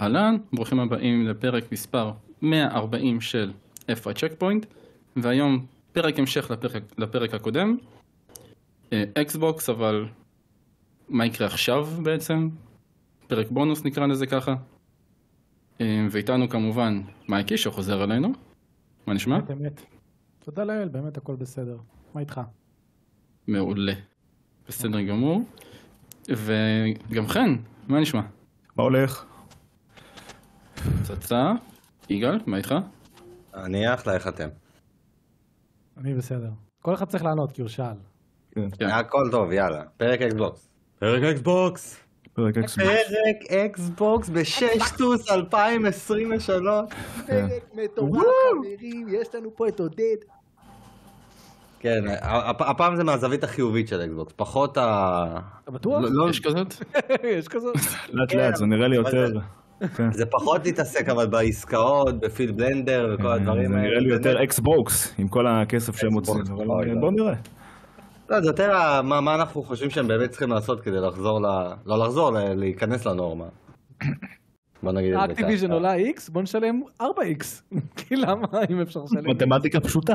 אהלן, ברוכים הבאים לפרק מספר 140 של F1 Checkpoint, והיום פרק המשך לפרק, לפרק הקודם, אקסבוקס, אבל מה יקרה עכשיו בעצם? פרק בונוס נקרא לזה ככה. אה, ואיתנו כמובן מייקי שחוזר אלינו, מה נשמע? אמת, אמת. תודה לאל, באמת הכל בסדר. מה איתך? מעולה. בסדר גמור. וגם חן, מה נשמע? מה הולך? פצצה, יגאל, מה איתך? אני אחלה, איך אתם? אני בסדר. כל אחד צריך לענות כי הוא שאל. כן. הכל טוב, יאללה. פרק אקסבוקס. פרק אקסבוקס. פרק אקסבוקס. פרק אקסבוקס בסטטוס 2023. פרק מטורף, חברים, יש לנו פה את עודד. כן, הפ- הפעם זה מהזווית החיובית של אקסבוקס, פחות ה... אתה בטוח? לא- לא- יש כזאת? יש כזאת? לאט לאט, זה נראה לי יותר... כן. זה פחות להתעסק אבל בעסקאות, בפיל בלנדר וכל הדברים זה האלה. נראה לי זה יותר נ- אקסבוקס, עם כל הכסף שהם מוצאים, אבל אוי, אה, לא. בוא נראה. לא, זה יותר מה מה אנחנו חושבים שהם באמת צריכים לעשות כדי לחזור ל... לא לחזור, ל- להיכנס לנורמה. בוא נגיד את זה אקטיביז'ן. עולה X, בוא נשלם 4X. כי למה אם אפשר לשלם? מתמטיקה פשוטה.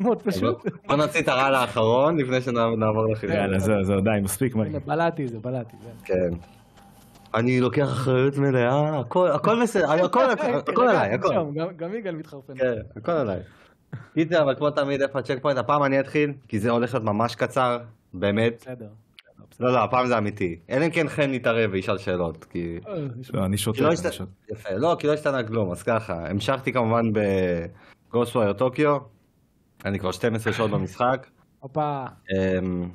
מאוד פשוט. בוא נוציא את הרעל האחרון לפני שנעבור לחיבור. יאללה, זהו, זהו, די, מספיק, בלעתי זה, בלעתי זה. כן. אני לוקח אחריות מלאה, הכל, בסדר, הכל, עליי, הכל. גם- יגאל מתחרפן. כן, הכל עליי. קיצר, אבל כמו תמיד, איפה הצ'ק פוינט? הפעם אני אתחיל, כי זה הולך להיות ממש קצר, באמת. בסדר. לא, לא, הפעם זה אמיתי. אלא אם כן חן יתערב וישאל שאלות, כי... אה, נשמע. לא, אני. לא אני שותה. יפה, לא, כי לא השתנה כלום, אז ככה. המשכתי כמובן בגוסווייר טוקיו, אני כבר 12 שעות במשחק. הופה. אמ,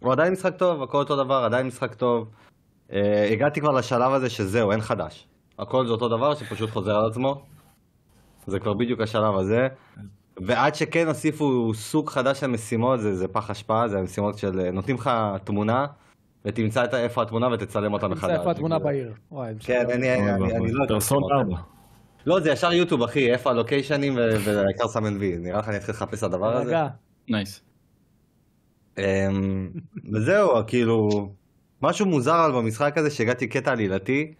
הוא עדיין משחק טוב, הכל אותו דבר, עדיין משחק טוב. אה, הגעתי כבר לשלב הזה שזהו, אין חדש. הכל זה אותו דבר שפשוט חוזר על עצמו. זה כבר בדיוק השלב הזה. ועד שכן הוסיפו סוג חדש של משימות, זה, זה פח אשפה, זה המשימות של אה, נותנים לך תמונה, ותמצא את איפה התמונה ותצלם אותה מחדש. נמצא איפה התמונה כאילו. בעיר. וואי, כן, אני, אני, אני, אני לא... פרסונה 4. לא, זה ישר יוטיוב, אחי, איפה הלוקיישנים והעיקר סמן וי. נראה לך אני אתחיל לחפש את הדבר הזה? רגע. Nice. אמ, וזהו, כאילו, משהו מוזר אבל במשחק הזה שהגעתי קטע עלילתי,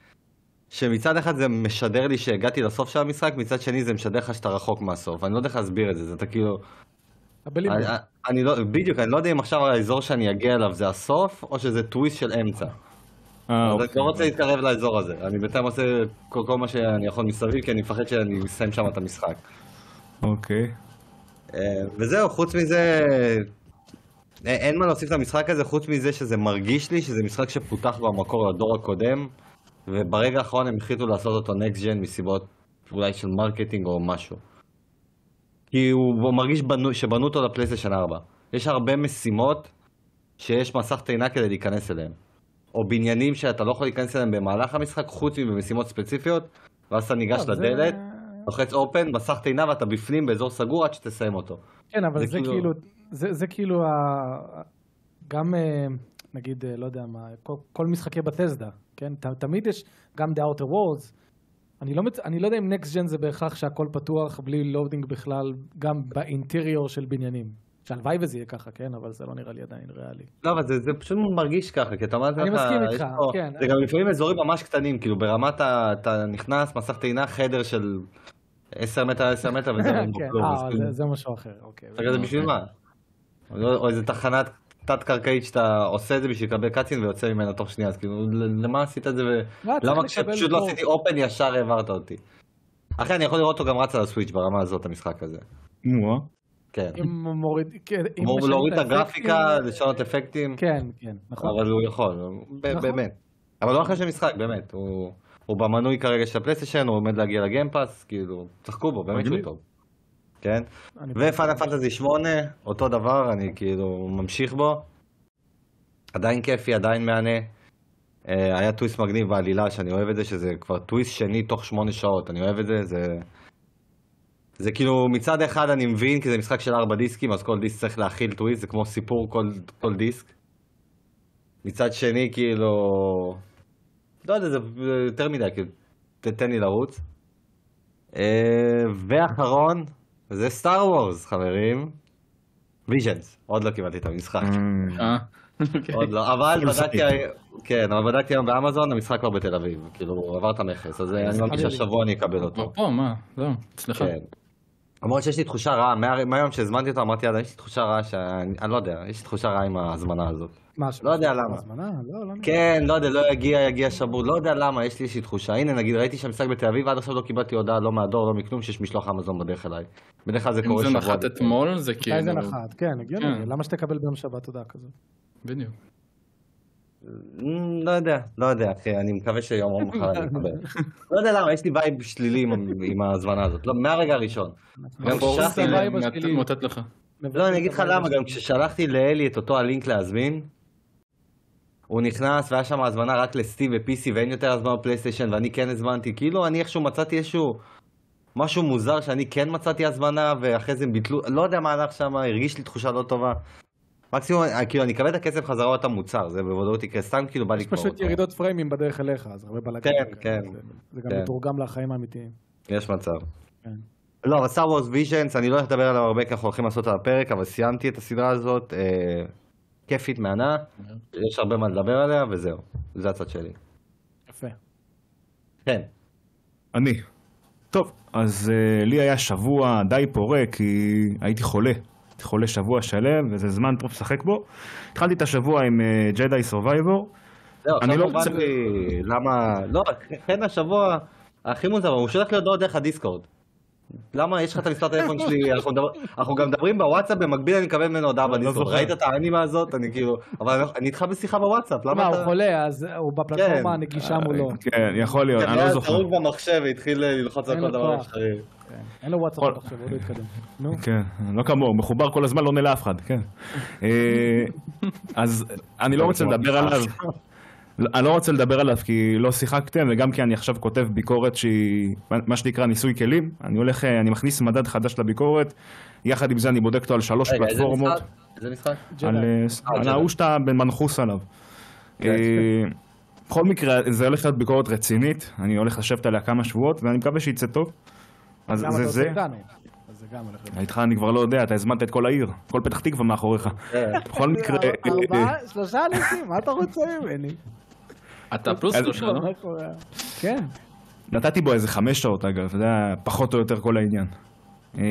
שמצד אחד זה משדר לי שהגעתי לסוף של המשחק, מצד שני זה משדר לך שאתה רחוק מהסוף. אני לא יודע איך להסביר את זה, זה אתה כאילו... אני, אני לא, בדיוק, אני לא יודע אם עכשיו האזור שאני אגיע אליו זה הסוף, או שזה טוויסט של אמצע. אה, אני אוקיי. לא רוצה להתקרב לאזור הזה. אני בינתיים עושה כל, כל מה שאני יכול מסביב, כי אני מפחד שאני אסיים שם את המשחק. אוקיי. אה, וזהו, חוץ מזה, אין מה להוסיף למשחק הזה, חוץ מזה שזה מרגיש לי שזה משחק שפותח במקור לדור הקודם, וברגע האחרון הם החליטו לעשות אותו נקסט ג'ן מסיבות אולי של marketing או משהו. כי הוא, מרגיש בנו, שבנו אותו לפלייסטיישן 4. יש הרבה משימות שיש מסך טעינה כדי להיכנס אליהם. או בניינים שאתה לא יכול להיכנס אליהם במהלך המשחק, חוץ מבמשימות ספציפיות, ואז אתה ניגש טוב, זה- לדלת, לוחץ open, מסך טעינה ואתה בפנים באזור סגור עד שתסיים אותו. כן, אבל זה זה כאילו- כאילו, זה זה כאילו, ה- גם אה, נגיד, אה, לא יודע מה, כל- כל משחקי Bethesda, כן? ת- תמיד יש גם The Outer Worlds. אני לא מצ- אני לא יודע אם Next Gen זה בהכרח שהכל פתוח בלי loading בכלל, גם ב interior של בניינים. שהלוואי וזה יהיה ככה, כן? אבל זה לא נראה לי עדיין ריאלי. לא, אבל זה, זה פשוט מרגיש ככה, כי אתה אומר לך, אני מסכים איתך, פה- כן. זה גם לפעמים אזורים ממש קטנים, כאילו ברמת ה... אתה נכנס, מסך טעינה, חדר של 10 מטר על 10 מטר, וזה כן, כלום. אה, זה- זה משהו אחר, אוקיי. כזה בשביל מה? או לא- או איזה תחנת תת-קרקעית שאתה עושה את זה בשביל לקבל קאצין ויוצא ממנה תוך שנייה, אז כאילו, למה עשית את זה ו... לא, כשפשוט לא עשיתי אופן ישר העברת אותי? אחי, אני יכול לראות אותו גם רץ על הסוויץ' ברמה הזאת, המשחק הזה. נו, אה? כן. אם מוריד, כן, אם להוריד את הגרפיקה, לשנות אפקטים. כן, כן, נכון. אבל הוא יכול, נכון. באמת. אבל לא אחרי של משחק, באמת. הוא במנוי כרגע של הפלייסטיישן, הוא עומד להגיע לגיימפאס, כאילו, צחקו בו, באמת שהוא. טוב. כן? ופאנל פנטזי 8, אותו דבר, אני כאילו ממשיך בו. עדיין כיפי, עדיין מהנה. אה, היה טוויסט מגניב בעלילה שאני אוהב את זה, שזה כבר טוויסט שני תוך שמונה שעות, אני אוהב את זה, זה... זה כאילו מצד אחד אני מבין כי זה משחק של ארבע דיסקים אז כל דיסק צריך להכיל טוויסט זה כמו סיפור כל, כל דיסק. מצד שני כאילו לא יודע זה יותר מדי כאילו ת- תן לי לרוץ. אה, ואחרון זה סטאר וורס חברים. ויז'נס עוד לא קיבלתי את המשחק. אה, אוקיי. עוד לא, אבל Full בדקתי. כן, אבל בדקתי היום באמזון, המשחק כבר בתל אביב, כאילו, הוא עבר את המכס, אז אני לי. שהשבוע אני אקבל אותו. פה, מה? זהו, אצלך. כן. למרות שיש לי תחושה רעה, מה- מהיום שהזמנתי אותו אמרתי, "יאללה, יש לי תחושה רעה שאני, אני לא יודע, יש לי תחושה רעה עם ההזמנה הזאת. מה, לא יודע למה. הזמנה? לא, לא. כן, לא יודע, לא יגיע, יגיע שבור, לא יודע למה, יש לי איזושהי תחושה. הנה, נגיד, ראיתי שהמשחק בתל אביב, עד עכשיו לא קיבלתי הודעה, לא מהדור, לא מכלום, שיש משלוח אמזון בדרך אליי. בדרך כלל זה אם קורה זה שבוע. נחת אתמול, זה מתי זה כאילו... נחת? כן, הגיוני. כן. למה שתקבל ביום שבת הודעה כזאת? בדיוק. אמ, לא יודע, לא יודע, אחי, אני מקווה שיום או מחר אני אקבל. לא יודע למה, יש לי vibe שלילי עם- ההזמנה הזאת, לא, מהרגע הראשון. גם ברור כששלחתי. מאותת לך. לא, אני אגיד לך למה, גם כששלחתי לאלי את אותו הלינק להזמין, הוא נכנס והיה שם הזמנה רק לסטים ו-PC ואין יותר הזמנה בפלייסטיישן ואני כן הזמנתי, כאילו אני איכשהו מצאתי איזשהו משהו מוזר שאני כן מצאתי הזמנה ואחרי זה הם ביטלו, לא יודע מה הלך שם, הרגיש לי תחושה לא טובה. מקסימום, אה, כאילו אני אקבל את הכסף חזרה או את המוצר, זה בוודאות יקרה, סתם כאילו בא לי יש לקרוא פשוט. ירידות פריימים בדרך אליך, אז הרבה בלאגן. כן. כן, זה- גם כן. מתורגם לחיים האמיתיים. יש מצב. כן. לא, אבל Star Wars Visions, אני לא הולך לדבר עליו הרבה כי אנחנו הולכים לעשות על הפרק, אבל סיימתי את הסדרה הזאת, אה, כיפית, מהנה, יש הרבה מה לדבר עליה, וזהו, זה הצד שלי. יפה. כן. אני. טוב, אז uh, לי היה שבוע די פורה, כי הייתי חולה. הייתי חולה שבוע שלם, וזה זמן טוב לשחק בו. התחלתי את השבוע עם Jedi Survivor. זהו, אני עכשיו לא לא רוצה- הבנתי למה, לא, כן השבוע, הכי מוזר, הוא שולח לי הודעות דרך הדיסקורד. למה יש לך את המספר טלפון שלי, אנחנו מדבר- אנחנו גם מדברים בוואטסאפ, במקביל אני מקבל ממנו הודעה בדיסקורד, לא זוכר. ראית את האנימה הזאת? אני כאילו, אבל אני- איתך בשיחה בוואטסאפ, מה, למה הוא אתה... חולה, אז הוא בפלטפורמה כן. הנגישה מולו. כן, יכול להיות, אני לא היה זוכר. זרוק במחשב והתחיל ללחוץ על כל דבר. אפשרי. כן. אין לו וואטסאפ עכשיו, הוא לא יתקדם. נו. כן, לא כמוהו, מחובר כל הזמן, לא עונה לאף אחד, כן. אה, אז אני לא רוצה לדבר עליו, לא, אני לא רוצה לדבר עליו כי לא שיחקתם, וגם כי אני עכשיו כותב ביקורת שהיא, מה שנקרא ניסוי כלים. אני הולך, אה, אני מכניס מדד חדש לביקורת, יחד עם זה אני בודק אותו על שלוש רגע, פלטפורמות. משחק? איזה משחק? על. אה, על. ההוא שאתה מנחוס עליו. כן. אה, בכל מקרה, זה הולך להיות ביקורת רצינית, אני הולך לשבת עליה כמה שבועות, ואני מקווה שיצא טוב. אז זה אתה זה. זה גם הולך להיות. איתך אני כבר לא יודע, אתה הזמנת את כל העיר, כל פתח תקווה מאחוריך. כן. בכל מקרה, ארבעה, שלושה אנשים, מה אתה רוצה ממני? אתה פלוס שלושה, לא? כן. נתתי בו איזה חמש שעות אגב, זה היה פחות או יותר כל העניין. אה,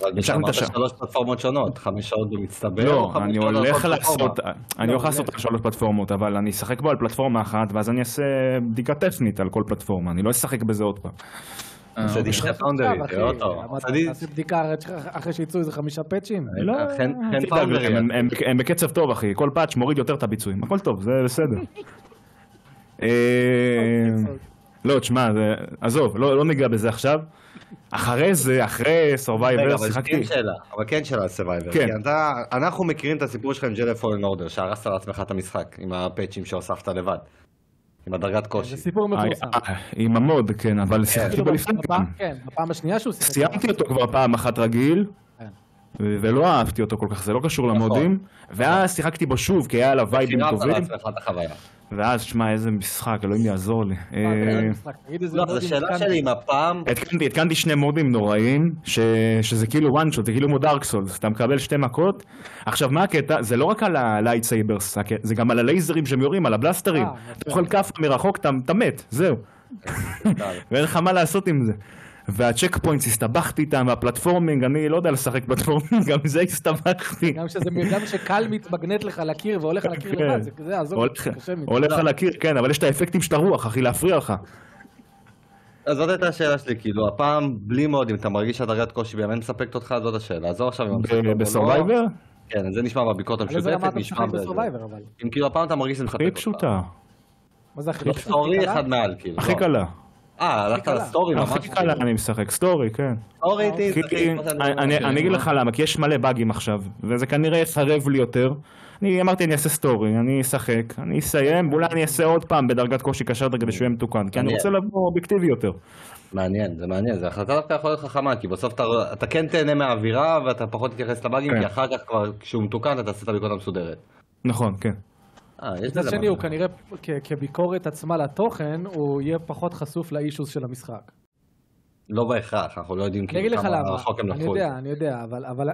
אבל אמרת. שלוש פלטפורמות שונות, חמש שעות במצטבר? לא, אני הולך כל לעשות? אני הולך לעשות על שלוש פלטפורמות, אבל אני אשחק בו על פלטפורמה אחת, ואז אני אעשה בדיקה טכנית על כל פלטפורמה, אני לא אשחק בזה עוד פעם. אה, אוקיי. אתה תעשה בדיקה אחרי שיצאו איזה חמישה פאצ'ים? לא. הם- הם- הם בקצב טוב אחי, כל patch מוריד יותר את הביצועים, הכל טוב, זה בסדר. אה, לא, תשמע, עזוב, לא לא ניגע בזה עכשיו. אחרי זה, אחרי רגע, Survivor, אבל שיחקתי... כן שאלה, אבל כן שאלה על Survivor. כן. כי אתה, אנחנו מכירים את הסיפור שלך עם Jedi Fallen Order, שהרסת לעצמך את המשחק, עם הפאצ'ים שהוספת לבד. עם הדרגת קושי. זה סיפור מפורסם. אה, אה, עם ה mod, כן, אבל שיחקתי כאילו בו לפני גם. כן, בפעם השנייה שהוא שיחק. סיימתי אותו כבר פעם אחת רגיל, כן. ולא אהבתי אותו כל כך, זה לא קשור למודים. ואז שיחקתי בו שוב, כי היה עליו וייבים טובים. ואז, שמע, איזה משחק, אלוהים יעזור לי. אה, אה, כן, משחק. תגיד איזה לא, זו שאלה. שלי אם הפעם... התקנתי, התקנתי שני מודים נוראים, ש... שזה כאילו one shot, זה כאילו כמו Dark Souls, אתה מקבל שתי מכות. עכשיו מה הקטע? זה לא רק על ה lightsabers, זה גם על הלייזרים שהם יורים, על הבלסטרים. אה, אתה יפה. אוכל כאפה מרחוק, אתה, אתה מת, זהו. ואין לך מה לעשות עם זה. וה checkpoints, הסתבכתי איתם, וה platforming, אני לא יודע לשחק platforming, גם זה הסתבכתי. גם שזה גם שקל מתמגנט לך לקיר והולך לקיר כן. לבד, זה כזה, עזוב, הולך- זה הקיר, כן, אבל יש את האפקטים של הרוח, אחי, להפריע לך. אז זאת הייתה השאלה שלי, כאילו, הפעם בלי מודים, אתה מרגיש שהדרגת קושי באמת מספקת אותך? זאת השאלה. עזוב עכשיו אם או לא. ב Survivor? כן, זה נשמע בביקורת רמה המשותפת, אתה נשמע בזה. אם כאילו הפעם אתה מרגיש שזה מספק הכי אותך. פשוטה, מה זה הכי לא פשוט? story הכי קלה? אה, הלכת. ל story ממש. הכי קלה אני משחק, story, כן. story איתי, אני- אני אגיד לך למה, כי יש מלא באגים עכשיו, וזה כנראה יחרב לי יותר. אני אמרתי אני אעשה story, אני אשחק, אני אסיים, ואולי אני אעשה עוד פעם בדרגת קושי קשה יותר כדי שהוא יהיה מתוקן, כי אני. רוצה לבוא אובייקטיבי יותר. מעניין, זה מעניין, זה החלטה דווקא יכולה להיות חכמה, כי בסוף אתה, אתה כן תהנה מהאווירה ואתה פחות תתייחס לבאגים, כן. כי אחר כך כבר, כשהוא מתוקן, אתה תעשה את הביקורת המסודרת. נכון, כן. אה, מצד שני. הוא כנראה, כ- כביקורת עצמה לתוכן, הוא יהיה פחות חשוף לאישוס של המשחק. לא בהכרח, אנחנו לא יודעים אני כאילו כמה רחוק הם אני לקחו את יודע. אני יודע, אבל, אבל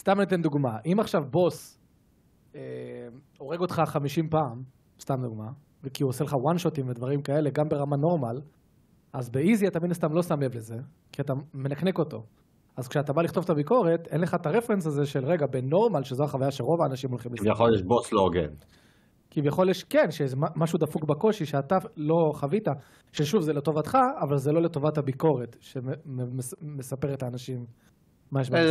סתם ניתן דוגמה. אם עכשיו בוס אה, הורג אותך 50 פעם, סתם דוגמה, וכי הוא עושה לך וואן שוטים ודברים כאלה, גם ברמה נורמל, אז באיזי אתה מן הסתם לא שם לב לזה, כי אתה מנקנק אותו. אז כשאתה בא לכתוב את הביקורת, אין לך את הרפרנס הזה של רגע, בנורמל, שזו החוויה שרוב האנשים הולכים לשחק. כביכול יש בוס לא הוגן. כביכול יש, כן, מ- משהו דפוק בקושי שאתה לא חווית, ששוב, זה לטובתך, אבל זה לא לטובת הביקורת, שמספרת.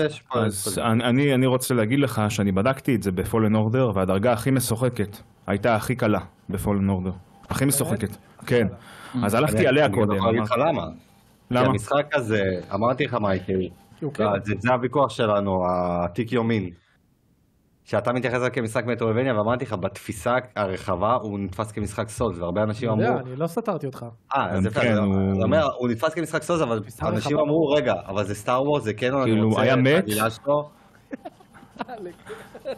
יש פה- אז אני, אני- אני רוצה להגיד לך שאני בדקתי את זה בפולן אורדר, והדרגה הכי משוחקת הייתה הכי קלה בפולן אורדר. הכי משוחקת, כן. אז הלכתי אני- עליה אני קודם. יכול להגיד לך אמרתי- למה. כי למה? המשחק הזה, אמרתי לך הוא כן. זה, זה הוויכוח שלנו, התיק יומין. שאתה מתייחס לזה כמשחק מטרובניה, ואמרתי לך, בתפיסה הרחבה הוא נתפס כמשחק סולס, והרבה אנשים אמרו, אני לא סתרתי אותך. אה, אז יפה, כן, אני אומר, הוא נתפס כמשחק סולס, אבל אנשים. אמרו, רגע, אבל זה סטאר וורס, זה כן, אני כאילו, רוצה היה מת?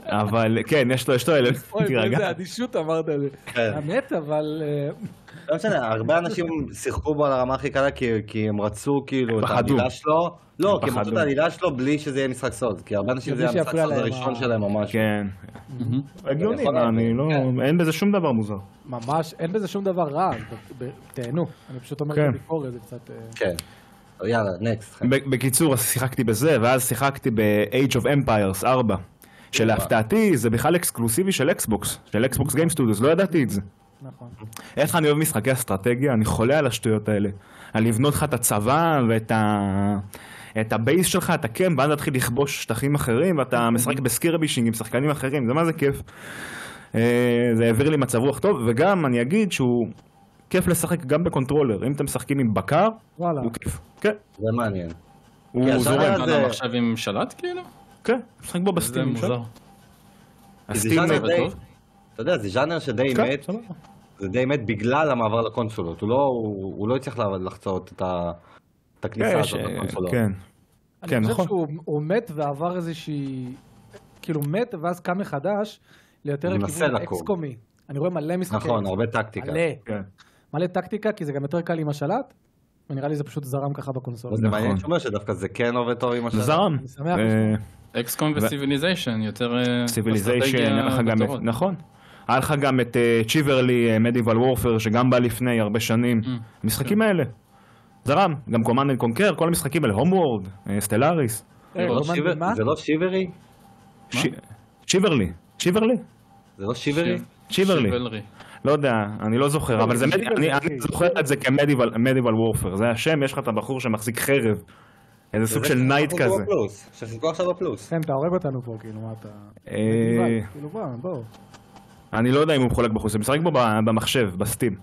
אבל כן, יש לו, יש לו אלמנט, אוי, תירגע. באיזה אדישות אמרת את זה. כן. האמת, אבל... לא משנה, הרבה אנשים שיחקו בו על הרמה הכי קלה כי, כי הם רצו כאילו את. העלילה שלו. לא, כי הם רצו. את העלילה שלו בלי שזה יהיה משחק סוד. כי הרבה אנשים זה יהיה המשחק סוד להם הראשון שלהם או משהו. כן. הגיוני, מה, אני לא, כן. אין בזה שום דבר מוזר. ממש, אין בזה שום דבר רע, תהנו. אני פשוט אומר כן. בביקורת, זה קצת... אה, כן. יאללה, next. ב- בקיצור, אז שיחקתי בזה, ואז שיחקתי ב-Age of Empires 4, שלהפתעתי זה בכלל אקסקלוסיבי של אקסבוקס, של Xbox Game Studios, לא ידעתי את זה. נכון. איך אני אוהב משחקי אסטרטגיה, אני חולה על השטויות האלה. על לבנות לך את הצבא ואת ה... את ה base שלך, את ה camp, ואז להתחיל לכבוש שטחים אחרים, ואתה משחק ב skirmishing עם שחקנים אחרים, זה מה זה כיף. אה, זה העביר לי מצב רוח טוב, וגם אני אגיד שהוא כיף לשחק גם ב controller. אם אתם משחקים עם בקר, וואלה. הוא כיף. כן, זה מעניין. הוא זורם. מה, זה- עכשיו עם שלט כאילו? כן, משחק בו זה ב Steam. מוזר. זה ה Steam ז'אנר זה די, טוב? אתה יודע, זה ז'אנר שדי כן, מת, סבבה. זה די מת בגלל המעבר לקונסולות. הוא לא, הוא, הוא לא הצליח לחצות את, ה, את הכניסה כן, הזאת יש, לקונסולות. כן. אני כן, חושב נכון. שהוא הוא מת ועבר איזושהי... כאילו מת ואז קם מחדש ליותר לכיוון לקום. XCOM. אני רואה מלא משחקי... נכון. הרבה טקטיקה. מלא. כן. מלא טקטיקה, כי זה גם יותר קל עם השלט, ונראה לי זה פשוט זרם ככה בקונסולה. זה מעניין נכון. שאומר שדווקא זה כן עובד טוב עם זה השלט. זרם. אני שמח אה, XCOM ו Civilization, יותר אה, Civilization. נכון. היה לך גם את Chivalry, Medieval Warfare, שגם בא לפני הרבה שנים. Mm. המשחקים האלה. זרם, גם Command and Conquer, כל המשחקים האלה, Homeworld, Stellaris. אה, זה לא במה? זה לא Chivalry? Chivalry, Chivalry? זה לא Chivalry? Chivalry. לא יודע, אני לא זוכר, אבל זה מד- Chivalry, אני זוכר את זה כ Medieval Warfare, זה השם, יש לך את הבחור שמחזיק חרב. איזה סוג של knight כזה. שחיכו עכשיו בפלוס. כן, אתה הורג אותנו פה, כאילו, מה אתה... אה, כאילו, בוא, בוא. אני לא יודע אם הוא מחולק בחוץ, אני משחק בו במחשב, בסטים.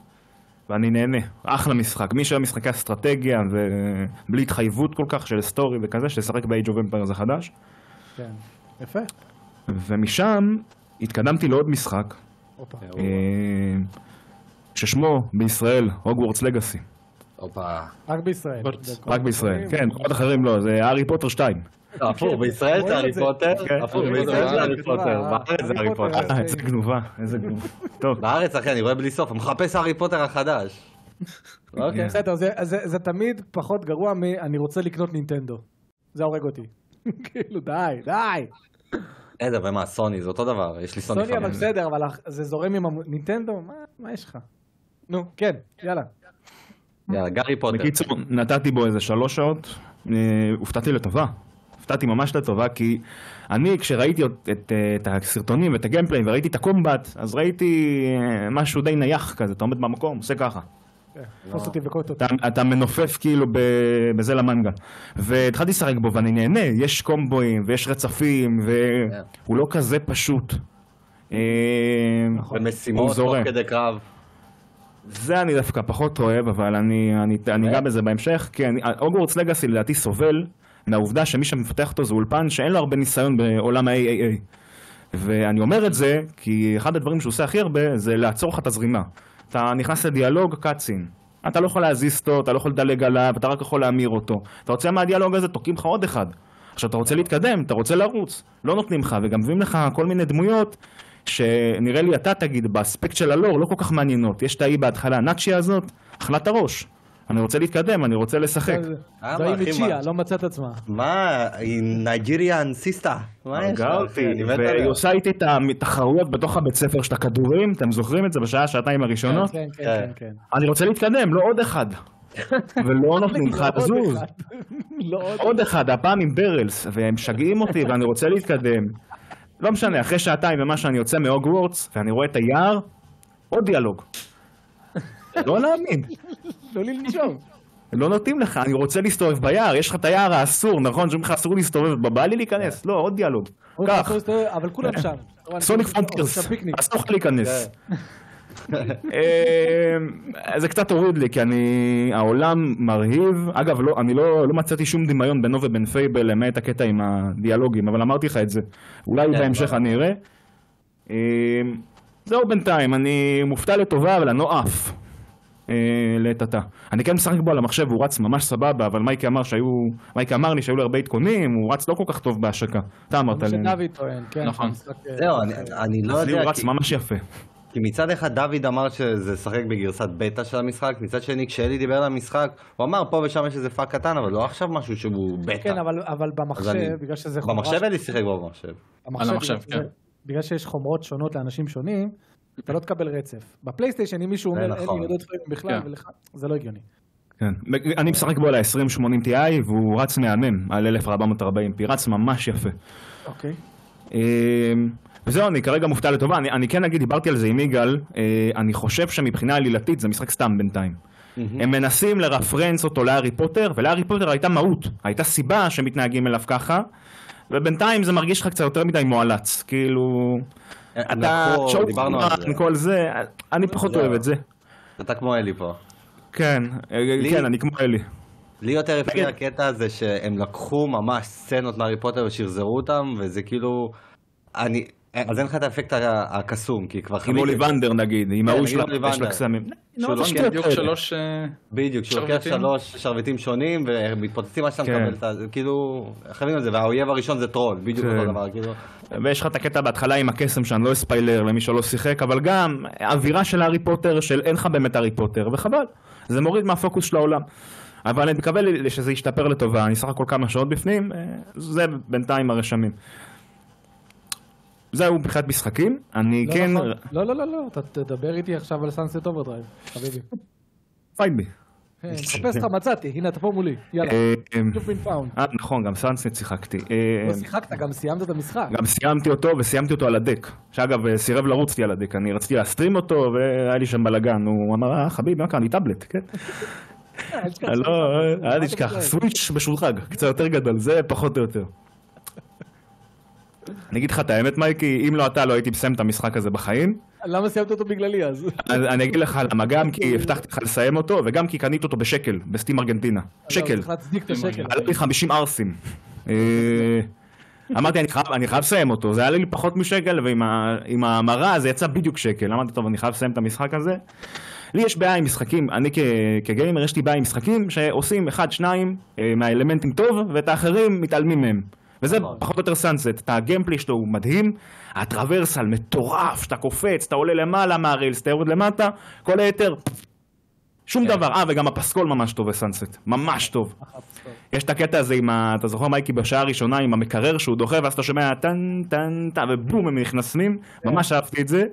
ואני נהנה, אחלה משחק. מי שאוהב משחקי אסטרטגיה ובלי התחייבות כל כך של סטורי וכזה, שישחק ב-Age of Empires החדש. כן. יפה. ומשם התקדמתי לעוד משחק, הופה. אה, ששמו בישראל הוגוורטס לגאסי. הופה. רק בישראל. רק בישראל, כן, במקומות אחרים לא, זה הארי פוטר 2. לא, הפוך, בישראל זה הארי. פוטר, כן. הפוך, בישראל פוטר, זה הארי הארי פוטר, בארץ זה הארי הארי פוטר. אה, איזה גנובה, איזה גנובה. טוב, בארץ, אחי, אני רואה בלי סוף, אני מחפש הארי פוטר החדש. אוקיי. בסדר, זה- תמיד פחות גרוע מ... אני רוצה לקנות נינטנדו. זה הורג אותי. כאילו, די, די. איזה, ומה, סוני, זה אותו דבר, יש לי סוני סוני אבל. בסדר, אבל זה זורם עם הנינטנדו? מה- יש לך? נו, כן, יאללה. יאללה, גארי פוטר. בקיצור, נתתי בו איזה שלוש שעות, אה, הופתעתי לטובה. הופתעתי ממש לטובה, כי אני, כשראיתי את, את, את הסרטונים ואת הגיימפליי וראיתי את הקומבט, אז ראיתי אה, משהו די נייח כזה, אתה עומד במקום, עושה ככה. כן. אתה, מנופף כאילו בזה למנגה. והתחלתי לשחק בו ואני נהנה, יש קומבואים ויש רצפים, והוא לא כזה פשוט. אה, הוא ומשימות תוך. כדי קרב. זה אני דווקא פחות אוהב, אבל אני, אני, אני אגע בזה בהמשך, כי הוגוורטס לגאסי לדעתי סובל מהעובדה שמי שמפתח אותו זה אולפן שאין לו הרבה ניסיון בעולם ה-AAA. ואני אומר את זה כי אחד הדברים שהוא עושה הכי הרבה זה לעצור לך את הזרימה. אתה נכנס לדיאלוג קאצין. אתה לא יכול להזיז אותו, אתה לא יכול לדלג עליו, אתה רק יכול להמיר אותו. אתה רוצה מהדיאלוג הזה, תוקעים לך עוד אחד. עכשיו אתה רוצה להתקדם, אתה רוצה לרוץ, לא נותנים לך, וגם מביאים לך כל מיני דמויות שנראה לי אתה תגיד, באספקט של הלור, לא כל כך מעניינות. יש את האי בהתחלה, הנאצ'י הזאת, אכלה את הראש. אני רוצה להתקדם, אני רוצה לשחק. אחי, מצ'יה, מה? לא מצאת עצמה. מה, היא נייג'יריאן סיסטה. מה יש אחי? מת והיא. עושה איתי את התחרויות בתוך הבית ספר של הכדורים, אתם זוכרים את זה בשעה, שעתיים הראשונות? כן, כן, כן. כן, כן. אני רוצה להתקדם, לא עוד אחד. ולא נותנים לך לא עוד לזוז. אחד. לא עוד עוד אחד, הפעם עם ברלס, והם משגעים אותי ואני רוצה להתקדם. לא משנה, אחרי שעתיים ומה שאני יוצא מהוגוורטס, ואני רואה את היער, עוד דיאלוג. לא להאמין, לא לנשום. לא נותנים לך, אני רוצה להסתובב ביער, יש לך את היער האסור, נכון? שאומרים לך אסור להסתובב, בא לי להיכנס, לא, עוד דיאלוג. קח, אבל כולם שם. Sonic שם Frontiers, פיקניק. אסור לך להיכנס. אה, זה קצת הוריד לי, כי אני... העולם מרהיב. אגב, לא, אני לא, לא מצאתי שום דמיון בינו ובין Fable, למעט הקטע עם הדיאלוגים, אבל אמרתי לך את זה. אולי כן, בהמשך. אני אראה. אה, זהו בינתיים, אני מופתע לטובה, אבל אני לא עף. אה, לעת עתה. אני כן משחק בו על המחשב, הוא רץ ממש סבבה, אבל מייקי אמר שהיו... מייקי אמר לי שהיו לי הרבה עדכונים, הוא רץ לא כל כך טוב בהשקה. אתה אמרת כמו לי. שדוד טוען, כן. נכון. אה, זהו, אני- אני לא יודע, הוא רץ כי- ממש יפה. כי מצד אחד דוד אמר שזה לשחק בגרסת בטא של המשחק, מצד שני כשאלי דיבר על המשחק, הוא אמר פה ושם יש איזה פאק קטן, אבל לא עכשיו משהו שהוא בטא. כן, אבל- אבל אז אני- במחשב, בגלל שזה חומרה... במחשב אלי שיחק בו במחשב. במחשב, על המחשב, בגלל כן. בגלל שיש חומרות שונות לאנשים שונים, אתה לא תקבל רצף. בפלייסטיישן, אם מישהו אומר, אין נכון. לי יורד frame בכלל, כן. ולך, זה לא הגיוני. כן. אני משחק בו על ה-2080 Ti והוא רץ מהמם על 1440p, רץ ממש יפה. אוקיי. אה, וזהו, אני כרגע מופתע לטובה, אני, אני כן אגיד, דיברתי על זה עם יגאל, אה, אני חושב שמבחינה עלילתית זה משחק סתם בינתיים. הם מנסים לרפרנס אותו להארי פוטר, ולהארי פוטר הייתה מהות, הייתה סיבה שמתנהגים אליו ככה, ובינתיים זה מרגיש לך קצת יותר מדי מואלץ, כאילו... אתה, על זה. פרימן, כל זה, אני פחות זהו. אוהב את זה. אתה כמו אלי פה. כן, כן, אני כמו אלי. לי יותר הפריע הקטע הזה שהם לקחו ממש סצנות מהארי פוטר ושחזרו אותם, וזה כאילו... אני... אז אין לך את האפקט הקסום, כי כבר עם חוויתי... אוליבנדר נגיד, עם כן, ההוא של הקסמים. שהוא לא, לא כן, בדיוק. שלוש... אה, בדיוק, שהוא לוקח? שלוש שרביטים שונים והם מתפוצצים עד שאתה כן. מקבל את ה... כאילו, חייבים את זה, והאויב הראשון זה טרול, בדיוק כן. אותו דבר, כאילו. ויש לך את הקטע בהתחלה עם הקסם שאני לא אספיילר למי שלא שיחק, אבל גם אווירה של הארי פוטר, של אין לך באמת הארי פוטר, וחבל. זה מוריד מהפוקוס של העולם. אבל אני מקווה שזה ישתפר לטובה, אני סך הכל כמה שעות בפנים, אה, זה בינתיים הרשמים. זהו מבחינת משחקים, אני לא כן... נכון. לא, לא, לא, לא, אתה תדבר איתי עכשיו על Sunset Overdrive, חביבי. Fight me. כן, מחפש אותך, מצאתי, הנה אתה פה מולי, יאללה. אה, You've been found. אה, נכון, גם Sunset שיחקתי. אה, לא שיחקת, גם סיימת את המשחק. גם סיימתי אותו וסיימתי אותו על ה Deck. שאגב, אה, סירב לרוץ לי על ה Deck, אני רציתי להסטרים אותו והיה לי שם בלאגן. הוא אמר, אה, חביבי, מה קרה? אני טאבלט, כן? אל תשכח לא, אל תשכח, אתה סוויץ' משודרג, קצת יותר גדול, זה פחות או יותר. אני אגיד לך את האמת, מייקי, אם לא אתה, לא הייתי מסיים את המשחק הזה בחיים. למה סיימת אותו בגללי אז? אז אני אגיד לך למה, גם כי הבטחתי לך לסיים אותו, וגם כי קניתי אותו בשקל, בסטים ארגנטינה. שקל. את השקל. עלה לי 50 ערסים. אה, אמרתי, אני חייב, אני חייב לסיים אותו, זה היה לי פחות משקל, ועם ההמרה זה יצא בדיוק שקל. אמרתי, טוב, אני חייב לסיים את המשחק הזה. לי יש בעיה עם משחקים, אני כגיימר יש לי בעיה עם משחקים שעושים אחד, שניים אה, מהאלמנטים טוב, ואת האחרים מתעלמים מהם. וזה נכון. פחות או יותר סאנסט, את הגיימפלי שלו הוא מדהים, הטרוורסל מטורף, שאתה קופץ, אתה עולה למעלה מהריילס, אתה יורד למטה, כל היתר, שום דבר, אה וגם הפסקול ממש טוב בסאנסט, ממש טוב. יש את הקטע הזה עם ה... אתה זוכר מייקי בשעה הראשונה עם המקרר שהוא דוחה ואז אתה שומע טן טן טן ובום הם נכנסים, ממש אהבתי את זה.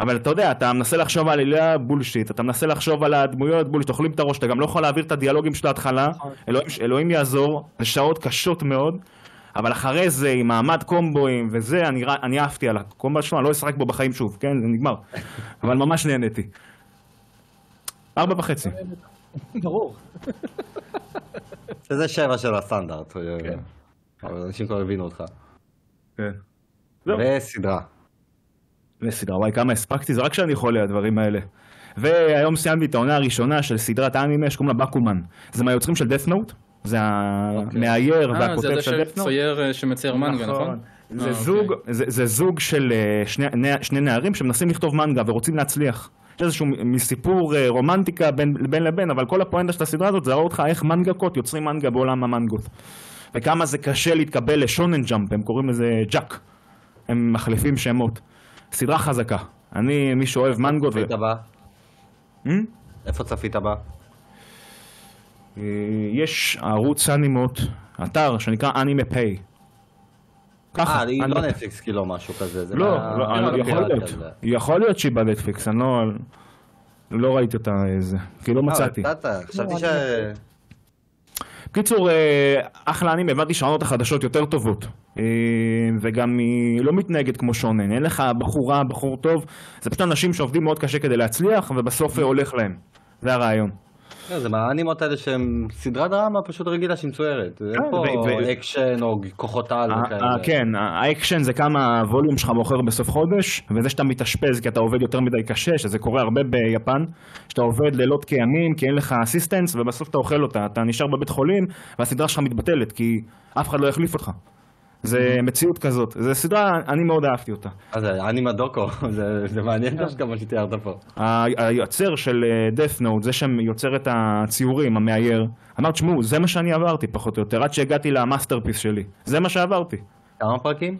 אבל אתה יודע, אתה מנסה לחשוב על עלילה בולשיט, אתה מנסה לחשוב על הדמויות בולשיט, אוכלים את הראש, אתה גם לא יכול להעביר את הדיאלוגים של ההתחלה, אלוהים, אלוהים יעזור, זה שעות קשות מאוד, אבל אחרי זה עם מעמד קומבואים וזה, אני, אני עפתי על הקומבו שלו, אני לא אשחק בו בחיים שוב, כן, זה נגמר, אבל ממש נהניתי. ארבע וחצי. ברור. שזה שבע של הסטנדרט. אבל אנשים כבר הבינו אותך. כן. וסדרה. לסדרה, וואי כמה הספקתי, זה רק כשאני חולה הדברים האלה. והיום סיימתי את העונה הראשונה של סדרת האנימה שקוראים לה בקומן. זה מהיוצרים של דף נוט, זה המאייר אה, זה והכותב זה של דף נוט. שצייר אה, שמצייר מנגה, נכון? זה אה, זוג, אוקיי. זה, זה זוג של אה, שני, נה- שני נערים שמנסים לכתוב מנגה ורוצים להצליח. יש איזשהו מסיפור אה, רומנטיקה בין, בין לבין, אבל כל הפואנטה של הסדרה הזאת זה להראות לך איך מנגקות יוצרים מנגה בעולם המנגות. וכמה זה קשה להתקבל ל Shonen Jump, הם קוראים לזה ג'אק. הם מחליפים שמות. סדרה חזקה. אני, מי שאוהב מנגות... ו... צפית בה? Hmm? איפה צפית בה? אה, יש ערוץ אנימות, אתר שנקרא AnimePahe. ככה. אה, היא אני- לא נטפליקס כאילו משהו כזה. זה לא, לא, אני- יכול להיות. יכול להיות שהיא בנטפליקס, אני לא... לא ראיתי אותה איזה, כי לא אה, מצאתי. חשבתי לא, ש... בקיצור, אה, אחלה אנימה, הבנתי שהעונות החדשות יותר טובות. וגם היא לא מתנהגת כמו שונן. אין לך בחורה, בחור טוב, זה פשוט אנשים שעובדים מאוד קשה כדי להצליח, ובסוף הולך להם. זה הרעיון. לא, זה מהאנימות האלה שהם סדרת דרמה פשוט רגילה שהיא מצוירת. אין פה ו- ו- אקשן או כוחות על ה- וכאלה. ה- כן, האקשן זה כמה הווליום שלך מוכר בסוף חודש, וזה שאתה מתאשפז כי אתה עובד יותר מדי קשה, שזה קורה הרבה ביפן, שאתה עובד לילות כימים, כי אין לך assistants, ובסוף אתה אוכל אותה, אתה נשאר בבית חולים, והסדרה שלך מתבטלת, כי אף אחד לא יחליף אותך. זה מציאות כזאת. זו סדרה, אני מאוד אהבתי אותה. מה זה, אנימה דוקו, זה זה מעניין כן. דווקא מה שתיארת פה. היוצר של אה, death note, זה שיוצר את הציורים, המאייר, אמר, תשמעו, זה מה שאני עברתי פחות או יותר, עד שהגעתי ל masterpiece שלי. זה מה שעברתי. כמה פרקים?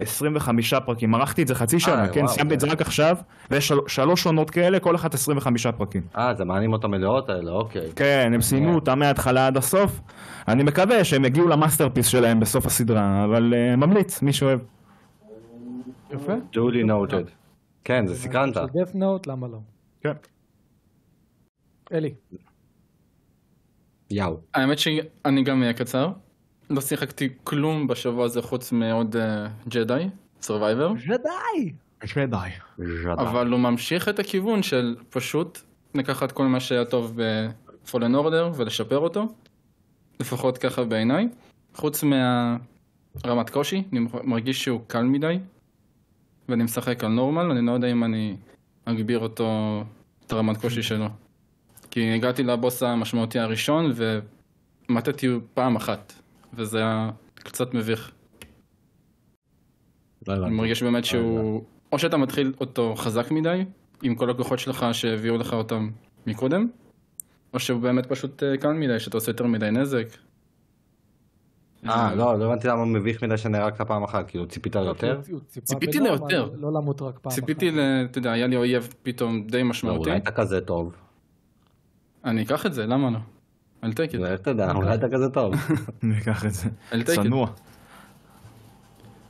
25 פרקים, ערכתי את זה חצי שנה, אה, כן, סיימתי את זה כן. רק עכשיו, ויש של- שלוש עונות כאלה, כל אחת 25 פרקים. אה, זה מהאנימות המלאות האלה, אוקיי. כן, הם סיימו אותה מההתחלה עד הסוף. אני מקווה שהם יגיעו ל masterpiece שלהם בסוף הסדרה, אבל uh, ממליץ, מי שאוהב. יפה. duly noted. כן, זה סקרנת. death note, למה לא? כן. אלי. יאו. האמת שאני גם אהיה קצר. לא שיחקתי כלום בשבוע הזה חוץ מעוד ג'די, סרווייבר, ג'די. אבל הוא ממשיך את הכיוון של פשוט לקחת כל מה שהיה טוב בפולן אורדר ולשפר אותו, לפחות ככה בעיניי. חוץ מהרמת קושי, אני מרגיש שהוא קל מדי, ואני משחק על normal, אני לא יודע אם אני אגביר אותו, את הרמת קושי שלו. כי הגעתי לבוס המשמעותי הראשון ומטתי פעם אחת, וזה היה קצת מביך. אני מרגיש באמת שהוא, או שאתה מתחיל אותו חזק מדי, עם כל הכוחות שלך שהביאו לך אותם מקודם, או שהוא באמת פשוט אה, קל מדי, שאתה עושה יותר מדי נזק. אה, לא, לא הבנתי למה מביך מדי שנהרגת פעם אחת, כאילו ציפית יותר? הוא ציפה ציפיתי ליותר. לא למות רק פעם ציפיתי, אחת. ל- אתה יודע, היה לי אויב פתאום די לא, משמעותי. אולי אתה כזה טוב. אני אקח את זה, למה לא? אל it. איך אתה יודע, אולי אתה כזה טוב. ניקח את זה. Take it. צנוע.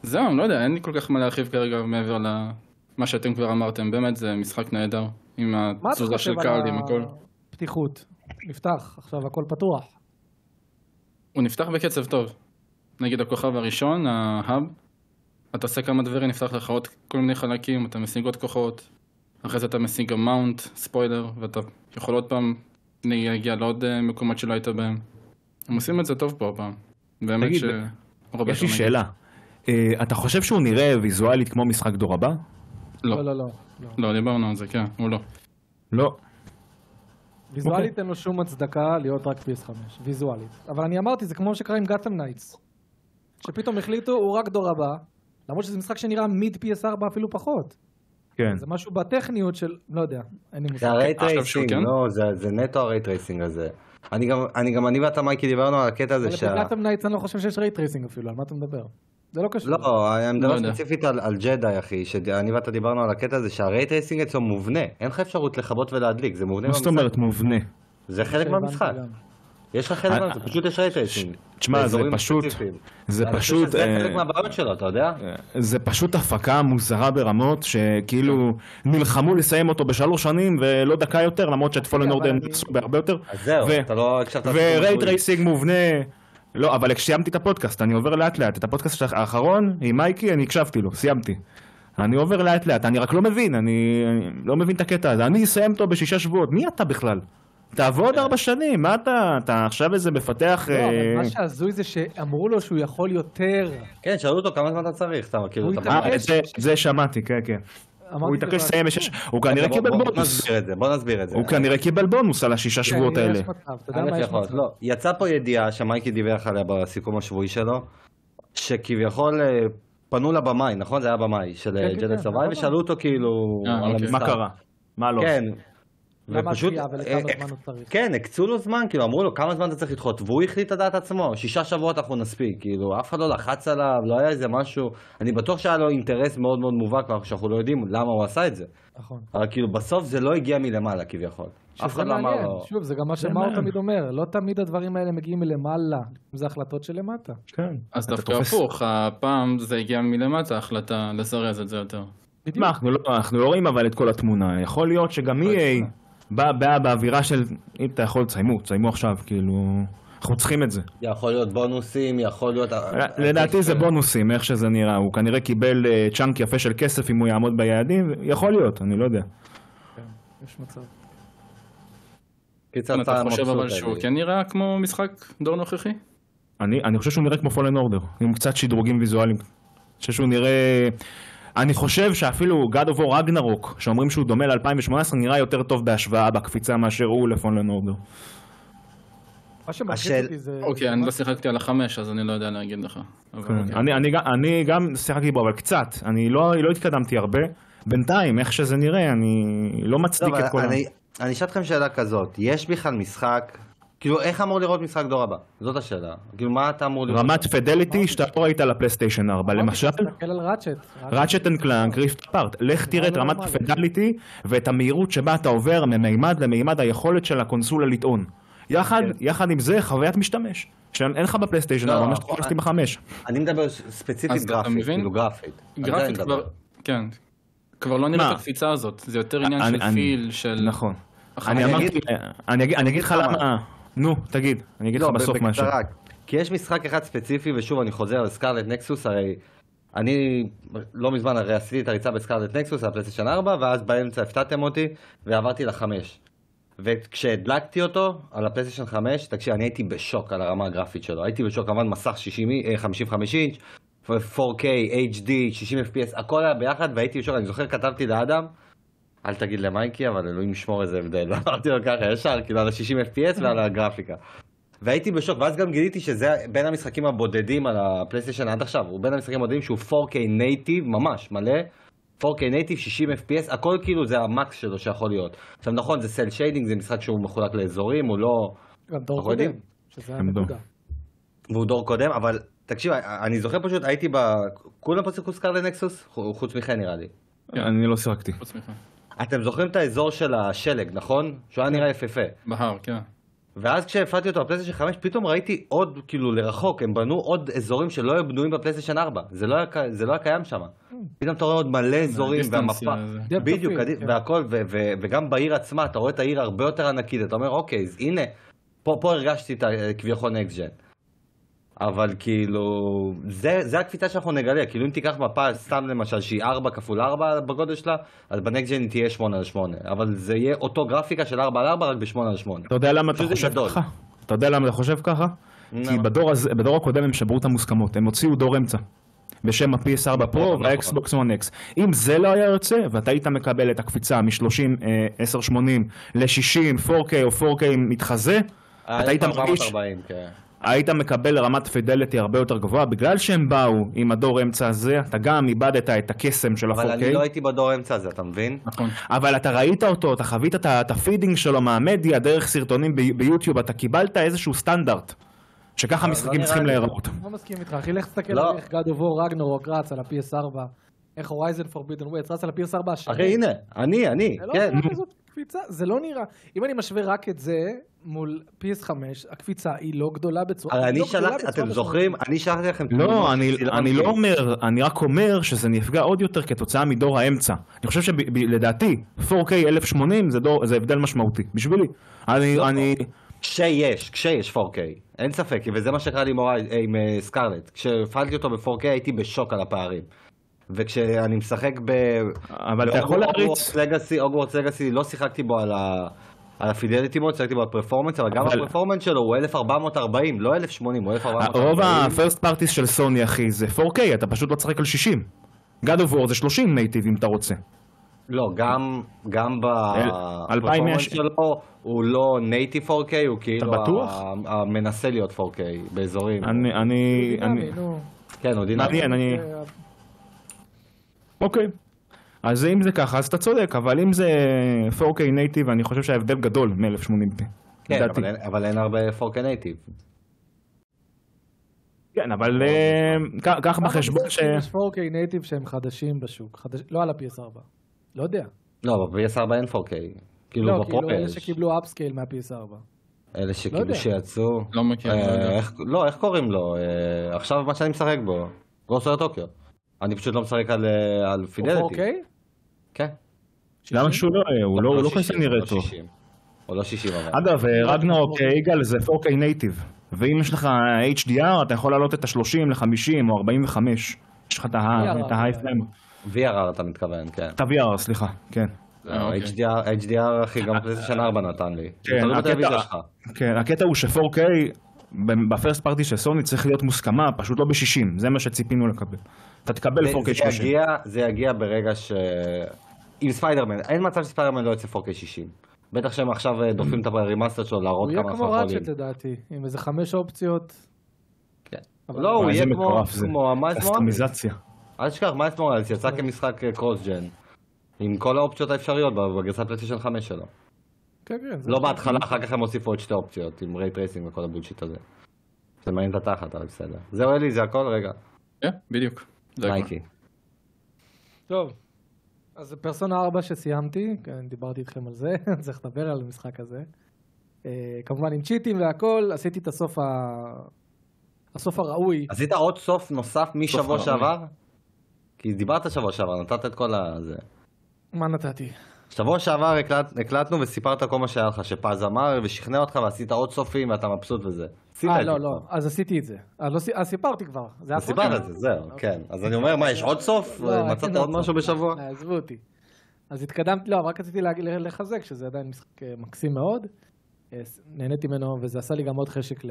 זהו, אני לא יודע, אין לי כל כך מה להרחיב כרגע מעבר למה שאתם כבר אמרתם, באמת זה משחק נהדר, עם התזוזה של קהל, עם הכל. הפתיחות? נפתח, עכשיו הכל פתוח. הוא נפתח בקצב טוב. נגיד הכוכב הראשון, ההאב, אתה עושה כמה דברים, נפתח לך עוד כל מיני חלקים, אתה משיג עוד כוחות, אחרי זה אתה משיג גם mount, ספוילר, ואתה יכול עוד פעם להגיע לעוד אה, מקומות שלא היית בהם. הם עושים את זה טוב פה הפעם. באמת ש... יש לי יותר שאלה. אה, אתה חושב שהוא נראה ויזואלית כמו משחק דור הבא? לא. לא, לא, לא. לא. לא, דיברנו על זה, כן, הוא לא. לא. ויזואלית אין לו שום הצדקה להיות רק PS5, ויזואלית. אבל אני אמרתי, זה כמו שקרה עם גות'אם נייטס. שפתאום החליטו, הוא רק דור הבא, למרות שזה משחק שנראה mid PS4 אפילו פחות. כן. זה משהו בטכניות של, לא יודע, אין לי זה מושג. ה ray עכשיו שהוא tracing, כן? לא, זה- זה נטו ה ray tracing הזה. אני גם, אני גם, אני ואתה מייקי דיברנו על הקטע הזה אבל שה... בגות'אם נייטס אני לא חושב שיש ray tracing אפילו, על מה אתה מדבר? זה לא קשור. לא, אני מדבר לא. ספציפית על, על ג'די אחי, שאני ואתה דיברנו על הקטע הזה שה ray tracing אצלו מובנה, אין לך אפשרות לכבות ולהדליק, זה מובנה מה זאת. אומרת מובנה? זה חלק מהמשחק. יש לך חלק אה, מהמשחק, פשוט יש ray tracing. תשמע, זה פשוט. זה פשוט, שזה אה, חלק מהבעיות שלו, אתה יודע? זה פשוט הפקה מוזרה ברמות, שכאילו נלחמו לסיים אותו בשלוש שנים ולא דקה יותר, למרות שאת פולן אורדר עשו בהרבה יותר. אז זהו, אתה לא הקשבת... ו ray tracing מובנה, לא, אבל סיימתי את הפודקאסט, אני עובר לאט לאט, את הפודקאסט האחרון עם מייקי, אני הקשבתי לו, סיימתי. אני עובר לאט לאט, אני רק לא מבין, אני לא מבין את הקטע הזה, אני אסיים אותו בשישה שבועות, מי אתה בכלל? תעבוד ארבע שנים, מה אתה, אתה עכשיו איזה מפתח... לא, אבל אה, מה שהזוי זה שאמרו לו שהוא יכול יותר. כן, שאלו אותו כמה זמן אתה צריך, אתה כאילו, אתה... התעקש. אה, זה- זה שמעתי, כן, כן. הוא התעקש לסיים בשש, הוא כנראה בוא- קיבל בונוס. בוא נסביר את זה. הוא כנראה קיבל בונוס על השישה כן, שבועות האלה. לא. יצא פה ידיעה שמייקי דיווח עליה בסיכום השבועי שלו, שכביכול אה, פנו לבמאי, נכון? זה היה במאי של כן, כן, כן, סרווייבר. ושאלו אותו כאילו אוקיי. מה קרה? מה לא? כן. למה ופשוט, הדחייה ולכמה אה, זמן הוא צריך? כן, הקצו לו זמן, כאילו אמרו לו כמה זמן אתה צריך לדחות, והוא החליט על דעת עצמו, שישה שבועות אנחנו נספיק, כאילו אף אחד לא לחץ עליו, לא היה איזה משהו, אני בטוח שהיה לו אינטרס מאוד מאוד מובהק, שאנחנו לא יודעים למה הוא עשה את זה, נכון. אבל כאילו בסוף זה לא הגיע מלמעלה כביכול, אף אחד לא אמר לו, שוב, זה גם מה שמאור. תמיד אומר, לא תמיד הדברים האלה מגיעים מלמעלה, זה החלטות שלמטה. כן. אז דווקא הפוך, הפעם זה הגיע מלמטה, ההחלטה לזרז את זה יותר. בדיוק. מה, אנחנו לא, אנחנו לא רואים אבל את כל התמונה, יכול להיות שגם EA באה באה באווירה של אם אתה יכול תסיימו, תסיימו עכשיו, כאילו, אנחנו צריכים את זה. יכול להיות בונוסים, יכול להיות, לדעתי זה בונוסים, איך שזה נראה, הוא כנראה קיבל אה, צ'אנק יפה של כסף אם הוא יעמוד ביעדים, יכול להיות, אני לא יודע. יש מצב. קיצר אתה חושב אבל שהוא אני- כן נראה כמו משחק דור נוכחי? אני, אני חושב שהוא נראה כמו פולן אורדר, עם קצת שדרוגים ויזואליים. אני חושב שהוא נראה... אני חושב שאפילו God of War רגנרוק, שאומרים שהוא דומה ל-2018, נראה יותר טוב בהשוואה בקפיצה מאשר הוא לפולן אורדר. מה שמלחיץ השאל- אותי זה... אוקיי, אני לא שיחקתי על החמש, אז אני לא יודע להגיד לך. כן. אוקיי. אני, אני, גם- אני גם שיחקתי בו, אבל קצת. אני לא, לא התקדמתי הרבה. בינתיים, איך שזה נראה, אני לא מצדיק טוב, את כל ה... אני אשאל אתכם שאלה כזאת, יש בכלל משחק, כאילו איך אמור לראות משחק דור הבא? זאת השאלה, כאילו מה אתה אמור לראות? רמת fidelity שאתה לא ראית על הפלייסטיישן 4, למשל, תסתכל על ראצ'ט. ראצ'ט אנד קלאנק, ריפט אפארט, לך תראה את לא רמת. ה fidelity ואת המהירות שבה אתה עובר ממימד למימד היכולת של הקונסולה לטעון. יחד, יחד עם זה חוויית משתמש, שאין לך בפלייסטיישן לא, 4, מה שאתה עם החמש. אני מדבר ספציפית גרפית? כאילו גרפית. גרפית. כבר, כן. כבר לא נראה? את הקפיצה הזאת, זה יותר עניין של feel, של... נכון. אני אמרתי, אגיד- אני אגיד- לך. למה, נו, תגיד, אני אגיד לך לא, בסוף משהו. כי יש משחק אחד ספציפי, ושוב אני חוזר על סקארלט נקסוס, הרי אני לא מזמן הרי עשיתי את הריצה בסקארלט נקסוס על פלייסטיישן 4, ואז באמצע הפתעתם אותי, ועברתי לחמש. וכשהדלקתי אותו על הפלייסטיישן 5, תקשיב, אני הייתי בשוק על הרמה הגרפית שלו, הייתי בשוק, כמובן מסך 60, אה, 55 אינץ', 4K, HD, 60 FPS, הכל היה ביחד, והייתי בשוק, אני זוכר כתבתי לאדם, אל תגיד למייקי, אבל אלוהים ישמור איזה הבדל, ואמרתי לו ככה ישר, כאילו על ה-60 FPS ועל הגרפיקה. והייתי בשוק, ואז גם גיליתי שזה בין המשחקים הבודדים על הפלייסטיישן עד עכשיו, הוא בין המשחקים הבודדים שהוא 4K native, ממש, מלא, 4K native, 60 FPS, הכל כאילו זה ה max שלו שיכול להיות. עכשיו נכון, זה cel shading, זה משחק שהוא מחולק לאזורים, הוא לא... גם דור יודעים. קודם, שזה דור. הנקודה. והוא דור קודם, אבל תקשיב, אני זוכר פשוט, הייתי ב... כולם פה שיחקו Scarlet Nexus? חוץ מכן נראה לי. אני לא שיחקתי. חוץ ממך. אתם זוכרים את האזור של השלג, נכון? שהוא היה נראה יפהפה. בהר, כן. ואז כשהפעלתי אותו בפלייסטיישן 5, פתאום ראיתי עוד, כאילו, לרחוק, הם בנו עוד אזורים שלא היו בנויים בפלייסטיישן 4. זה לא היה, ק- זה לא היה קיים שם. פתאום אתה רואה עוד מלא אזורים, ה distance, והמפה, אה, בדיוק, כן. והכל, ו- ו- וגם בעיר עצמה, אתה רואה את העיר הרבה יותר ענקית, אתה אומר, אוקיי, אז הנה, פה פה הרגשתי את ה- כביכול next gen. אבל כאילו, זה, זה הקפיצה שאנחנו נגלה, כאילו אם תיקח מפה סתם למשל שהיא 4 כפול 4 בגודל שלה, אז ב next gen היא תהיה 8 על 8, אבל זה יהיה אותו גרפיקה של 4 על 4 רק ב-8 על 8. אתה יודע למה אתה חושב גדול. ככה? אתה יודע למה אתה חושב ככה? כי? בדור הזה- בדור הקודם הם שברו את המוסכמות, הם הוציאו דור אמצע. בשם ה- PS4 Pro נכון, וה-Xbox One X. אם זה לא היה יוצא, ואתה היית מקבל את הקפיצה מ-30, 1080 ל-60, 4K או 4K מתחזה, אתה היית מרגיש, 440, כן. היית מקבל רמת fidelity הרבה יותר גבוהה, בגלל שהם באו עם הדור אמצע הזה, אתה גם איבדת את הקסם של אבל אני ה-4K, לא הייתי בדור האמצע הזה, אתה מבין? נכון. אבל אתה ראית אותו, אתה חווית את ה feeding שלו מהמדיה, דרך סרטונים ביוטיוב, אתה קיבלת איזשהו סטנדרט, שככה לא משחקים נראה צריכים. להיראות. לא מסכים איתך, אחי, לך תסתכל לא. על איך God of War רגנרוק רץ על ה-PS4, איך הורייזן פורבידן ווייטס רץ על ה-PS4 השני. אחי, הנה, אני, אני, לא כן. קפיצה, זה לא נראה. אם אני משווה רק את זה מול PS5, הקפיצה היא לא גדולה בצורה... הרי אני לא שלחתי, אתם זוכרים? אני שלחתי לכם לא, אני, לא אומר, אני רק אומר שזה נפגע עוד יותר כתוצאה מדור האמצע. אני חושב שלדעתי, 4K 1080 זה, הבדל משמעותי, בשבילי. אני, לא. אני, כשיש, כשיש 4K, אין ספק, וזה מה שקרה לי עם אה, סקארלט. כשהפעלתי אותו ב-4K הייתי בשוק על הפערים. וכשאני משחק ב... אבל אתה יכול להריץ, לגאסי, אוגוורטס לגאסי, לא שיחקתי בו על ה... על הפידליטי מוד, שיחקתי בו על פרפורמנס, אבל גם הפרפורמנס שלו הוא 1440, לא 1080, הוא 1440. רוב ה-first parties של סוני אחי זה 4K, אתה פשוט לא תשחק על 60. God of War זה 30 native אם אתה רוצה. לא, גם, גם ב performance שלו הוא לא native 4K, הוא כאילו המנסה להיות 4K באזורים. אני, אני, אני. כן, הוא דינמי. מעניין, אני, אה, אוקיי. אז אם זה ככה, אז אתה צודק, אבל אם זה 4K native, אני חושב שההבדל גדול מ-1080p. כן. אבל אין- אבל אין הרבה 4K native. כן, אבל אה, קח בחשבון ש... יש 4K נייטיב שהם חדשים בשוק, חדש... לא על ה-PS4. לא יודע. לא, ב-PS4 אין 4K. כאילו לא, כאילו אלה. שקיבלו אפסקייל מה-PS4. אלה לא שכאילו יודע. שיצאו. לא מכיר, אה, לא יודע. איך- לא, איך קוראים לו? אה, עכשיו מה שאני משחק בו. גוסו טוקיו. אני פשוט לא משחק על, אה, על או פידליטי. 4K? כן. למה שהוא לא יהיה? הוא לא הוא לא 60, כזה נראה לא טוב. 60. או לא 60 אבל. אגב, אה, רגנרוק יגאל זה 4K native, ואם יש לך HDR אתה יכול להעלות את ה-30 ל-50 או 45. יש לך את ה- את ה high frame. VRR אתה מתכוון, כן. את ה-VR, סליחה, כן. אה, אוקיי. HDR, HDR אחי, גם פלייסטיישן 4 נתן לי. כן. כן, הקטע הוא ש-4K ב first party של סוני צריך להיות מוסכמה, פשוט לא ב-60, זה מה שציפינו לקבל. אתה תקבל זה- 4K זה 30. יגיע, זה יגיע ברגע ש... עם ספיידרמן, אין מצב שספיידרמן לא יוצא 4K 60. בטח שהם עכשיו אה, דוחפים את ה remaster שלו להראות הוא יהיה כמה כמו. Ratchet לדעתי, עם איזה חמש אופציות. כן. לא, הוא יהיה איזה כמו מטורף זה. כמו ה Miles Morales. אל תשכח, Miles Morales יצא כמשחק cross gen. עם כל האופציות האפשריות בגרסת פלייסטיישן 5 שלו. כן, כן. לא בהתחלה, אחר כך הם הוסיפו עוד שתי אופציות, עם ray tracing וכל ה bullshit הזה. זה מעניין את התחת, אבל בסדר. זהו אלי, זה הכל? רגע. כן, בדיוק. הכל. מייקי. טוב. אז פרסונה 4 שסיימתי, כן, דיברתי איתכם על זה, צריך לדבר על המשחק הזה. אה, כמובן עם צ'יטים והכל, עשיתי את הסוף ה... הסוף הראוי. עשית עוד סוף נוסף משבוע. שעבר? כי דיברת שבוע שעבר, נתת את כל הזה. מה נתתי? שבוע שעבר הקלט, הקלטנו וסיפרת כל מה שהיה לך, שפז אמר ושכנע אותך ועשית עוד סופים ואתה מבסוט וזה. אה, לא, לא. אז עשיתי את זה. אה, לא, אה, סיפרתי כבר. אז סיפרת? את זה, זהו, כן. אז אני אומר, מה, יש עוד סוף? לא, מצאת אין עוד. משהו בשבוע? אה, עזבו אותי. אז התקדמתי, לא, רק רציתי לחזק שזה עדיין משחק אה, מקסים מאוד. אה, נהניתי ממנו, וזה עשה לי גם עוד חשק ל...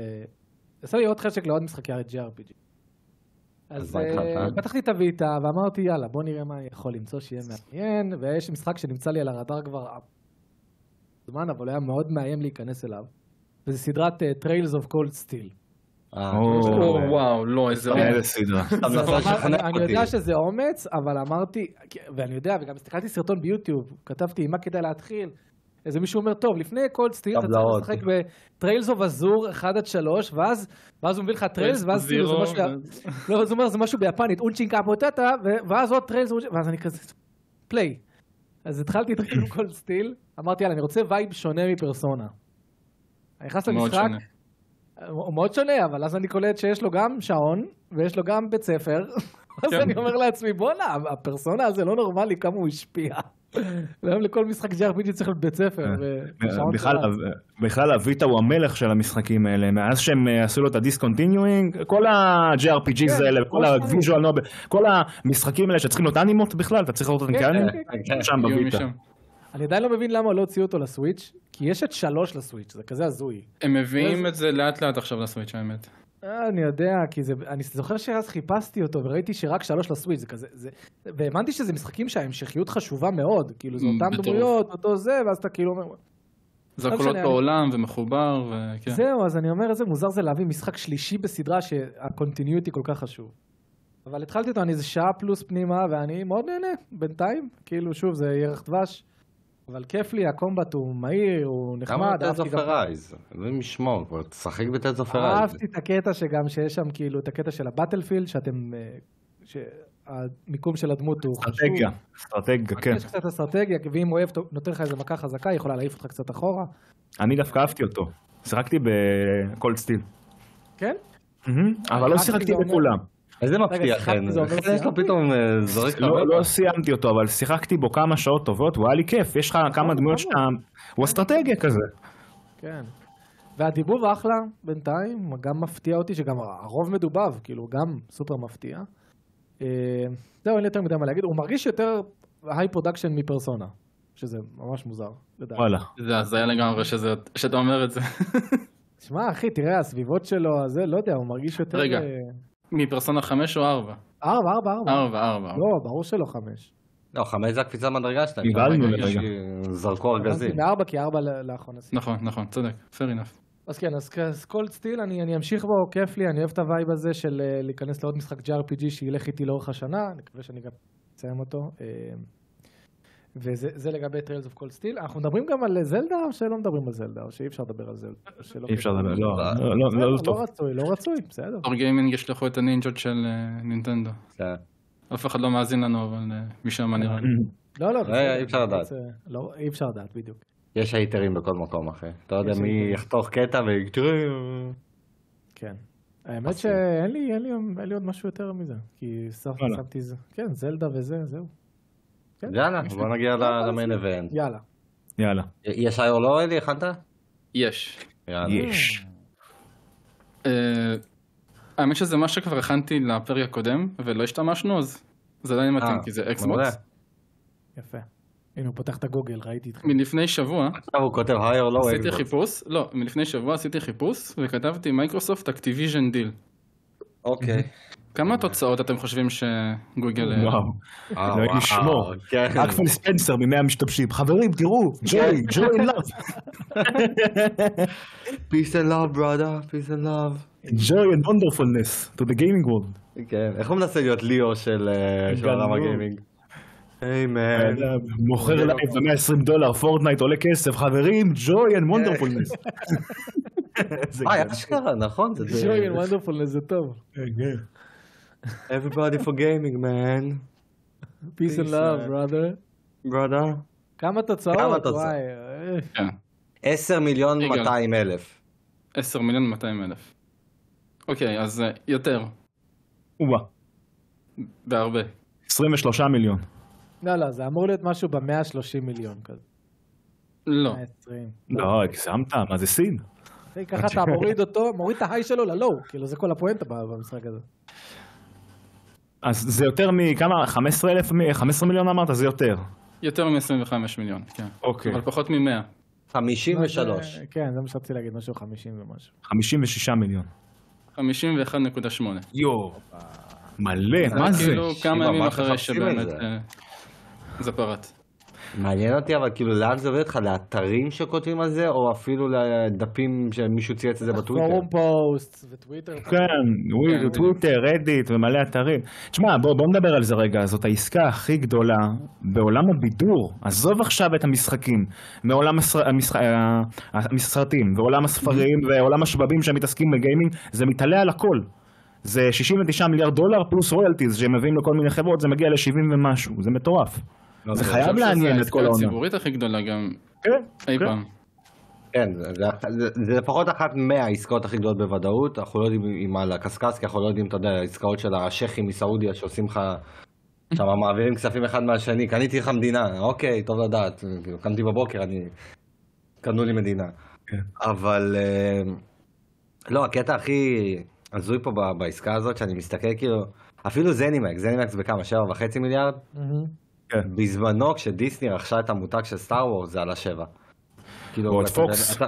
עשה לי עוד חשק לעוד משחקי JRPG. אז אז אה? פתחתי את הוויטה ואמרתי יאללה בוא נראה מה אני יכול למצוא שיהיה מעניין ויש משחק שנמצא לי על הרדאר כבר זמן אבל היה מאוד מאיים להיכנס אליו. וזה סדרת אה, Trails of Cold Steel. אה, יש או, לו- וואו, לא, איזה... איזה סדרה. אני-. יודע שזה אומץ, אבל אמרתי, ואני יודע, וגם הסתכלתי סרטון ביוטיוב, כתבתי עם מה כדאי להתחיל. איזה מישהו אומר, טוב, לפני כל סטיר אתה צריך. לשחק בטריילס אוף אזור 1 עד 3, ואז ואז הוא מביא לך טריילס, ואז כאילו זה משהו, לא, אז הוא אומר, זה משהו ביפנית, אונצ'ינקה פוטטה, ואז עוד טריילס, ואז אני כזה, play. אז התחלתי את Cold Steel, אמרתי, יאללה, אני רוצה vibe שונה מפרסונה. אני נכנס למשחק. הוא מאוד שונה, אבל אז אני קולט שיש לו גם שעון, ויש לו גם בית ספר, אז כן. אני אומר לעצמי, בואנה, הפרסונה הזה לא נורמלי כמה הוא השפיע. והיום לכל משחק JRPG צריך להיות בית ספר, ושעון בכלל, הוויטה הוא המלך של המשחקים האלה, מאז שהם אה, עשו לו את ה discontinuing, כל ה-JRPGs כן, האלה, כל ה- visual novel, כל המשחקים האלה שצריכים להיות אנימות בכלל, אתה צריך לראות אותם כן, כאנימות, כן, כן. שם. משם. אני עדיין לא מבין למה לא הוציאו אותו לסוויץ', כי יש את שלוש לסוויץ', זה כזה הזוי. הם מביאים את זה לאט לאט עכשיו לסוויץ' האמת. אני יודע, כי זה, אני זוכר שאז חיפשתי אותו וראיתי שרק שלוש לסוויץ', זה כזה, זה, והבנתי שזה משחקים שההמשכיות חשובה מאוד, כאילו זה Mm, בטירוף. דמויות, אותו זה, ואז אתה כאילו אומר, זה לא הכל משנה, אותו אני- עולם ומחובר, וכן. זהו, אז אני אומר, איזה מוזר זה להביא משחק שלישי בסדרה שהקונטיניוטי כל כך חשוב. אבל התחלתי אותו, אני איזה שעה פלוס פנימה, ואני מאוד נהנה, בינתיים. כאילו, שוב, זה ירח דבש. אבל כיף לי, ה combat הוא מהיר, הוא כמה נחמד. Tales אהבתי of Arise? אלוהים ישמור, כבר תשחק ב Tales of Arise. אהבתי את הקטע שגם שיש שם, כאילו, את הקטע של ה battlefield, שאתם... אה, שהמיקום של הדמות הוא חשוב. אסטרטגיה, אסטרטגיה, כן. יש קצת אסטרטגיה, ואם אויב נותן לך איזה מכה חזקה, היא יכולה להעיף אותך קצת אחורה. אני דווקא אהבתי אותו, שיחקתי ב Cold Steel, כן? אבל לא שיחקתי בכולם. איזה מפתיע. זה חן יש לו? פתאום אה, זורק לא. לא סיימתי אותו, אבל שיחקתי בו כמה שעות טובות, והוא היה לי כיף, יש לך כמה דמויות שאתה... הוא אסטרטגיה כזה. כן. והדיבוב אחלה בינתיים, גם מפתיע אותי שגם הרוב מדובב, כאילו גם סופר מפתיע. אה, זהו, אין לי יותר מדי מה להגיד, הוא מרגיש יותר high production מפרסונה, שזה ממש מוזר, לדעתי. וואלה. זה הזיה לגמרי שאתה אומר את זה. שמע, אחי, תראה, הסביבות שלו, הזה, לא יודע, הוא מרגיש יותר... רגע. אה, מפרסונה 5 או 4? ארבע, ארבע, ארבע. 4, 4. לא, ברור שלא חמש. לא, חמש זה הקפיצה מדרגה שלהם. נבהלנו לרגע. זרקו ארגזים. הבנתי מארבע, כי ארבע ל- לאחרונה. סיימתי. נכון, נכון, צודק, fair enough. אז כן, אז Cold Steel, אני, אני אמשיך בו, כיף לי, אני אוהב את ה-vibe הזה של uh, להיכנס לעוד משחק JRPG שילך איתי לאורך השנה, אני מקווה שאני גם אסיים אותו. וזה זה לגבי Trails of Cold Steel. אנחנו מדברים גם על זלדה או שלא מדברים על זלדה? או שאי אפשר לדבר על זלדה? אי אפשר? לדבר, לא, לא, לא, לא, לא. רצוי, לא רצוי, בסדר. אור גיימינג ישלחו את הנינג'ות של אה, נינטנדו. כן. אף אחד לא מאזין לנו, אבל אה, משם נראה לי. לא, לא, בסדר. אי אפשר לדעת. לא, אי אפשר לדעת, בדיוק. יש הייטרים בכל מקום, אחי. אתה לא יודע מי. יחתוך קטע תראה... כן. האמת שאין לי, עוד משהו יותר מזה. כי. שמתי זה. כן, זלדה וזה, זהו. כן. יאללה, בוא נגיע ל-main event. יאללה. יאללה. יש או לא, אלי? הכנת? יש. יש. אה, האמת שזה מה שכבר הכנתי לפרק הקודם, ולא השתמשנו, אז זה עדיין מתאים, אה, כי זה מעולה. אקסבוקס. יפה. הנה, הוא פותח את הגוגל, ראיתי איתך. מלפני שבוע עכשיו הוא כותב היי או לא, עשיתי אקסבוקס. חיפוש, לא, מלפני שבוע עשיתי חיפוש וכתבתי מייקרוסופט אקטיביז'ן דיל. אוקיי. כמה תוצאות אתם חושבים שגוגל... אה, וואו. אה, אלוהים וואו, ישמור. כן. רק פול ספנסר ממאה המשתמשים. חברים, תראו, ג'וי, ג'וי אין לאב. Peace and love, brother, peace and love. joy and wonderfulness to the gaming world. כן, איך הוא מנסה להיות ליאו של אה, של עולם. הגיימינג? Hey man. מוכר Live ב-120 דולר, פורטנייט עולה כסף, חברים, and wonderfulness. איזה אה. אשכרה, נכון, זה זה... שוין וונדרפול זה טוב. Everybody for gaming, man. peace and love, brother. brother. כמה תוצאות? כמה תוצאות? וואי, אה, כן, 10 מיליון יגאל. 200 אלף. 10 מיליון 200 אלף. אוקיי, אז אה, יותר, וואה, בהרבה. 23 מיליון. לא, לא, זה אמור להיות משהו ב-130 מיליון כזה. לא, 120. לא, הגזמת, מה זה סין? ככה אתה מוריד אותו, מוריד את ההיי שלו ללואו, כאילו זה כל הפואנטה במשחק הזה. אז זה יותר מכמה? 15 אלף? 15 מיליון אמרת? זה יותר. יותר מ-25 מיליון, כן. אוקיי. אבל פחות מ-100. 53. זה- כן, זה מה שרציתי להגיד, משהו 50 ומשהו. 56 מיליון. 51.8. יואו. מלא, מה זה? כאילו כמה ימים אחרי שבאמת זה. אה, זה פרט. מעניין אותי אבל כאילו לאן זה עובד לך? לאתרים שכותבים על זה או אפילו לדפים שמישהו צייץ את זה בטוויטר? פורום פוסט וטוויטר. כן, כן, טוויטר, רדיט ומלא אתרים. תשמע, בוא, בוא נדבר על זה רגע, זאת העסקה הכי גדולה בעולם הבידור. עזוב עכשיו את המשחקים, מעולם הסר... המשח... ה- הסרטים, ועולם הספרים, ועולם השבבים שמתעסקים בגיימינג, זה מתעלה על הכל. זה 69 מיליארד דולר פלוס royalties שהם מביאים לכל מיני חברות, זה מגיע ל-70 ומשהו, זה מטורף. זה חייב לעניין את כל העונה. הציבורית הכי גדולה גם כן, אי כן. פעם. כן, זה, זה, זה לפחות אחת מהעסקאות הכי גדולות בוודאות, אנחנו לא יודעים אם על הקשקש, כי אנחנו לא יודעים, אתה יודע, העסקאות של השייחים מסעודיה שעושים לך, שם מעבירים כספים אחד מהשני, קניתי לך מדינה, אוקיי, טוב לדעת, כאילו, קמתי בבוקר, אני, קנו לי מדינה. כן. אבל, אה, לא, הקטע הכי הזוי פה בעסקה הזאת, שאני מסתכל כאילו, אפילו זנימקס, זנימקס בכמה, שבע וחצי מיליארד? כן. בזמנו כשדיסני רכשה את המותג של סטאר וורס זה עלה שבע. כאילו, ועוד אתה- פוקס. אתה-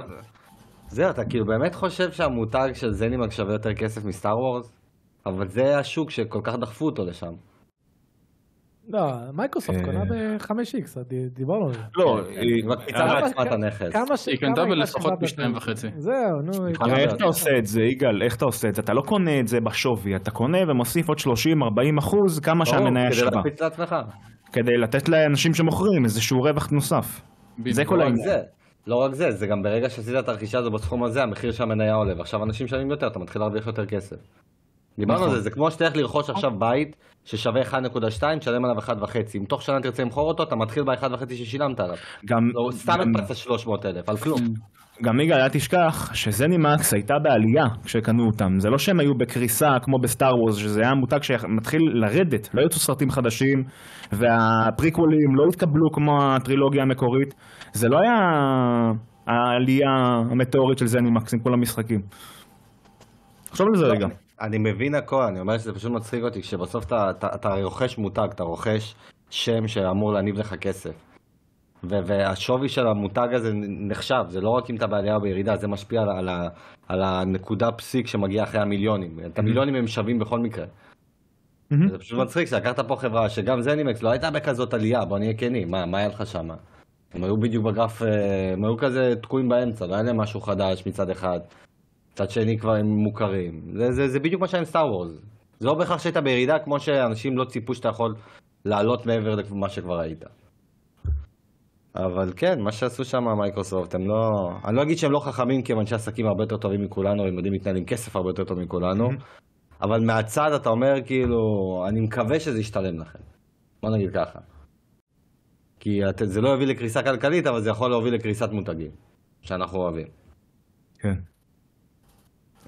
זהו, אתה כאילו באמת חושב שהמותג של זנימקס שווה יותר כסף מסטאר וורס? אבל זה השוק שכל כך דחפו אותו לשם. לא, מייקרוסופט אה. קונה ב-5X, דיברנו על זה. לא, היא מקפיצה אה, לעצמה את הנכס. כמה ש- היא קנתה בלפחות שווה פי שניים ב- וחצי. זהו, נו. איך אתה עושה את זה, יגאל? איך אתה עושה את זה? אתה לא קונה את זה בשווי, אתה קונה ומוסיף עוד 30-40 אחוז, כמה ברור, שהמניה כדי שווה. להקפיץ לעצמך. כדי לתת לאנשים שמוכרים איזשהו רווח נוסף. זה כל לא העניין. לא רק זה, זה גם ברגע שעשית את הרכישה הזו בסכום הזה, המחיר של המניה עולה, ועכשיו אנשים משלמים יותר, אתה מתחיל להרוויח יותר כסף. דיברנו על נכון. זה, זה כמו שתלך לרכוש עכשיו בית ששווה 1.2, תשלם עליו 1.5. אם תוך שנה תרצה למכור אותו, אתה מתחיל ב-1.5 ששילמת עליו. גם, לא, סתם הדפסת 300 אלף, על כלום. גם יגאל, אל תשכח שזנימקס הייתה בעלייה כשקנו אותם. זה לא שהם היו בקריסה כמו בסטאר וורס, שזה היה מותג שמתחיל לרדת, לא יצאו סרטים חדשים, והפריקוולים לא התקבלו כמו הטרילוגיה המקורית. זה לא היה העלייה המטאורית של זנימקס עם כל המשחקים. תחשוב על זה רגע. אני מבין הכל, אני אומר שזה פשוט מצחיק אותי, כשבסוף אתה, אתה, אתה רוכש מותג, אתה רוכש שם שאמור להניב לך כסף. ו- והשווי של המותג הזה נחשב, זה לא רק אם אתה בעלייה או בירידה, זה משפיע על, על, ה- על הנקודה פסיק שמגיע אחרי המיליונים. את המיליונים הם שווים בכל מקרה. זה פשוט מצחיק שלקחת פה חברה שגם זנימקס לא הייתה בכזאת עלייה, בוא נהיה כנים, מה, מה היה לך שם? הם היו בדיוק בגרף, אה, הם היו כזה תקועים באמצע, לא היה להם משהו חדש מצד אחד, מצד שני כבר הם מוכרים. זה, זה, זה בדיוק מה שהיה עם סטאר וורס. זה לא בהכרח שהיית בירידה, כמו שאנשים לא ציפו שאתה יכול לעלות מעבר למה שכבר היית. אבל כן, מה שעשו שם מייקרוסופט, הם לא... אני לא אגיד שהם לא חכמים, כי הם אנשי עסקים הרבה יותר טובים מכולנו, הם יודעים להתנהל עם כסף הרבה יותר טוב מכולנו, אבל מהצד אתה אומר כאילו, אני מקווה שזה ישתלם לכם. בוא נגיד ככה. כי את- זה לא יביא לקריסה כלכלית, אבל זה יכול להוביל לקריסת מותגים, שאנחנו אוהבים. כן.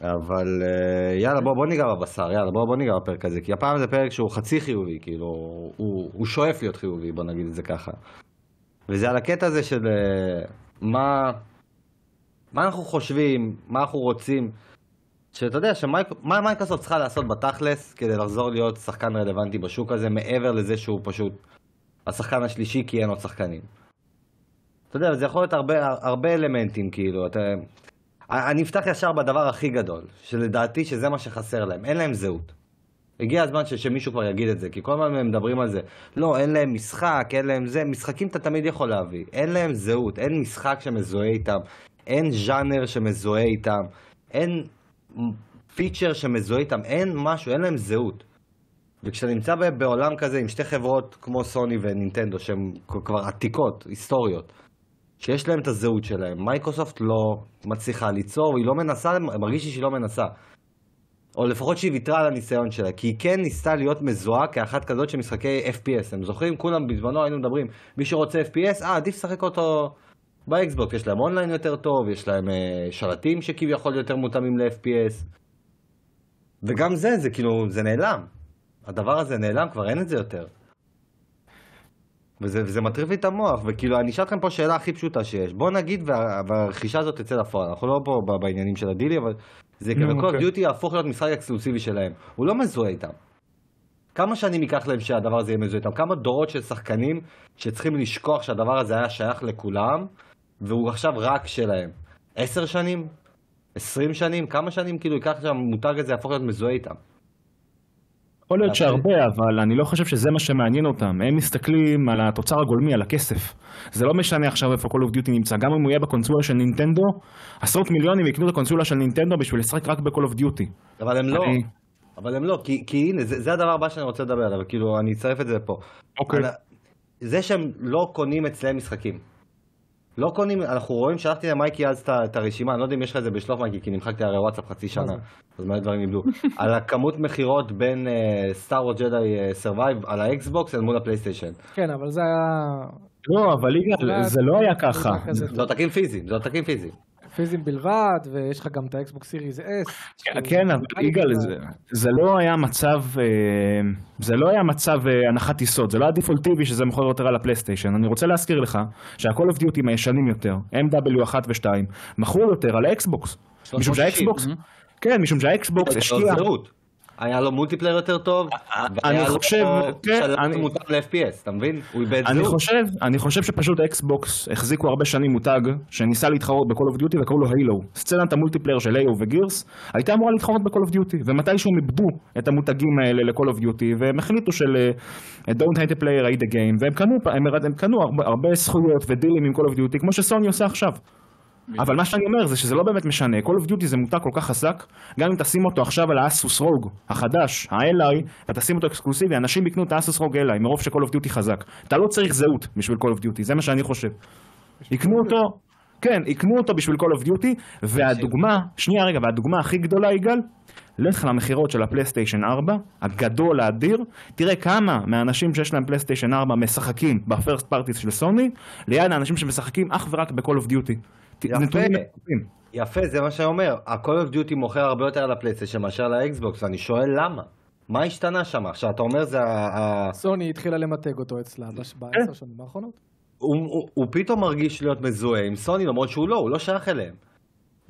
אבל אה, יאללה בוא, בוא ניגע בבשר, יאללה בוא, בוא ניגע בפרק הזה, כי הפעם זה פרק שהוא חצי חיובי, כאילו, הוא, הוא שואף להיות חיובי, בוא נגיד את זה ככה. וזה על הקטע הזה של אה, מה, מה אנחנו חושבים, מה אנחנו רוצים, שאתה יודע, שמייק, מה מייקרוסופט צריכה לעשות בתכלס כדי לחזור להיות שחקן רלוונטי בשוק הזה, מעבר לזה שהוא פשוט השחקן השלישי כי אין עוד שחקנים. אתה יודע, זה יכול להיות הרבה, הרבה אלמנטים, כאילו, אתה... אני אפתח ישר בדבר הכי גדול, שלדעתי שזה מה שחסר להם, אין להם זהות. הגיע הזמן ש, שמישהו כבר יגיד את זה, כי כל הזמן הם מדברים על זה. לא, אין להם משחק, אין להם זה, משחקים אתה תמיד יכול להביא. אין להם זהות, אין משחק שמזוהה איתם, אין ז'אנר שמזוהה איתם, אין פיצ'ר שמזוהה איתם, אין משהו, אין להם זהות. וכשאתה נמצא בעולם כזה עם שתי חברות כמו סוני ונינטנדו, שהן כבר עתיקות, היסטוריות, שיש להם את הזהות שלהם. מייקרוסופט לא מצליחה ליצור, היא לא מנסה, מרגיש לי שהיא לא מנסה. או לפחות שהיא ויתרה על הניסיון שלה, כי היא כן ניסתה להיות מזוהה כאחת כזאת של משחקי FPS. הם זוכרים? כולם בזמנו היינו מדברים, מי שרוצה FPS, אה, עדיף לשחק אותו באקסבוקס, יש להם אונליין יותר טוב, יש להם אה, שלטים שכביכול יותר מותאמים ל-FPS. וגם זה, זה כאילו, זה נעלם. הדבר הזה נעלם, כבר אין את זה יותר. וזה, וזה מטריף לי את המוח, וכאילו, אני אשאל אתכם פה שאלה הכי פשוטה שיש. בוא נגיד וה, והרכישה הזאת תצא לפועל, אנחנו לא פה ב- בעניינים של הדילי, אבל זה כאילו, כל אוקיי. דיוטי יהפוך להיות משחק אקסקלוסיבי שלהם. הוא לא מזוהה איתם. כמה שנים ייקח להם שהדבר הזה יהיה מזוהה איתם? כמה דורות של שחקנים שצריכים לשכוח שהדבר הזה היה שייך לכולם, והוא עכשיו רק שלהם? עשר שנים? עשרים שנים? כמה שנים כאילו ייקח שהמותג הזה יהפוך להיות מזוהה איתם? יכול להיות שהרבה, אבל אני לא חושב שזה מה שמעניין אותם. הם מסתכלים על התוצר הגולמי, על הכסף. זה לא משנה עכשיו איפה Call of Duty נמצא. גם אם הוא יהיה בקונסולה של נינטנדו, עשרות מיליונים יקנו את הקונסולה של נינטנדו בשביל לשחק רק ב-Call of Duty. אבל הם לא. אני- אבל הם לא, כי, כי הנה, זה, זה הדבר הבא שאני רוצה לדבר עליו, כאילו, אני אצרף את זה פה. אוקיי. זה שהם לא קונים אצלם משחקים. לא קונים, אנחנו רואים, שלחתי למייקי אז את הרשימה, אני לא יודע אם יש לך את זה בשלוף מייקי, כי נמחקתי הרי וואטסאפ חצי שנה, אז מלא דברים איבדו. על הכמות מכירות בין Star Wars Jedi Survivor על האקסבוקס אל מול הפלייסטיישן. כן, אבל זה היה לא, אבל יגאל, זה לא היה ככה. זה עותקים פיזיים, זה עותקים פיזיים. פיזיים בלבד, ויש לך גם את האקסבוקס Series S. כן, אבל יגאל, זה- לא היה מצב, אה, זה לא היה מצב אה, הנחת יסוד, זה לא היה דיפולטיבי שזה מוכר יותר על הפלייסטיישן. אני רוצה להזכיר לך שה-Call of Duty הישנים יותר, MW1 ו-2, מכרו יותר על האקסבוקס. משום שהאקסבוקס, כן, משום שהאקסבוקס השקיע. היה לו multiplayer יותר טוב, אני והיה לו חושב, כן, שלט אני- מותאם ל-FPS, אתה מבין? הוא איבד אני זהות. חושב, אני חושב שפשוט האקסבוקס החזיקו הרבה שנים מותג שניסה להתחרות ב-Call of Duty וקראו לו הילו. סצנת ה-multiplayer של הילו ו-Gears הייתה אמורה להתחרות ב-Call of Duty ומתישהו הם איבדו את המותגים האלה ל-Call of Duty והם החליטו של אה, Don't hate a player, hate the game והם קנו, הם, הם קנו הרבה, הרבה זכויות ודילים עם Call of Duty כמו שסוני עושה עכשיו. אבל מה שאני אומר זה שזה לא באמת משנה, Call of Duty זה מותג כל כך חזק, גם אם תשים אותו עכשיו על האסוס ROG החדש, ה-Ally, ותשים אותו אקסקלוסיבי, אנשים יקנו את האסוס ROG Ally מרוב ש-Call of Duty חזק. אתה לא צריך זהות בשביל Call of Duty, זה מה שאני חושב. יקנו אותו, כן, יקנו אותו בשביל Call of Duty, והדוגמה, שנייה רגע, והדוגמה הכי גדולה יגאל, לך למכירות של הפלייסטיישן 4, הגדול, האדיר, תראה כמה מהאנשים שיש להם פלייסטיישן 4 משחקים ב-first parties של סוני, ליד האנשים שמשחקים אך ורק ב-Call of Duty. יפה. יפה, זה מה שאני אומר. ה-Call of Duty מוכר הרבה יותר על הפלייסטיישן מאשר על האקסבוקס, ואני שואל למה. מה השתנה שם? עכשיו, אתה אומר זה ה... סוני התחילה למתג אותו אצלה בש- בעשר שנים האחרונות. הוא פתאום מרגיש להיות מזוהה עם סוני, למרות שהוא לא, הוא לא שייך אליהם.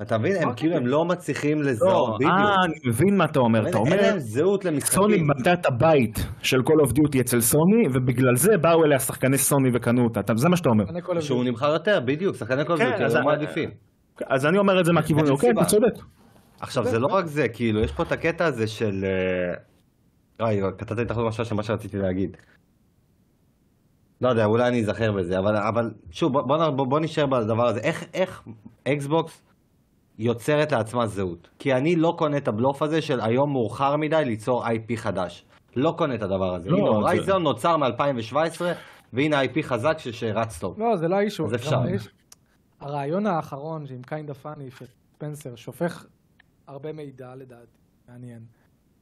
אתה מבין? הם כאילו, הם לא מצליחים לזהות, לא, בדיוק. אה, אני מבין מה אתה אומר. אין אתה אין אומר, להם זהות למשחקים. סוני בנתה את הבית של Call of Duty אצל סוני, ובגלל זה באו אליה שחקני סוני וקנו אותה. אתה- זה מה שאתה אומר. אני כל שהוא נמכר יותר, בדיוק, שחקני Duty, אז- הם מעדיפים. אז אני אומר את זה מהכיוון, אין אוקיי. אתה צודק. עכשיו, זה לא רק זה, כאילו, יש פה את הקטע הזה של... אה, אוי, קטעתי לך משהו של מה שרציתי להגיד. לא יודע, אולי אני אזכר בזה, אבל, אבל שוב, בוא, נשאר בדבר הזה. איך, איך אקסבוקס יוצרת לעצמה זהות? כי אני לא קונה את הבלוף הזה של היום מאוחר מדי ליצור IP חדש. לא קונה את הדבר הזה. לא, הנה, זה- הורייזון נוצר מ-2017, והנה IP חזק ש- שרץ טוב. לא, זה לא האישו. אז אפשר. האיש- הרעיון האחרון, שעם קיינדה פאני, שספנסר שופך הרבה מידע לדעתי, מעניין.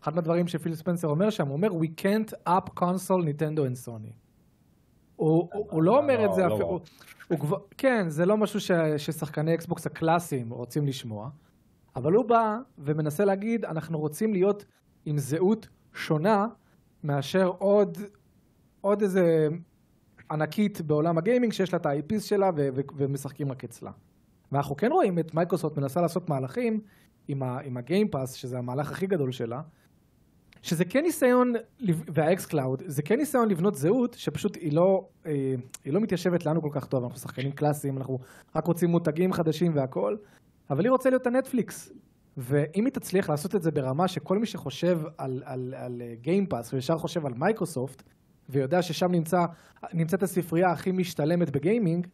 אחד מהדברים שפיל ספנסר אומר שם, הוא אומר, We can't up console Nintendo and Sony. הוא, הוא, הוא לא אומר את זה לא, אפילו, כן, זה לא משהו ש, ששחקני אקסבוקס הקלאסיים רוצים לשמוע, אבל הוא בא ומנסה להגיד, אנחנו רוצים להיות עם זהות שונה מאשר עוד, עוד איזה ענקית בעולם הגיימינג שיש לה את ה-IPs שלה ו- ו- ומשחקים רק אצלה. ואנחנו כן רואים את מייקרוסופט מנסה לעשות מהלכים עם, ה- עם ה-Game Pass, שזה המהלך הכי גדול שלה, שזה כן ניסיון, וה-xCloud, זה כן ניסיון לבנות זהות שפשוט היא לא, אה, היא לא מתיישבת לנו כל כך טוב, אנחנו שחקנים קלאסיים, אנחנו רק רוצים מותגים חדשים והכל, אבל היא רוצה להיות הנטפליקס. ואם היא תצליח לעשות את זה ברמה שכל מי שחושב על, על, על Game Pass וישר חושב על מייקרוסופט, ויודע ששם נמצא, נמצאת הספרייה הכי משתלמת בגיימינג,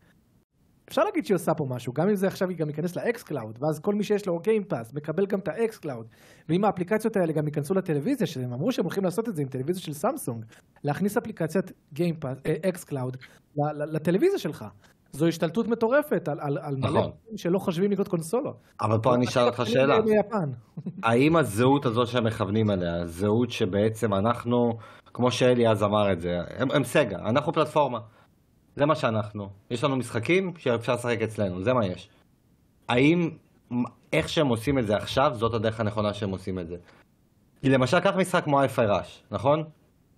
אפשר להגיד שהיא עושה פה משהו, גם אם זה עכשיו היא גם ייכנס ל-xCloud, ואז כל מי שיש לו Game Pass מקבל גם את ה-xCloud, ואם האפליקציות האלה גם ייכנסו לטלוויזיה, שהם אמרו שהם הולכים לעשות את זה עם טלוויזיה של סמסונג, להכניס אפליקציית Game Pass, xCloud, לטלוויזיה שלך. זו השתלטות מטורפת על, על, על מלא נכון. אנשים שלא חושבים לקנות קונסולות. אבל פה אני אשאל אותך שאלה. האם הזהות הזו שהם מכוונים אליה, זהות שבעצם אנחנו, כמו שאלי אז אמר את זה, הם, הם סגה, אנחנו פלטפורמה. זה מה שאנחנו. יש לנו משחקים שאפשר לשחק אצלנו, זה מה יש. האם איך שהם עושים את זה עכשיו, זאת הדרך הנכונה שהם עושים את זה? כי למשל, קח משחק כמו איי ראש, נכון?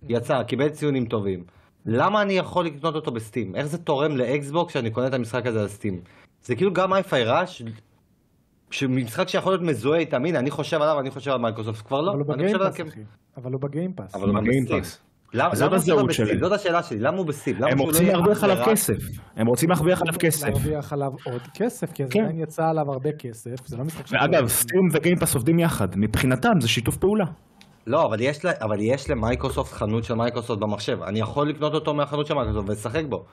יצא, קיבל ציונים טובים. למה אני יכול לקנות אותו בסטים? איך זה תורם לאקסבוקס שאני קונה את המשחק הזה על סטים? זה כאילו גם Hi-Fi Rush, שמשחק שיכול להיות מזוהה איתם, הנה, אני חושב עליו, אני חושב על מייקרוסופט, כבר לא. אבל הוא אני חושב עליו ב Game Pass, אחי. אבל הוא בגיימפאס. אבל הוא בגיימפאס. למה בזהות לא ב Steam? שלהם. זאת השאלה שלי, למה הוא? למה הם לא רוצים להרוויח עליו כסף. הם רוצים להרוויח עליו כסף. להרוויח עליו עוד כסף, כי כן. עדיין יצא עליו הרבה כסף, זה לא משחק ש- ואגב, Steam ו Game Pass עובדים יחד. מבחינתם זה שיתוף פעולה. לא, אבל יש, לה, אבל יש למייקרוסופט חנות של מייקרוסופט במחשב. אני יכול לקנות אותו מהחנות של מייקרוסופט ולשחק בו.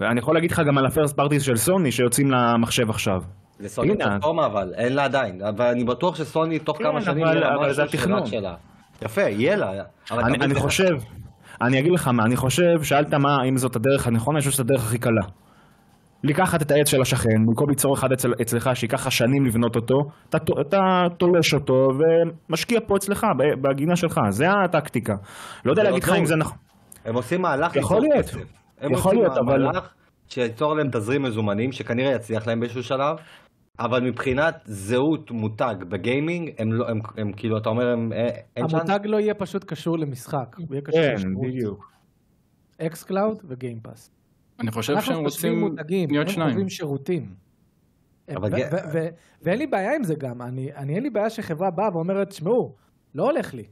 ואני יכול להגיד לך גם על הפרסט פארטיס של סוני שיוצאים למחשב עכשיו. לסוני. פלטפורמה אבל, אין לה עדיין. אבל אני בטוח שסוני תוך כן, כמה שנים אבל- יהיה לה אבל זה התכנון. שלה. יפה, יהיה לה. אני, חושב, אני אגיד לך מה, אני חושב, שאלת מה, אם זאת הדרך הנכונה, אני חושב שזאת הדרך הכי קלה. לקחת את העץ של השכן, במקום ליצור אחד אצל, אצלך שייקח לך שנים לבנות אותו, אתה, אתה תולש אותו ומשקיע פה אצלך, בגינה שלך, זה הטקטיקה. לא יודע זה להגיד לא לך אם. זה נכון. הם עושים מהלך יכול להיות. הם יכול עושים להיות, אבל- מהלך שייצור להם תזרים מזומנים, שכנראה יצליח להם באיזשהו שלב, אבל מבחינת זהות מותג בגיימינג, הם לא, הם, הם כאילו, אתה אומר, הם, אה, אין צ'אנס? המותג לא יהיה פשוט קשור למשחק, הוא יהיה קשור כן, לשירות. בדיוק. xCloud ו Game Pass. אני חושב אנחנו שהם רוצים מותגים, להיות הם שניים. חושבים שירותים. אבל ו- ג- ו- ו- ואין לי בעיה עם זה גם, אני אני- אין לי בעיה שחברה באה ואומרת, תשמעו, לא הולך לי.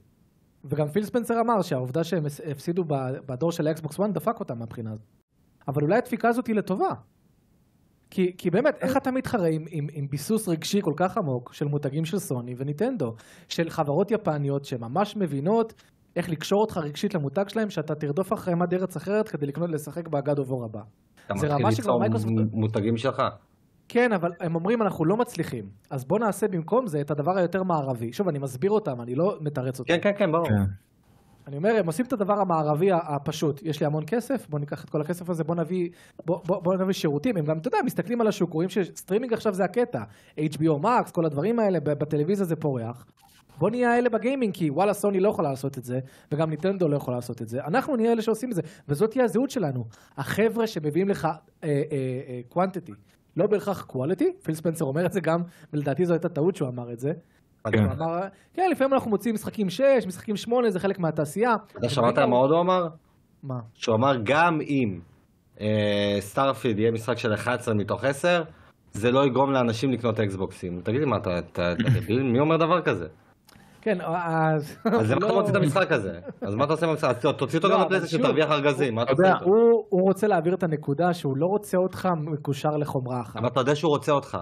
וגם פיל ספנסר אמר שהעובדה שהם הפס- הפסידו בדור של האקסבוקס 1 דפק אותם מהבחינה הזאת. אבל אולי הדפיקה הזאת היא לטובה. כי, כי באמת, איך אתה מתחרה עם, עם, עם ביסוס רגשי כל כך עמוק של מותגים של סוני וניטנדו, של חברות יפניות שממש מבינות איך לקשור אותך רגשית למותג שלהם, שאתה תרדוף אחריהם עד ארץ אחרת כדי לקנות לשחק ב God of War הבא. אתה זה מתחיל ליצור מייקרוסופט- מותגים שלך. כן, אבל הם אומרים אנחנו לא מצליחים, אז בוא נעשה במקום זה את הדבר היותר מערבי. שוב, אני מסביר אותם, אני לא מתרץ אותם. כן, כן, כן, ברור. כן. אני אומר, הם עושים את הדבר המערבי הפשוט. יש לי המון כסף, בוא ניקח את כל הכסף הזה, בוא נביא, בוא, בוא, בוא נביא שירותים. הם גם, אתה יודע, מסתכלים על השוק, רואים שסטרימינג עכשיו זה הקטע. HBO Max, כל הדברים האלה, בטלוויזיה זה פורח. בוא נהיה האלה בגיימינג, כי וואלה, סוני לא יכולה לעשות את זה, וגם ניטנדו לא יכולה לעשות את זה. אנחנו נהיה אלה שעושים את זה, וזאת תהיה הזהות שלנו. החבר'ה שמביאים לך quantity, לא בהכרח quality, פיל ספנסר אומר את זה גם, ולדעתי זו הייתה טעות שהוא אמר את זה. כן. הוא אמר, כן, לפעמים אנחנו מוצאים משחקים 6, משחקים 8, זה חלק מהתעשייה. אתה שמעת מה עוד הוא אמר? מה? שהוא אמר גם אם אה, Starfield יהיה משחק של 11 מתוך 10, זה לא יגרום לאנשים לקנות אקסבוקסים. תגיד לי מה, אתה אתה- אתה דביל? מי אומר דבר כזה? כן, אז... אז למה אתה לא. מוציא את המשחק הזה? אז מה אתה עושה במשחק? אז תוציא אותו לא, גם לפלייסטיישן, שוב, תרוויח ארגזים, מה אתה עושה איתו? הוא רוצה להעביר את הנקודה שהוא לא רוצה אותך מקושר לחומרה אחת. אבל אתה יודע שהוא רוצה אותך.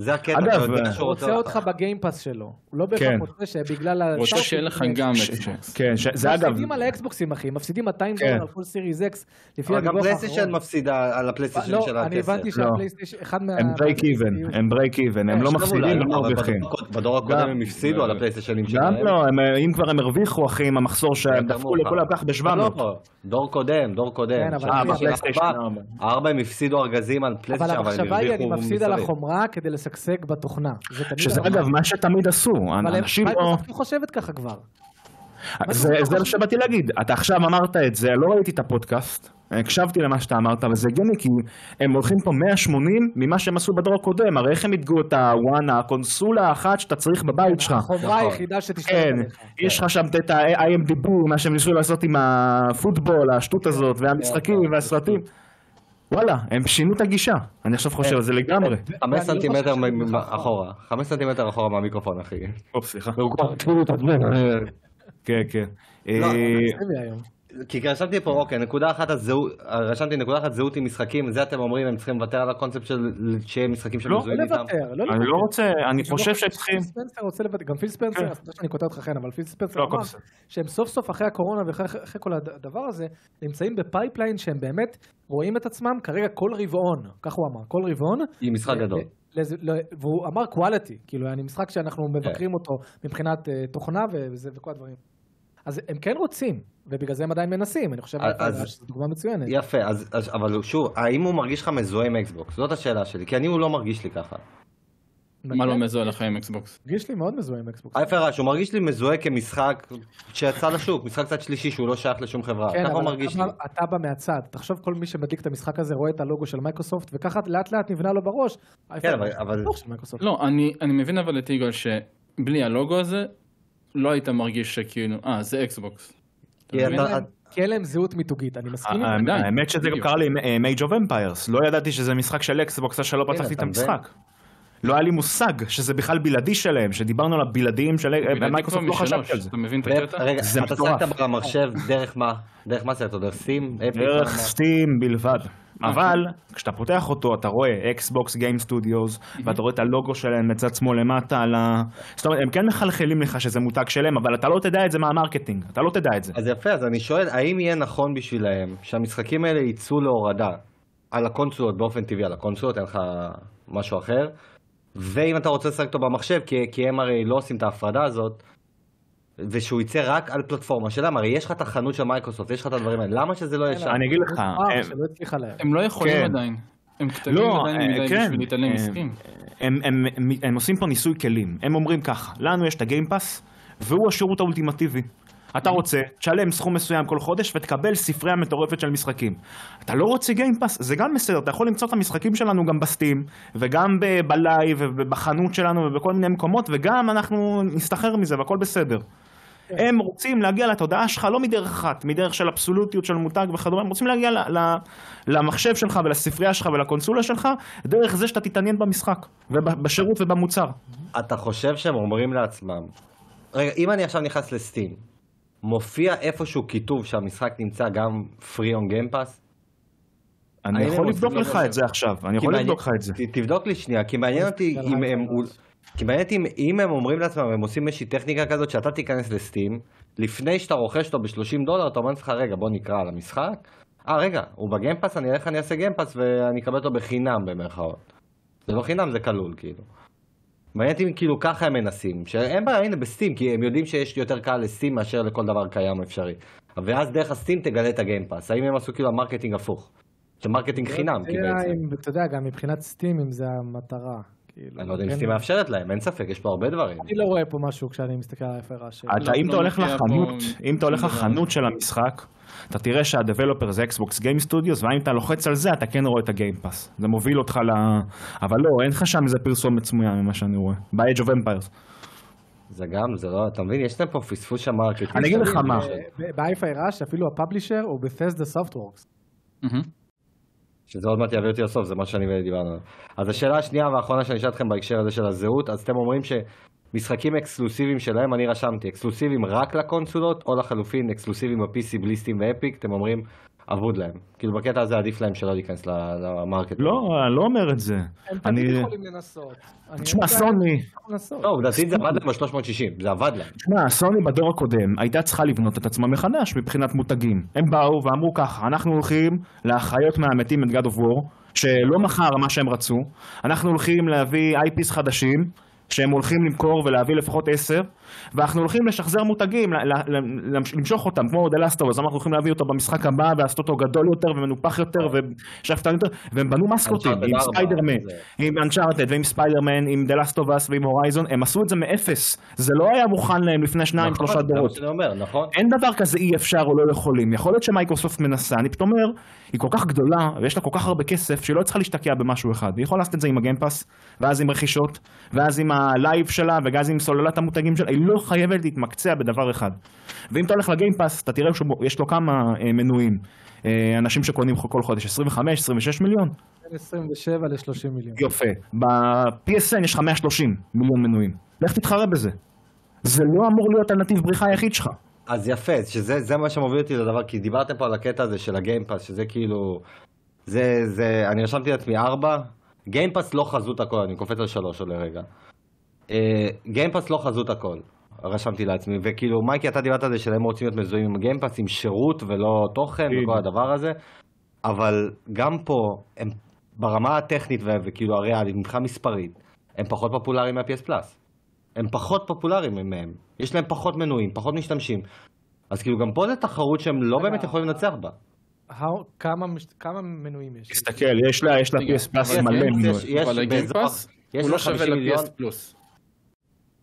זה הקטע, אגב, אתה יודע אה, שהוא הוא רוצה רוצה אותך בגיימפאס שלו. הוא לא כן. בהכרח רוצה שבגלל ה... הוא רוצה שיהיה לך גם אקסבוקס. כן, זה אגב, מפסידים על האקסבוקסים, אחי. מפסידים 200 כן. דולר על כל סיריס אקס, לפי אבל גם פלייסטיישן. מפסידה על הפלייסטיישן לא, שלה אני כסף. הבנתי לא. שהפלייסטיישן, אחד מה... הם ברייק איבן, הם ברייק איבן, הם כן, לא עכשיו אולי, מפסידים, הם מרוויחים. בדור- הקודם גם- הם הפסידו על הפלייסטיישנים גם שלהם. לא, הם, אה, אם כבר הם הרוויחו אחי עם המחסור שהם יותר דפקו. לכל הפח ב-700. לא, דור קודם, דור קודם. כן, אבל- עכשיו, אה, בפלייסטיישן ארבע- ארבע. ארבע הם הפסידו ארגזים על אבל פלייסטיישן, אבל הם המחשבה היא, אני הרוויחו לשגשג בתוכנה. שזה. אגב מה שתמיד עשו, אבל אנשים לא... לא חושבת ככה כבר. זה זה מה שבאתי להגיד, אתה עכשיו אמרת את זה, לא ראיתי את הפודקאסט, הקשבתי למה שאתה אמרת, וזה הגיוני כי הם הולכים פה 180 ממה שהם עשו בדור הקודם, הרי איך הם ידגו את הוואנה, הקונסולה האחת שאתה צריך בבית שלך. החומרה נכון. היחידה שתשתלט כן, עליך. יש לך שם את ה-IMDB, מה שהם ניסו לעשות עם הפוטבול, השטות הזאת, והמשחקים כן, והסרטים. וואלה, הם שינו את הגישה, אני עכשיו חושב על זה לגמרי. חמש לא סנטימטר בכלל אחורה, חמש סנטימטר אחורה מהמיקרופון אחי. אופ, סליחה. כן, כן. לא, אה. כי רשמתי פה, אוקיי, נקודה אחת הזהות, רשמתי נקודה אחת זהות עם משחקים, זה אתם אומרים, הם צריכים לוותר על הקונספט של שיהיה משחקים לא, לא שמזוהים איתם. לוותר, לא אני לוותר. לא רוצה, אני אני חושב לא שהם צריכים... פיל ספנסר רוצה לוותר, גם פיל ספנסר, כן. סליחה שאני קוטע אותך חן, אבל פיל ספנסר לא, אמר. שהם סוף סוף אחרי הקורונה ואחרי אחרי כל הדבר הזה, נמצאים ב pipeline שהם באמת רואים את עצמם כרגע כל רבעון, כך הוא אמר, כל רבעון. עם משחק גדול. לזה- ל- והוא אמר quality, כאילו, אני משחק שאנחנו כן. מבקרים אותו מבחינת אה, תוכנה וזה וכל הדברים. אז הם כן רוצים, ובגלל זה הם עדיין מנסים, אני חושב אז- שזו דוגמה מצוינת. יפה, אז, אז, אבל שוב, האם הוא מרגיש לך מזוהה עם אקסבוקס? זאת השאלה שלי, כי אני הוא לא מרגיש לי ככה. מה לא מזוהה לך עם אקסבוקס? הרגיש לי מאוד מזוהה עם אקסבוקס. Hi-Fi Rush, הוא מרגיש לי מזוהה כמשחק שיצא לשוק, משחק צד שלישי שהוא לא שייך לשום חברה, כן, ככה הוא אבל מרגיש אתה, לי. אתה בא מהצד, תחשוב כל מי שמדליק את המשחק הזה רואה את הלוגו של מייקרוסופט, וככה לאט לאט נבנה לו בראש. כן, אבל-. לא, אני, אני מבין אבל את יגאל שבלי הלוגו הזה, לא היית מרגיש שכאילו, אה, זה אקסבוקס. כי אין להם- זהות מיתוגית, אני מסכים ה- עם זה. עדיין, האמת שזה גם. קרה לי עם Age of Empires, לא ידעתי שזה משחק של אקסבוקס שלא פתחתי את? המשחק. לא היה לי מושג שזה בכלל בלעדי שלהם, שדיברנו על הבלעדיים של מייקרוסופט, לא חשבתי על זה. אתה מבין את הקטע? רגע, אתה. שחקת במחשב דרך מה? דרך מה זה אתה דרך Steam? דרך Steam בלבד. אבל כשאתה פותח אותו אתה רואה Xbox Game Studios ואתה רואה את הלוגו שלהם מצד שמאל למטה על ה... זאת אומרת הם כן מחלחלים לך שזה מותג שלהם אבל אתה לא תדע את זה מה marketing אתה לא תדע את זה. אז יפה, אז אני שואל, האם יהיה נכון בשבילהם שהמשחקים האלה יצאו להורדה על הקונסולות באופן טבעי, על הקונסולות, אין לך משהו אחר, ואם אתה רוצה לשחק אותו במחשב, כי, כי הם הרי לא עושים את ההפרדה הזאת, ושהוא יצא רק על פלטפורמה שלהם, הרי יש לך את החנות של מייקרוסופט, יש לך את הדברים האלה, למה שזה לא יהיה שם? אני אגיד לך, אה, הם- לא יכולים כן. עדיין. הם קטנים לא, עדיין אה, מדי כן, בשביל להתעלם עסקים. הם, הם, הם, הם עושים פה ניסוי כלים, הם אומרים ככה, לנו יש את ה Game Pass והוא השירות האולטימטיבי. אתה רוצה, תשלם סכום מסוים כל חודש ותקבל ספרייה מטורפת של משחקים. אתה לא רוצה Game Pass? זה גם בסדר, אתה יכול למצוא את המשחקים שלנו גם ב Steam, וגם ב Live, ובחנות שלנו, ובכל מיני מקומות, וגם אנחנו נשתכר מזה והכל בסדר. הם רוצים להגיע לתודעה שלך לא מדרך אחת, מדרך של אבסולוטיות של מותג וכדומה, הם רוצים להגיע ל- ל- למחשב שלך ולספרייה שלך ולקונסולה שלך, דרך זה שאתה תתעניין במשחק, ובשירות ובמוצר. אתה חושב שהם אומרים לעצמם, רגע, אם אני עכשיו נכנס ל Steam, מופיע איפשהו כיתוב שהמשחק נמצא גם free on game pass? אני יכול לבדוק לך את זה עכשיו, אני כי יכול לבדוק לך את זה. תבדוק לי שנייה, כי מעניין אותי אם הם... כי מעניין אותי אם- אם הם אומרים לעצמם, הם עושים איזושהי טכניקה כזאת שאתה תיכנס לסטים, לפני שאתה רוכש אותו ב-30 דולר, אתה אומר לעצמך, רגע, בוא נקרא על המשחק. אה, רגע, הוא בגיימפאס, אני אלך, אני אעשה גיימפאס ואני אקבל אותו בחינם במרכאות. זה לא חינם, זה כלול, כאילו. מעניין אותי אם כאילו ככה הם מנסים, שאין בעיה, הנה בסטים, כי הם יודעים שיש יותר קל לסטים מאשר לכל דבר קיים אפשרי. ואז דרך הסטים תגלה את ה Game Pass. האם הם עשו כאילו ה marketing הפוך? ש marketing חינם, כי בעצם. אתה יודע, גם מבחינת סטים, אם זה המטרה. כאילו, אני לא יודע אם. סטים מאפשרת להם, אין ספק, יש פה הרבה דברים. אני לא רואה פה משהו כשאני מסתכל על ההפרה של... אתה, אם לא אתה הולך מופיע לחנות, אם אתה הולך. לחנות של המשחק, אתה תראה שה developer זה Xbox Game Studios, ואם אתה לוחץ על זה, אתה כן רואה את ה Game Pass. זה מוביל אותך ל... אבל לא, אין לך שם איזה פרסומת סמויה ממה שאני רואה. ב-Age of Empires. זה גם, זה לא, אתה מבין? יש להם פה פספוס של marketing. אני אגיד לך מה. באייפה הראה שאפילו ה publisher הוא Bethesda Softworks. שזה עוד מעט יביא אותי לסוף, זה מה שאני ודיברנו עליו. אז השאלה השנייה והאחרונה שאני אשאל אתכם בהקשר הזה של הזהות, אז אתם אומרים שמשחקים אקסקלוסיביים שלהם, אני רשמתי, אקסקלוסיביים רק לקונסולות, או לחלופין אקסקלוסיביים ב-PC בלי ואפיק, אתם אומרים, אבוד להם. כאילו בקטע הזה עדיף להם שלא להיכנס למרקט. לא, אני לא אומר את זה. הם אני... תמיד יכולים לנסות. תשמע, סוני. לא, עובדתית זה עבד להם ב-360, זה עבד להם. תשמע, סוני בדור הקודם הייתה צריכה לבנות את עצמה מחדש מבחינת מותגים. הם באו ואמרו ככה, אנחנו הולכים להחיות מהמתים את God of War, שלא מכר מה שהם רצו, אנחנו הולכים להביא IPs חדשים, שהם הולכים למכור ולהביא לפחות עשר, ואנחנו הולכים לשחזר מותגים, למשוך אותם, כמו of Us, אנחנו הולכים להביא אותו במשחק הבא ולעשות אותו גדול יותר ומנופח יותר ושאפתן יותר, והם בנו מסקוטים עם 4, ספיידרמן, עם אנצ'ארטד ועם ספיידרמן, עם of Us ועם הורייזון, הם עשו את זה מאפס, זה לא היה מוכן להם לפני שניים, נכון, שלושה דורות. נכון? אין דבר כזה אי אפשר או לא יכולים. יכול להיות שמייקרוסופט מנסה, אני פתאום אומר, היא כל כך גדולה ויש לה כל כך הרבה כסף שהיא לא צריכה להשתקע במשהו אחד. היא יכולה לעשות את זה עם ה Game Pass, ואז עם רכישות, ואז עם ה Live שלה, ואז עם סוללת המותגים שלה, לא חייבת להתמקצע בדבר אחד. ואם אתה הולך ל Game Pass, אתה תראה שיש לו כמה אה, מנויים. אה, אנשים שקונים כל חודש 25, 26 מיליון. בין 27 ל-30 מיליון. יפה. ב-PSN יש לך 130 מיליון מנויים. לך תתחרה בזה. זה לא אמור להיות הנתיב בריחה היחיד שלך. אז יפה, שזה זה מה שמוביל אותי לדבר, כי דיברתם פה על הקטע הזה של ה Game Pass, שזה כאילו... זה, זה, אני רשמתי לעצמי ארבע, Game Pass לא חזות הכל, אני קופץ על שלוש עוד לרגע. אה, Game Pass לא חזות הכל, רשמתי לעצמי, וכאילו מייקי אתה דיברת על זה שהם רוצים להיות מזוהים עם Game Pass, עם שירות ולא תוכן. וכל הדבר הזה, אבל גם פה, הם ברמה הטכנית וכאילו הריאלית, מבחינה מספרית, הם פחות פופולריים מה-PS פלאס. הם פחות פופולריים מהם, יש להם פחות מנויים, פחות משתמשים. אז כאילו גם פה זה תחרות שהם לא באמת יכולים לנצח בה. How- כמה מש- כמה מנויים יש? תסתכל, יש לה, יש לה PS Plus מלא יש- מנויים. יש באזור- יש לא לה שווה 50 מיליון.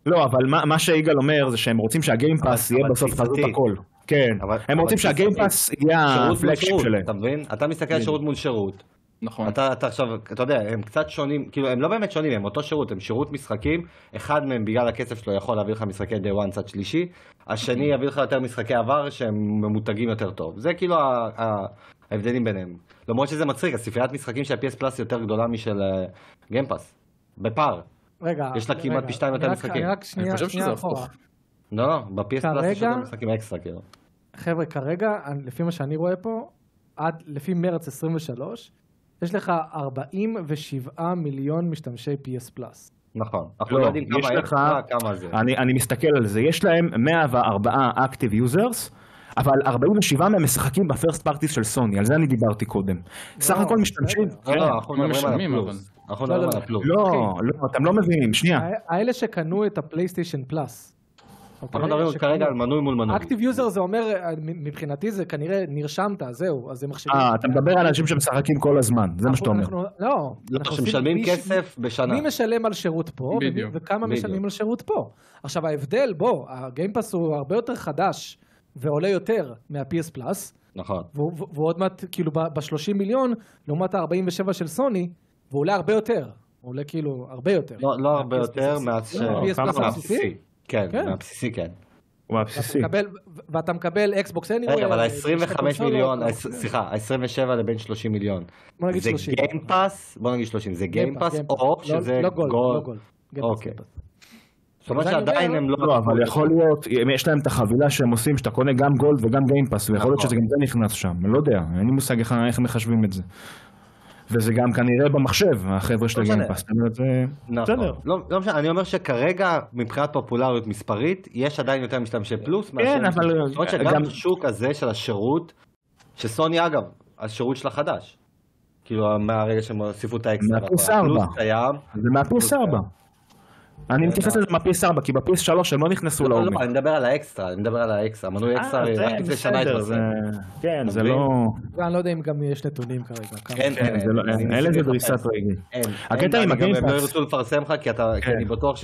לא, אבל מה, מה שיגאל אומר זה שהם רוצים שהגיימפאס יהיה אבל בסוף חזות. הכל. כן, אבל- הם אבל רוצים שהגיימפאס יהיה הפלגשיפ שלהם. אתה מבין? אתה מסתכל על שירות מול שירות. נכון. אתה, אתה עכשיו, אתה יודע, הם קצת שונים, כאילו הם לא באמת שונים, הם אותו שירות, הם שירות משחקים, אחד מהם בגלל הכסף שלו יכול להביא לך משחקי day one צד שלישי, השני יביא לך יותר משחקי עבר שהם ממותגים יותר טוב. זה כאילו ה- ה- ההבדלים ביניהם. למרות שזה מצחיק, הספריית משחקים של ה-PS פלאס יותר גדולה משל Game Pass. בפער. רגע, יש לה כמעט פי שתיים יותר משחקים. אני רק שנייה, חושב שנייה שזה אחורה. הפוך. לא, לא, ב-PS פלאס יש יותר משחקים אקסטרה, כאילו. חבר'ה, כרגע, לפי מה שאני רואה פה, עד לפי מרץ 23, יש לך 47 מיליון משתמשי PS Plus. נכון. אנחנו לא, לא יודעים יש כמה לך- כמה זה. אני, אני מסתכל על זה, יש להם 104 active users, אבל 47 מהם משחקים ב first parties של סוני, על זה אני דיברתי קודם. סך הכל משתמשים, לא. לא, אנחנו מדברים על הפלוס. אנחנו לא, לא. לא. לא, אתם לא מבינים, שנייה. הא- האלה שקנו את הפלייסטיישן פלאס. אוקיי? אנחנו מדברים כרגע על מנוי מול מנוי. אקטיב יוזר זה אומר, אה, מבחינתי זה כנראה נרשמת, זהו, אז הם מחשיבים. אה, אתה מדבר על אנשים שמשחקים כל הזמן, זה מה שאתה אומר. לא, לא, שמשלמים מי- כסף בשנה. מי משלם על שירות פה, וכמה. משלמים על שירות פה. עכשיו ההבדל, בוא, ה Game Pass הוא הרבה יותר חדש ועולה יותר מה-PS פלאס, נכון. והוא והוא עוד מעט כאילו ב-30 מיליון, לעומת ה-47 של סוני, והוא עולה הרבה יותר. הוא עולה כאילו הרבה יותר. לא לא הרבה יותר. מאז ש... לא, מהבסיסי? הבסיסי. כן, כן. מהבסיסי כן. הוא ואתה הבסיסי. מקבל- ואתה מקבל אקסבוקס anyway. רגע, אבל אה, ה-25 שתי מיליון, ה- סליחה, ה-27 לבין 30 מיליון. בוא נגיד זה 30. Game Pass, בוא נגיד 30, זה Game Pass או לא- שזה לא Gold, לא Gold. Game Pass, אוקיי. זאת אומרת שעדיין הם לא... לא, אבל יכול להיות, אם יש להם את החבילה שהם עושים, שאתה קונה גם Gold וגם Game Pass, ויכול להיות נכון. שזה גם זה נכנס שם, אני לא יודע, אין לי מושג איך- איך מחשבים את זה. וזה גם כנראה במחשב, החבר'ה של לא. ה Game Pass. נכון. לא לא משנה, אני אומר שכרגע, מבחינת פופולריות מספרית, יש עדיין יותר משתמשי פלוס. כן, אבל אומרת שגם גם- השוק הזה של השירות, שסוני אגב, השירות שלה חדש. כאילו מהרגע שהם הוסיפו את האקסטרה. מהפלוס הפלוס ארבע. זה מהפלוס 4. אני מתייחס לזה מהפלוס 4, כי בפלוס 3 הם לא נכנסו לא, לעומק. לא, אני מדבר על האקסטרה, אני מדבר על האקסטרה. מנוי אקסטרה, אה, זה רק לפני שנה התפרסם. זה- כן, זה? לא... אני לא יודע אם גם יש נתונים כרגע. כן, לא- אני אין לזה. דריסת רגל. אין. הקטע עם גם- הם לא הגיימפאס- ירצו לפרסם לך, כי אתה- כי כן. אני בטוח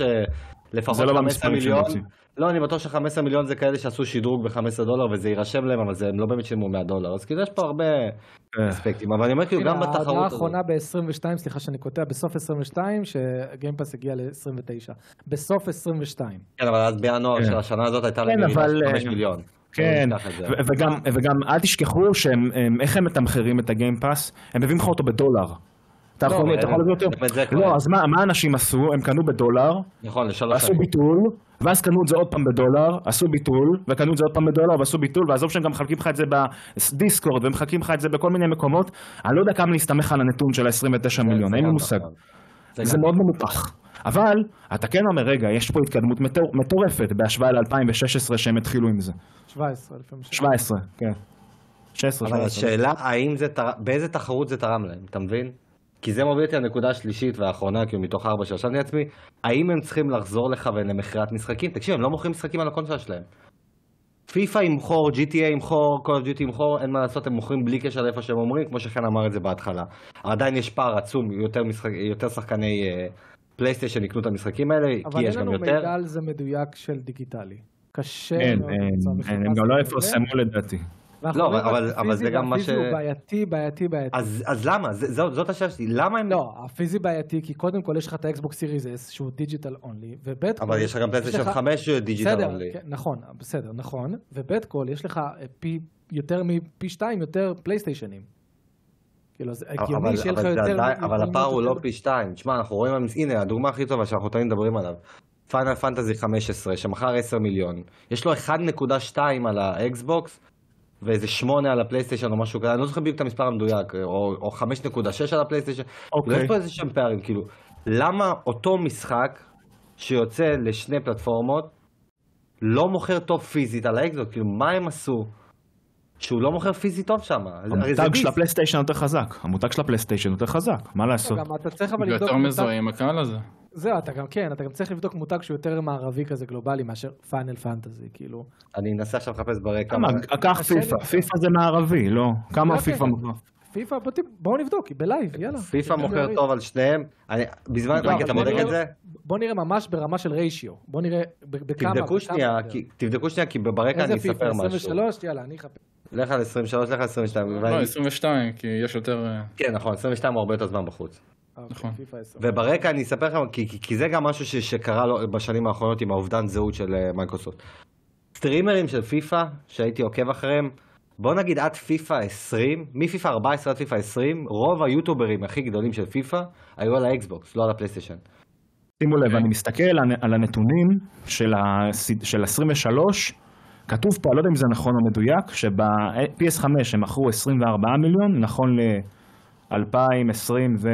שלפחות זה לא 15 במספרים שהם מיליון. לא, אני בטוח ש-15 מיליון זה כאלה שעשו שדרוג ב-15 דולר וזה יירשם להם, אבל זה- הם לא באמת שילמו 100 דולר, אז כאילו יש פה הרבה אה, אספקטים, אבל אני אומר כאילו גם ההודעה בתחרות הזאת, האחרונה ב-22, סליחה שאני קוטע, בסוף 22, שגיימפאס הגיע ל-29. בסוף 22. כן, אבל אז בינואר כן. של השנה הזאת הייתה כן, להם ירידה אבל, של 5 אה, מיליון. כן, וגם, וגם אל תשכחו שהם, הם- איך הם מתמחרים את הגיימפאס? הם מביאים לך אותו בדולר. אתה יכול לא, אתה יכול להביא זה כבר לא. אז מה אנשים עשו? הם קנו בדולר, נכון, לשלוש עשו. ביטול, ואז קנו את זה עוד פעם בדולר, עשו ביטול, וקנו את זה עוד פעם בדולר, ועשו ביטול, ועזוב שהם גם מחלקים לך את זה בדיסקורד, ומחלקים לך את זה בכל מיני מקומות, אני לא יודע כמה להסתמך על הנתון של ה-29 מיליון, זה אין לי מושג. נכון. זה מאוד מנופח. אבל, אתה כן אומר, רגע, יש פה התקדמות מטור- מטורפת בהשוואה ל-2016 שהם התחילו עם זה. 17 לפעמים. 17, כן. 16, אבל 17. השאלה האם זה תרם, באיזה תחרות זה תרם להם, אתה מבין? כי זה מוביל אותי לנקודה השלישית והאחרונה, כאילו מתוך ארבע שרשמתי לעצמי, האם הם צריכים לחזור לכוון למכירת משחקים? תקשיב, הם לא מוכרים משחקים על הקונסולה שלהם. פיפא ימכור, GTA ימכור, Call of Duty ימכור, אין מה לעשות, הם מוכרים בלי קשר לאיפה שהם אומרים, כמו שחן אמר את זה בהתחלה. עדיין יש פער עצום, יותר, משחק, יותר שחקני אה, פלייסטיישן יקנו את המשחקים האלה, אבל כי אין יש גם לנו יותר. מידע על זה מדויק של דיגיטלי. קשה אין, מאוד אין, אין, הם גם לא. יפרסמו לדעתי. לא, אבל- הפיזי אבל זה גם מה ש- הוא בעייתי, בעייתי, בעייתי. אז, אז למה? זה, זאת, זאת השאלה שלי, למה הם... לא, הפיזי בעייתי, כי קודם כל יש לך את האקסבוקס Series S, שהוא digital only, ובית אבל יש לך גם פלייסטיישן 5 digital בסדר, only. כן, נכון, בסדר, נכון, ובית קול יש לך אה, פי, יותר מפי שתיים יותר פלייסטיישנים. כאילו, זה אבל, הגיוני שיהיה לך יותר... אבל הפער הוא לא פי שתיים. תשמע, אנחנו רואים, הנה, הדוגמה הכי טובה שאנחנו תמיד מדברים עליו. Final Fantasy 15, שמכר 10 מיליון. יש לו 1.2 על האקסבוקס, ואיזה 8 על הפלייסטיישן או משהו כזה, אני לא זוכר בדיוק את המספר המדויק, או, או 5.6 על הפלייסטיישן. אוקיי. יש פה איזה שהם פערים, כאילו, למה אותו משחק שיוצא לשני פלטפורמות, לא מוכר טוב פיזית על האקסבוקס? כאילו, מה הם עשו? שהוא לא מוכר פיזית טוב שם. המותג של. הפלייסטיישן יותר חזק. המותג של הפלייסטיישן יותר חזק, מה לעשות? גם אתה צריך אבל לבדוק... יותר מזוהה עם הקהל הזה. זהו, אתה גם כן, אתה גם צריך לבדוק מותג שהוא יותר מערבי כזה גלובלי מאשר Final Fantasy, כאילו. אני אנסה עכשיו לחפש ברקע. כמה, קח פיפא. פיפא זה מערבי, לא? כמה פיפא. מוכר? פיפא, בואו נבדוק, היא בלייב, יאללה. פיפא מוכר. טוב על שניהם. אני- בזמן, לא, רגע, אתה בודק נראה- את זה? בוא נראה ממש ברמה של ריישיו. בוא נראה ב- בכמה... תבדקו שנייה, תבדקו שנייה, כי ברקע אני איזה פיפא? אספר משהו. 23? יאללה, אני אחפש. לך על 23, לך על 22. לא, ואני- 22, כי יש יותר... אה, כן, נכון, 22 הוא הרבה יותר זמן בחוץ. אוקיי, נכון. פיפא 10. וברקע אני אספר לכם, כי- כי- כי זה גם משהו ש- שקרה לו בשנים האחרונות עם האובדן זהות של אה, מייקרוסופט. סטרימרים של פיפא, שהייתי עוקב אחריהם, בוא נגיד עד פיפא 20, מפיפא 14 עד פיפא 20, רוב היוטוברים הכי גדולים של פיפא היו על האקסבוקס, לא על הפלייסטיישן. שימו לב. אני מסתכל על- על הנתונים של ה- של 23, כתוב פה, אני לא יודע אם זה נכון או מדויק, שב-PS5 הם מכרו 24 מיליון, נכון ל-2020 ו...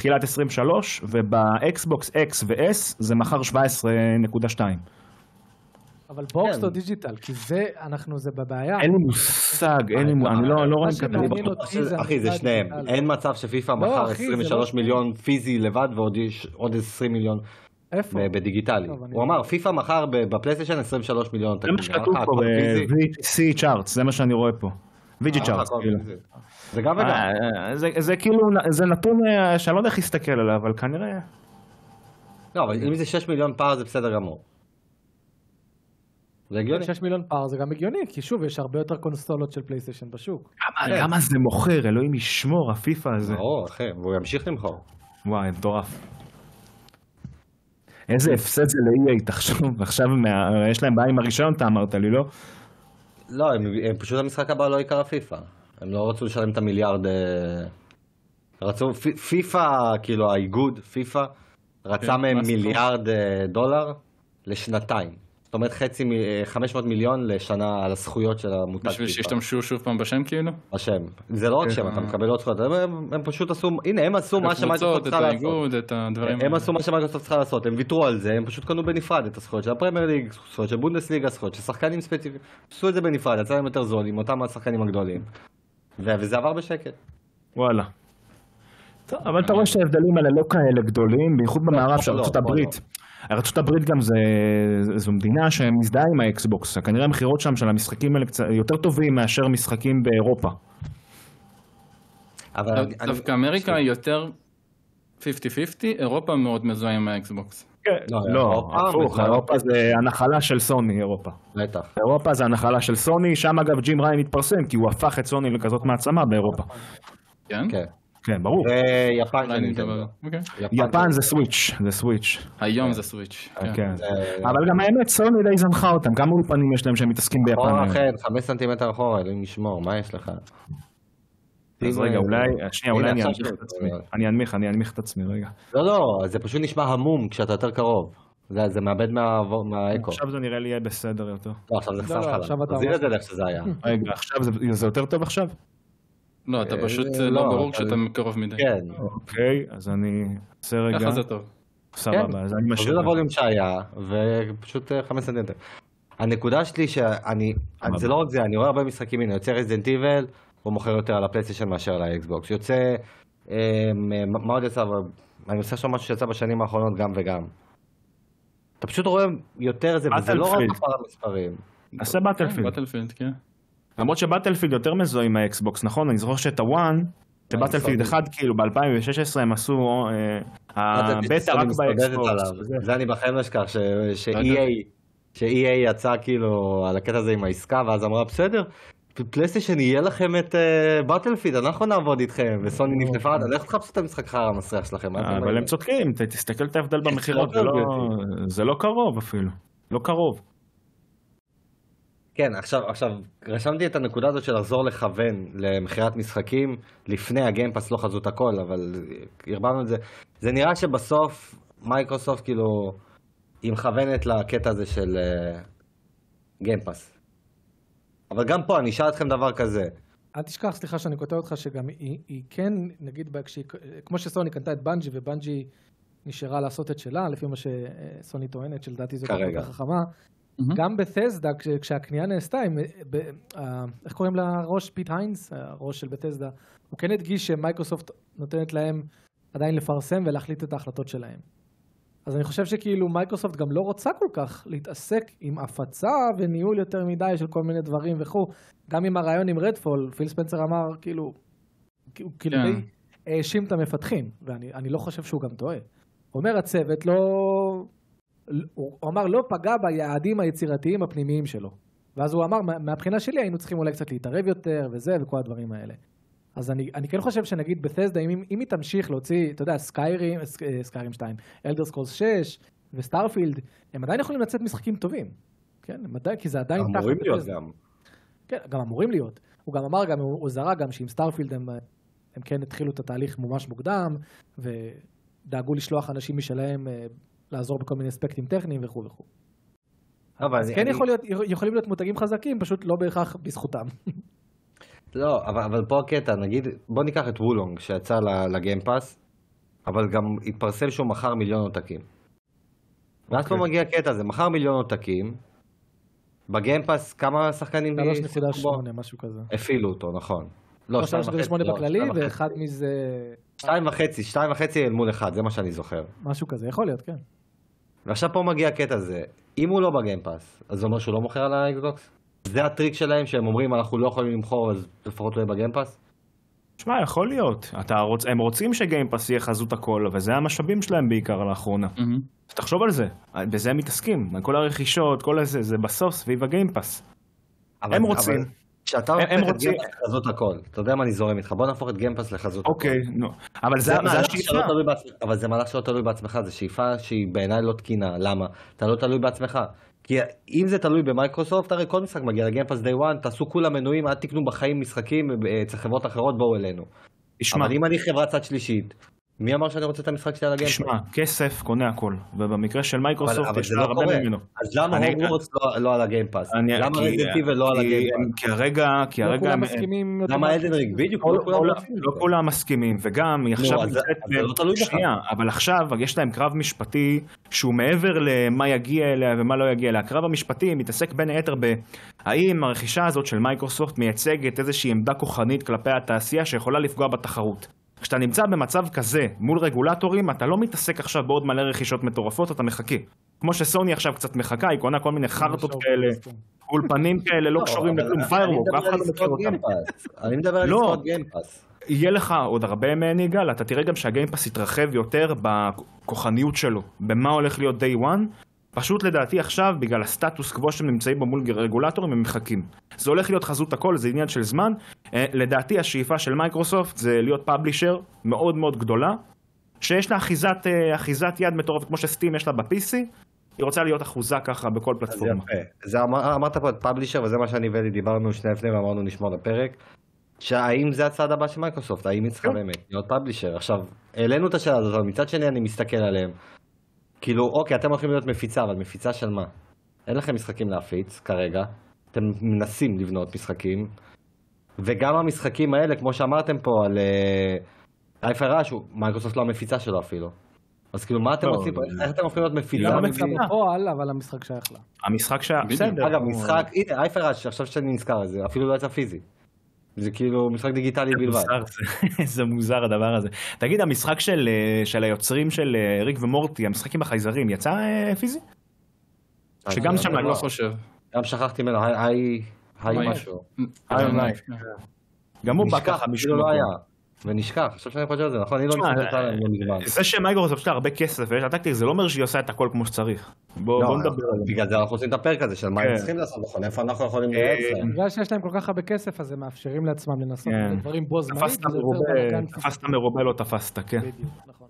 תחילת 23, ובאקסבוקס X ו-S זה מכר 17.2. אבל בוקס כן. לא digital, כי זה, אנחנו, זה בבעיה. אין לי מושג, אין לי מושג, אני לא לא רואה אחי, זה שניהם. אין מצב שפיפא לא, מכר אחי, זה 23 לא- מיליון פיזי לבד ועוד יש- עוד 20 מיליון איפה? בדיגיטלי. הוא אמר, פיפא מכר בפלייסטיישן 23 מיליון. זה מה שכתוב פה? ב-VTC צ'ארטס, זה מה שאני רואה פה. VG אה, צ'ארטס, הכל כאילו. זה גם וגם. אה, זה- זה כאילו, זה נתון אה, שאני לא יודע איך להסתכל עליו, אבל כנראה... לא, אבל אם זה 6 מיליון פער זה בסדר גמור. זה הגיוני. 6 מיליון פער זה גם הגיוני, כי שוב, יש הרבה יותר קונסולות של פלייסטיישן בשוק. כמה- כמה זה מוכר, אלוהים ישמור, הפיפא הזה. ברור, אחי, והוא ימשיך למכור. וואי, מטורף. איזה הפסד זה ל-EA, תחשוב, עכשיו יש להם בעיה עם הרישיון, אתה אמרת לי, לא? לא, הם, הם פשוט המשחק הבא לא עיקר הפיפא. הם לא רצו לשלם את המיליארד... אה, רצו, פיפא, כאילו האיגוד, פיפא, רצה כן, מהם מיליארד אה, דולר לשנתיים. זאת אומרת חצי, מ- אה, 500 מיליון לשנה על הזכויות של המותג בשביל. שישתמשו שוב פעם בשם כאילו? השם. זה לא רק כן. שם, אתה מקבל עוד זכויות. הם, הם, הם פשוט עשו, הנה הם עשו מה שמייקרוסופט את צריכה לעשות. האיגוד, את הדברים הם עשו מה שמייקרוסופט צריכה לעשות, הם ויתרו על זה, הם פשוט קנו בנפרד את הזכויות של הפרמייר ליג, זכויות של בונדסליגה, זכויות של שחקנים ספציפיים, עשו את זה בנפרד, יצא להם יותר זול עם אותם השחקנים הגדולים. וזה עבר בשקט. וואלה. אבל אתה רואה שההבדלים האלה לא כאלה גדולים, בייחוד במערב של לא, ארצות פה הברית. ארצות הברית גם זה, זו מדינה שמזדהה עם האקסבוקס, כנראה המכירות שם של המשחקים האלה קצת יותר טובים מאשר משחקים באירופה. אבל דווקא אמריקה היא יותר 50-50, אירופה מאוד מזוהה עם האקסבוקס. לא, לא, אירופה, הפוך, אירופה זה הנחלה של סוני, אירופה. בטח. אירופה זה הנחלה של סוני, שם אגב ג'ים ריאן התפרסם, כי הוא הפך את סוני לכזאת מעצמה באירופה. כן? כן. כן, ברור. ויפן של אני נינטנדו. אוקיי. יפן זה סוויץ', זה סוויץ'. היום זה סוויץ'. כן. כן. זה- אבל גם האמת, סוני די זנחה אותם, כמה אולפנים יש להם שהם מתעסקים ביפן אחורה היום? אחר, חמש סנטימטר אחורה, אלוהים ישמור, מה יש לך? לא, אז רגע, אה, אולי, שנייה, הנה, אולי אני אנמיך כן, את עצמי. אני אנמיך, אני אנמיך את עצמי, רגע. לא, לא, זה פשוט נשמע המום כשאתה יותר קרוב. זה, זה מאבד מה, מהאקו. עכשיו זה נראה לי יהיה בסדר יותר. לא, עכשיו זה לא, לא, אתה תחזיר את זה לאיך שזה היה. רגע, עכשיו זה- זה יותר טוב עכשיו? לא, אתה אה, פשוט לא, לא ברור כשאתה קרוב מדי. כן. אוקיי, אז אני אעשה רגע. ככה זה טוב. סבבה, אז אני משאיר. תחזיר ל volume שהיה, ופשוט אה, 5 סנטימטר. הנקודה שלי שאני. זה לא רק זה, אני רואה הרבה משחקים, הנה, יוצא Resident Evil, הוא מוכר יותר על הפלייסטיישן מאשר על האקסבוקס. יוצא, אה, מה עוד יצא? אני עושה שם משהו שיצא בשנים האחרונות גם וגם. אתה פשוט רואה יותר זה, וזה לא רק. הפער המספרים. נעשה Battlefield. Battlefield, כן. למרות ש Battlefield יותר מזוהה עם האקסבוקס, נכון? אני זוכר שאת ה one, ש Battlefield סוני. 1, כאילו ב-2016 הם עשו, אה, הבטא סוני רק באקסבוקס. זה אני בחיים לא אשכח, לא ש-EA יצא כאילו על הקטע הזה עם העסקה, ואז אמרה בסדר, פלייסטיישן יהיה לכם את Battlefield, אנחנו נעבוד איתכם, וסוני נפנפה, לך תחפשו את המשחק חרא המסריח שלכם. אה, אבל? הם צודקים, תסתכל את ההבדל במכירות, זה לא לא- קרוב, זה לא קרוב אפילו. לא קרוב. כן, עכשיו, עכשיו, רשמתי את הנקודה הזאת של לחזור לכוון למכירת משחקים לפני ה Game Pass, לא חזות הכל, אבל הרבנו את זה. זה נראה שבסוף מייקרוסופט כאילו, היא מכוונת לקטע הזה של Game Pass. אבל גם פה, אני אשאל אתכם דבר כזה. אל תשכח, סליחה שאני קוטע אותך, שגם היא, היא כן, נגיד, כשהיא- כמו שסוני קנתה את Bungie, ו Bungie נשארה לעשות את שלה, לפי מה שסוני טוענת, שלדעתי זאת כרגע. חכמה, גם Bethesda, כש, כשהקנייה נעשתה, עם, ב, אה, איך קוראים לראש? פיט היינס, הראש של Bethesda, הוא כן הדגיש שמייקרוסופט נותנת להם עדיין לפרסם ולהחליט את ההחלטות שלהם. אז אני חושב שכאילו מייקרוסופט גם לא רוצה כל כך להתעסק עם הפצה וניהול יותר מדי של כל מיני דברים וכו'. גם עם הרעיון עם Redfall, פיל ספנסר אמר כאילו, כאילו כן. די האשים את המפתחים, ואני אני לא חושב שהוא גם טועה. אומר הצוות לא, הוא אמר לא פגע ביעדים היצירתיים הפנימיים שלו. ואז הוא אמר, "מה- מהבחינה שלי היינו צריכים אולי קצת להתערב יותר וזה וכל הדברים האלה. אז אני, אני כן חושב שנגיד Bethesda, אם, אם היא תמשיך להוציא, אתה יודע, Skyrim, סק- Skyrim 2, Elder Scrolls 6 ו Starfield, הם עדיין יכולים לצאת משחקים טובים. כן, הם עדיין, כי זה עדיין אמורים תחת להיות Bethesda. גם. כן, גם אמורים להיות. הוא גם אמר, גם, הוא הוא זרק גם שעם Starfield הם, הם כן התחילו את התהליך ממש מוקדם, ודאגו לשלוח אנשים משלהם אה, לעזור בכל מיני אספקטים טכניים וכו' וכו'. אבל אז כן אני- יכול להיות, יכולים להיות מותגים חזקים, פשוט לא בהכרח בזכותם. לא, אבל, אבל פה הקטע, נגיד, בוא ניקח את Wo Long שיצא ל Game Pass, אבל גם התפרסם שהוא מכר מיליון עותקים. ואז פה אוקיי. מגיע הקטע הזה, מכר מיליון עותקים, ב Game Pass כמה שחקנים שיחקו בו? 3.8, משהו כזה. הפעילו אותו, נכון. לא, לא, שתיים וחצי, 3.8 לא, בכללי, שתיים וחצי. ואחד מזה, שתיים וחצי, שתיים וחצי אל מול אחד, זה מה שאני זוכר. משהו כזה, יכול להיות, כן. ועכשיו פה מגיע הקטע הזה, אם הוא לא ב Game Pass, אז זה אומר שהוא לא מוכר על האקסבוקס? זה הטריק שלהם שהם אומרים אנחנו לא יכולים למכור אז לפחות הוא יהיה ב Game Pass? שמע, יכול להיות. אתה רוצ... הם רוצים ש Game Pass יהיה חזות הכל, וזה המשאבים שלהם בעיקר לאחרונה. מהמם. תחשוב על זה, בזה הם מתעסקים. כל הרכישות, כל הזה, זה בסוף סביב ה Game Pass. אבל- הם רוצים. אבל כשאתה הופך את Game Pass לחזות הכל, אתה יודע מה אני זורם איתך, בוא נהפוך את Game Pass לחזות הכל. אוקיי, נו. אבל זה השאיפה. אבל זה מהלך שלא תלוי בעצמך, זו שאיפה שהיא בעיניי לא תקינה, למה? אתה לא תלוי בעצמך. כי אם זה תלוי במייקרוסופט, הרי כל משחק מגיע ל Game Pass day 1, תעשו כולם מנויים, אל תקנו בחיים משחקים אה, אצל חברות אחרות, בואו אלינו. אבל אם אני חברת צד שלישית, מי אמר שאני רוצה את המשחק שלי על הגיימפאס? תשמע, כסף קונה הכל, ובמקרה של מייקרוסופט אבל יש זה לה לא הרבה. ממנו. אז למה אני- הוגוורטס לא, לא על הגיימפאס? אני- למה כי- Resident Evil לא על כי- הגיימפאס? כי הרגע, כי לא הרגע... כולם הם- מסכימים. למה מה- Elden Ring? בדיוק, לא כולם מסכימים. לא כולם מסכימים, וגם היא עכשיו אז זה- נמצאת... לא. שנייה, אבל עכשיו יש להם קרב משפטי שהוא מעבר למה יגיע אליה ומה לא יגיע אליה. הקרב המשפטי מתעסק בין היתר בהאם הרכישה הזאת של מייקרוסופט מייצגת איזושהי עמדה כוחנית כלפי התעשייה שיכולה לפגוע בתחרות. כשאתה נמצא במצב כזה מול רגולטורים, אתה לא מתעסק עכשיו בעוד מלא רכישות מטורפות, אתה מחכה. כמו שסוני עכשיו קצת מחכה, היא קונה כל מיני חברות כאלה, אולפנים כאלה, לא קשורים לכלום, Firewalk, אף אחד לא מכיר אותם. אני מדבר על לא. עסקאות גיימפאס. יהיה לך עוד הרבה מהם יגאל, אתה תראה גם שהגיימפאס יתרחב יותר בכוחניות שלו, במה הולך להיות day one, פשוט לדעתי עכשיו, בגלל הסטטוס קוו שהם נמצאים בו מול רגולטורים, הם מחכים. זה הולך להיות חזות הכל, זה עניין של זמן. אה, לדעתי השאיפה של מייקרוסופט זה להיות publisher מאוד מאוד גדולה, שיש לה אחיזת, אה, אחיזת יד מטורפת כמו שסטים יש לה ב-PC, היא רוצה להיות אחוזה ככה בכל פלטפורמה. יפה. זה אמר- אמרת פה את פאבלישר, וזה מה שאני ואלי דיברנו שני לפני ואמרנו נשמור לפרק. שהאם זה הצעד הבא של מייקרוסופט, האם היא צריכה כן. באמת להיות פאבלישר. עכשיו, העלינו את השאלה הזאת, אבל מצד שני אני מסתכל עליהם. כאילו, אוקיי, אתם הולכים להיות מפיצה, אבל מפיצה של מה? אין לכם משחקים להפיץ כרגע, אתם מנסים לבנות משחקים, וגם המשחקים האלה, כמו שאמרתם פה על Hi-Fi Rush, מייקרוסופט לא המפיצה שלו אפילו. אז כאילו, מה אתם לא, פה? איך אתם הולכים להיות מפיצה? למה לא מפיצה? בפועל, אבל המשחק שייך לה. המשחק. בדיוק. בסדר. אגב, משחק, הנה, Hi-Fi Rush, עכשיו שאני נזכר, זה אפילו לא יצא פיזי. זה כאילו משחק דיגיטלי בלבד. זה- זה מוזר הדבר הזה. תגיד, המשחק של, אה, של היוצרים של אה, ריק ומורטי, המשחק עם החייזרים, יצא אה, פיזי? שגם שם אני לא לא חושב. גם שכחתי ממנו, היי, היי. משהו. גם הוא בא ככה משום כאילו לא מקום. היה. ונשכח, עכשיו שאני חושב על זה, נכון? אני לא מסתכל עליהם לא מזמן. זה שמייקרוסופט יש לה הרבה כסף ויש לה tactic, זה לא אומר שהיא עושה את הכל כמו שצריך. בוא לא, בוא נדבר על זה. בגלל זה אנחנו עושים את הפרק הזה של מה הם כן. צריכים לעשות נכון, איפה אנחנו יכולים לייעץ להם. בגלל שיש להם כל כך הרבה כסף, אז הם מאפשרים לעצמם לנסות כן. דברים בו זמנית, תפסת מרובה, לא תפסת, כן. בדיוק, נכון.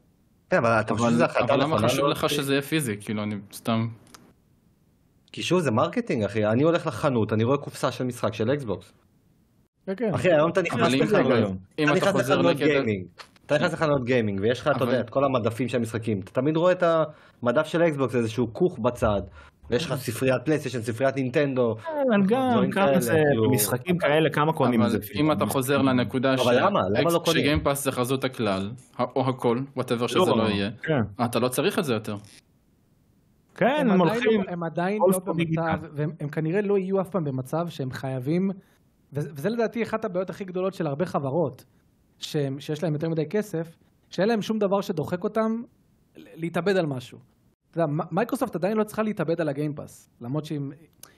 כן, אבל אתה חושב אבל שזה החלטה אבל למה? חשוב? לך שזה יהיה פיזי? כאילו, אני סתם... כי שוב, זה marketing, אחי. אני הולך לחנות, אני רואה קופסה של משחק של אקסבוקס. כן, כן. אחי, היום אתה נכנס אם לחנות. אם אתה חוזר לקטע... אתה נכנס לחנות גיימינג, ויש לך, אתה אבל- יודע, את כל המדפים של המשחקים. אתה תמיד רואה את המדף של אקסבוקס, איזשהו כוך בצד, ויש לך ספריית פלייסטיישן, ספריית נינטנדו. אבל גם כאלה, זה, כאילו- משחקים כאלה, כמה קונים את אבל זה. אם אתה חוזר לנקודה אבל לא? שגיימפאס זה חזות הכלל, או הכל, whatever שזה לא, לא יהיה, כן. אתה לא צריך את זה יותר. כן, הם הולכים... לא- הם עדיין לא. במצב, והם הם כנראה לא יהיו אף פעם במצב שהם חייבים, וזה לדעתי אחת הבעיות הכי גדולות של הרבה חברות, שהם- שיש להם יותר מדי כסף, שאין להם שום דבר שדוחק אותם להתאבד על משהו. אתה יודע, מייקרוסופט עדיין לא צריכה להתאבד על הגיימפאס, למרות שהיא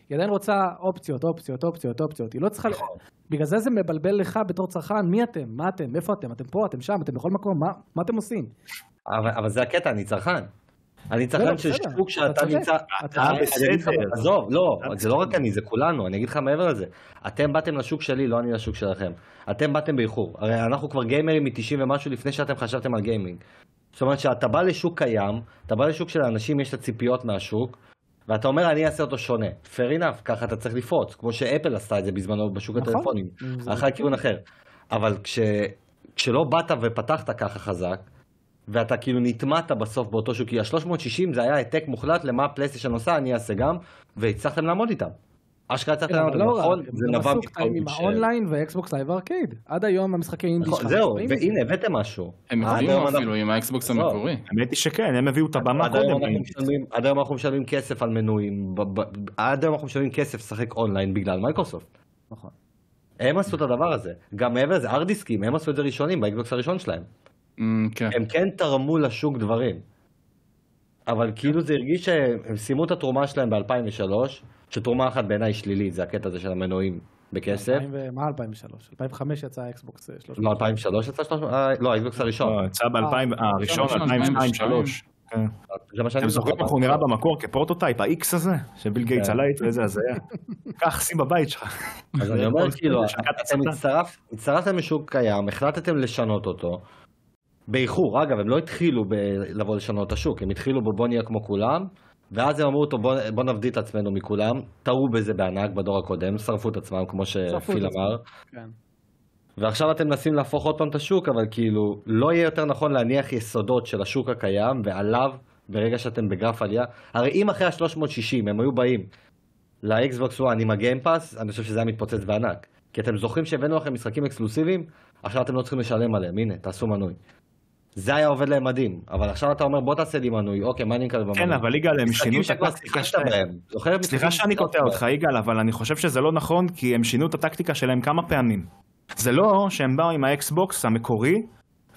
היא עדיין רוצה אופציות, אופציות, אופציות, אופציות. היא לא צריכה... בגלל זה זה מבלבל לך בתור צרכן, מי אתם? מה אתם? איפה אתם? אתם פה? אתם שם? אתם בכל מקום? מה, מה אתם עושים? אבל אבל זה הקטע, אני צרכן. אני צרכן של. שוק שאתה. נמצא... אתה בסדר. עזוב, לא, זה לא רק אני, זה כולנו, אני אגיד לך מעבר לזה. אתם באתם לשוק שלי, לא אני לשוק שלכם. אתם באתם באיחור. הרי אנחנו כבר גיימרים מ-90 ומשהו לפני שאתם חשבתם על גיימינג. זאת אומרת שאתה בא לשוק קיים, אתה בא לשוק שלאנשים יש את הציפיות מהשוק, ואתה אומר אני אעשה אותו שונה. fair enough, ככה אתה צריך לפרוץ, כמו שאפל עשתה את זה בזמנו בשוק נכון. הטלפונים. זה הלכה לכיוון אחר. אבל כש... כשלא באת ופתחת ככה חזק, ואתה כאילו נטמעת בסוף באותו שוק, כי ה-360 זה היה העתק מוחלט למה הפלייסטיישן עושה, אני אעשה גם, והצלחתם לעמוד איתם. אשכרה הצלחתם לעמוד אבל איתם, לא נכון? זה נבע עשו קטעים עם מכל האונליין ו-Xbox Live Arcade. עד היום המשחקי אינדי נכון, שלך זהו. והנה הבאתם משהו. הם הביאו אפילו עם האקסבוקס לא. המקורי. האמת היא שכן, הם הביאו את הבמה קודם. עד היום אנחנו משלמים כסף על מנויים, עד היום אנחנו משלמים כסף לשחק אונליין בגלל מייקרוסופט. נכון. הם עשו את הדבר הזה. גם מעבר לזה, הארד דיסקים, הם עשו את זה ראשונים באקסבוקס הראשון שלהם. אמ, כן. הם כן תרמו לשוק דברים. אבל כאילו זה הרגיש שהם סיימו את התרומה שלהם ב-2003, שתרומה אחת בעיניי שלילית, זה הקטע הזה של המנויים בכסף. 2000 ו- מה 2003? 2005 יצא האקסבוקס אה, 300. לא, 2003 יצא 300, אה, לא, האקסבוקס הראשון. לא, יצא ב-2000, אה, הראשון, הראשון, 2002, 2002. 2003. זה מה שאני אתם זוכרים איך הוא נראה במקור כ-prototype, ה-X הזה, שביל גייטס כן. עלה איתו, איזה הזיה. קח, שים בבית שלך. אז אני אומר כאילו, אתם הצטרפתם לשוק קיים, החלטתם לשנות אותו. באיחור, אגב, הם לא התחילו ב- לבוא לשנות את השוק, הם התחילו בו בוא נהיה כמו כולם, ואז הם אמרו, טוב, בוא, בוא נבדיל את עצמנו מכולם, טעו בזה בענק בדור הקודם, שרפו את עצמם, כמו שפיל. אמר. כן. ועכשיו אתם מנסים להפוך עוד פעם את השוק, אבל כאילו, לא יהיה יותר נכון להניח יסודות של השוק הקיים, ועליו, ברגע שאתם בגרף עלייה, הרי אם אחרי ה-360 הם היו באים לאקסבוקס 1 עם הגיימפאס, אני חושב שזה היה מתפוצץ בענק. כי אתם זוכרים שהבאנו לכם משחקים אקסקלוסיביים, עכשיו אתם לא צריכים לשלם עליהם, הנה, תעשו מנוי. זה היה עובד להם מדהים, אבל עכשיו אתה אומר בוא תעשה לי מנוי, אוקיי, מה אני מקבל במנוי? כן, אבל יגאל, הם שינו את הטקטיקה שלהם. סליחה שאני קוטע? אותך, יגאל, אבל אני חושב שזה לא נכון, כי הם שינו את הטקטיקה שלהם כמה פעמים. זה לא שהם באו עם האקסבוקס המקורי,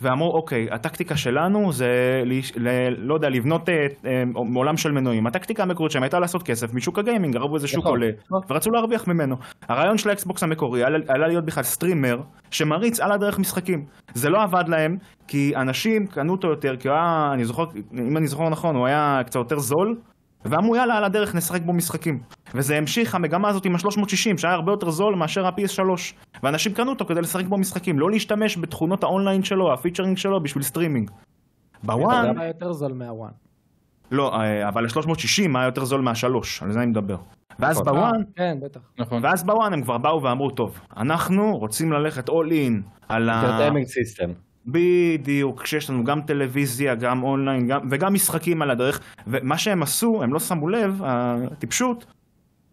ואמרו, אוקיי, הטקטיקה שלנו זה, ל- לא יודע, לבנות אה, אה, מעולם של מנויים. הטקטיקה המקורית שלהם הייתה לעשות כסף משוק הגיימינג, ראו איזה שוק נכון, עולה, נכון. ורצו להרוויח ממנו. הרעיון של האקסבוקס המקורי היה להיות בכלל streamer שמריץ על הדרך משחקים. זה לא עבד להם, כי אנשים קנו אותו יותר, כי הוא היה, אני זוכר, אם אני זוכר נכון, הוא היה קצת יותר זול, ואמרו יאללה על הדרך נשחק בו משחקים וזה המשיך המגמה הזאת עם ה-360 שהיה הרבה יותר זול מאשר ה-PS3 ואנשים קנו אותו כדי לשחק בו משחקים לא להשתמש בתכונות האונליין שלו ה-featuring שלו בשביל סטרימינג. ב-One, היה יותר זול מה-One. לא, אה, אבל ה-360 היה יותר זול מה-3, על זה אני מדבר. ואז נכון. ב-One, כן, בטח. נכון. ואז ב-One הם כבר באו ואמרו, טוב, אנחנו רוצים ללכת all in על ה... entertainment system. בדיוק, כשיש לנו גם טלוויזיה, גם אונליין, גם, וגם משחקים על הדרך, ומה שהם עשו, הם לא שמו לב, הטיפשות,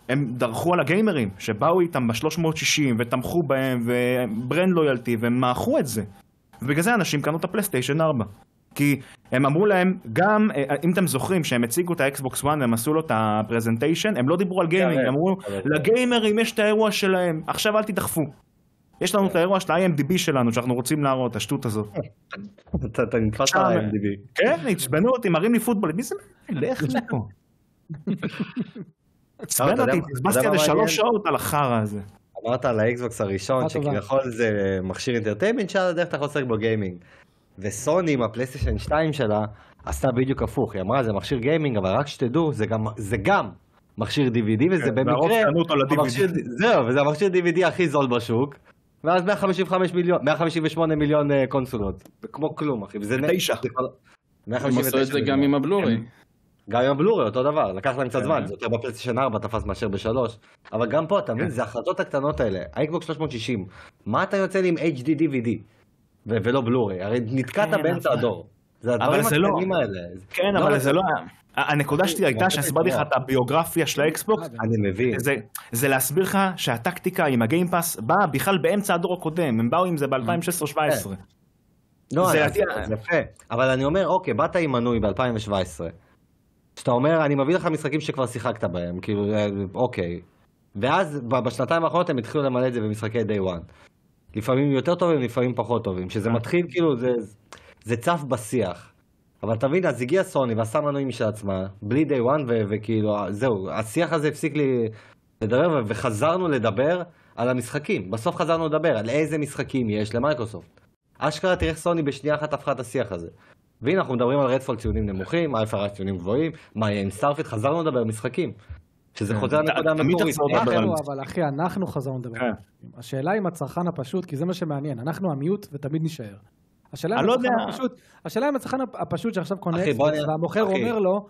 הם דרכו על הגיימרים, שבאו איתם ב-360 ותמכו בהם, ו-brand loyalty, והם מעכו את זה. ובגלל זה אנשים קנו את הפלייסטיישן 4. כי הם אמרו להם, גם, אה, אם אתם זוכרים שהם הציגו את האקסבוקס 1 והם עשו לו את ה-presentation, הם לא דיברו על גיימינג, כן, הם אמרו, אבל- לגיימרים יש את האירוע שלהם, עכשיו אל תדחפו. יש לנו את האירוע של ה-IMDB שלנו, שאנחנו רוצים להראות, השטות הזאת. אתה נתפס על ה-MDB. כן, עצבנו אותי, מראים לי פוטבול, מי זה? לך מפה. עצבן אותי, מה- בזבזתי אתה על זה שלוש שעות על החרא הזה. אמרת על האקסבוקס הראשון. שכביכול זה מכשיר entertainment שעל הדרך אתה יכול לשחק בו gaming. וסוני עם הפלייסטיישן 2 שלה עשתה בדיוק הפוך, היא אמרה זה מכשיר gaming אבל רק שתדעו זה גם, זה גם מכשיר DVD וזה כן, במקרה. המכשיר- זהו וזה המכשיר DVD הכי זול בשוק. ואז 155 מיליון, 158 מיליון אה, קונסולות, כמו כלום אחי, וזה... תשע. זה כבר- הם 159 עשו את זה גם. עם הבלורי. גם עם הבלורי אותו דבר, לקח להם קצת כן. זמן, זה יותר בפלייסטיישן 4 תפס מאשר בשלוש, אבל גם פה אתה מבין, זה ההחלטות הקטנות האלה, האקסבוקס 360, מה אתה יוצא לי עם HD DVD ו- ולא בלורי, הרי נתקעת כן, באמצע הדור, זה הדברים זה לא- הקטנים האלה, כן, לא, אבל לא, זה לא... הנקודה שלי הייתה שהסברתי לך לא. את הביוגרפיה של האקסבוקס, אני מבין, זה, זה להסביר לך שהטקטיקה עם הגיימפאס באה בכלל באמצע הדור הקודם, הם באו עם זה ב-2016-2017. לא, זה יפה, אבל אני אומר, אוקיי, באת עם מנוי ב-2017, שאתה אומר, אני מביא לך משחקים שכבר שיחקת בהם, כאילו, אה, אוקיי, ואז בשנתיים האחרונות הם התחילו למלא את זה במשחקי day one. לפעמים יותר טובים, לפעמים פחות טובים, שזה מתחיל כאילו, זה, זה צף בשיח. אבל תבין, אז הגיע סוני ועשה מנויים משל עצמה, בלי day one, ו- וכאילו, זהו, השיח הזה הפסיק לי לדבר, וחזרנו לדבר על המשחקים. בסוף חזרנו לדבר על איזה משחקים יש למייקרוסופט. אשכרה תראה איך סוני בשנייה אחת הפכה את השיח הזה. והנה אנחנו מדברים על Redfall ציונים נמוכים, אלפא ציונים גבוהים, מה יהיה עם Starfield, חזרנו לדבר על משחקים. שזה חוזר ת- לנקודה תמיד המקורית. אנחנו, משחקים. אבל אחי, אנחנו חזרנו לדבר. כן. השאלה אם הצרכן הפשוט, כי זה מה שמעניין, אנחנו המיעוט ותמיד נישאר. השאלה אני אם לא הצרכן יודע. הפשוט, השאלה אם הצרכן הפשוט שעכשיו קונה אקסבוקס אני- והמוכר אחי. אומר לו,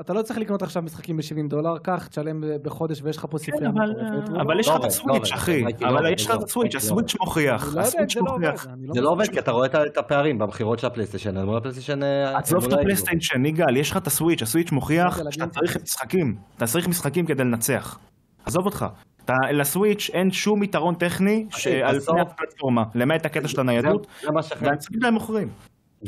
אתה לא צריך לקנות עכשיו משחקים ב-70 דולר, קח, תשלם בחודש ויש לך פה ספרייה כן, אבל- מטורפת. והוא אבל לא- יש לך לא את עובד, הסוויץ', לא אחי. לא אבל יש לך לא את הסוויץ'. הסוויץ' מוכיח. אני לא הסוויץ' לא. מוכיח. אני לא זה לא עובד. כי אתה רואה את הפערים במכירות של הפלייסטיישן אל מול הפלייסטיישן אה, עזוב את הפלייסטיישן, יגאל, יש לך את הסוויץ', הסוויץ' מוכיח שאתה צריך משחקים. אתה צריך משחקים כדי לנצח. עזוב אותך. אתה- לסוויץ' אין שום יתרון טכני שעל בסוף- פני הפלטפורמה, למעט הקטע של זה- הניידות, זה מה והמשחקים שלהם מוכרים.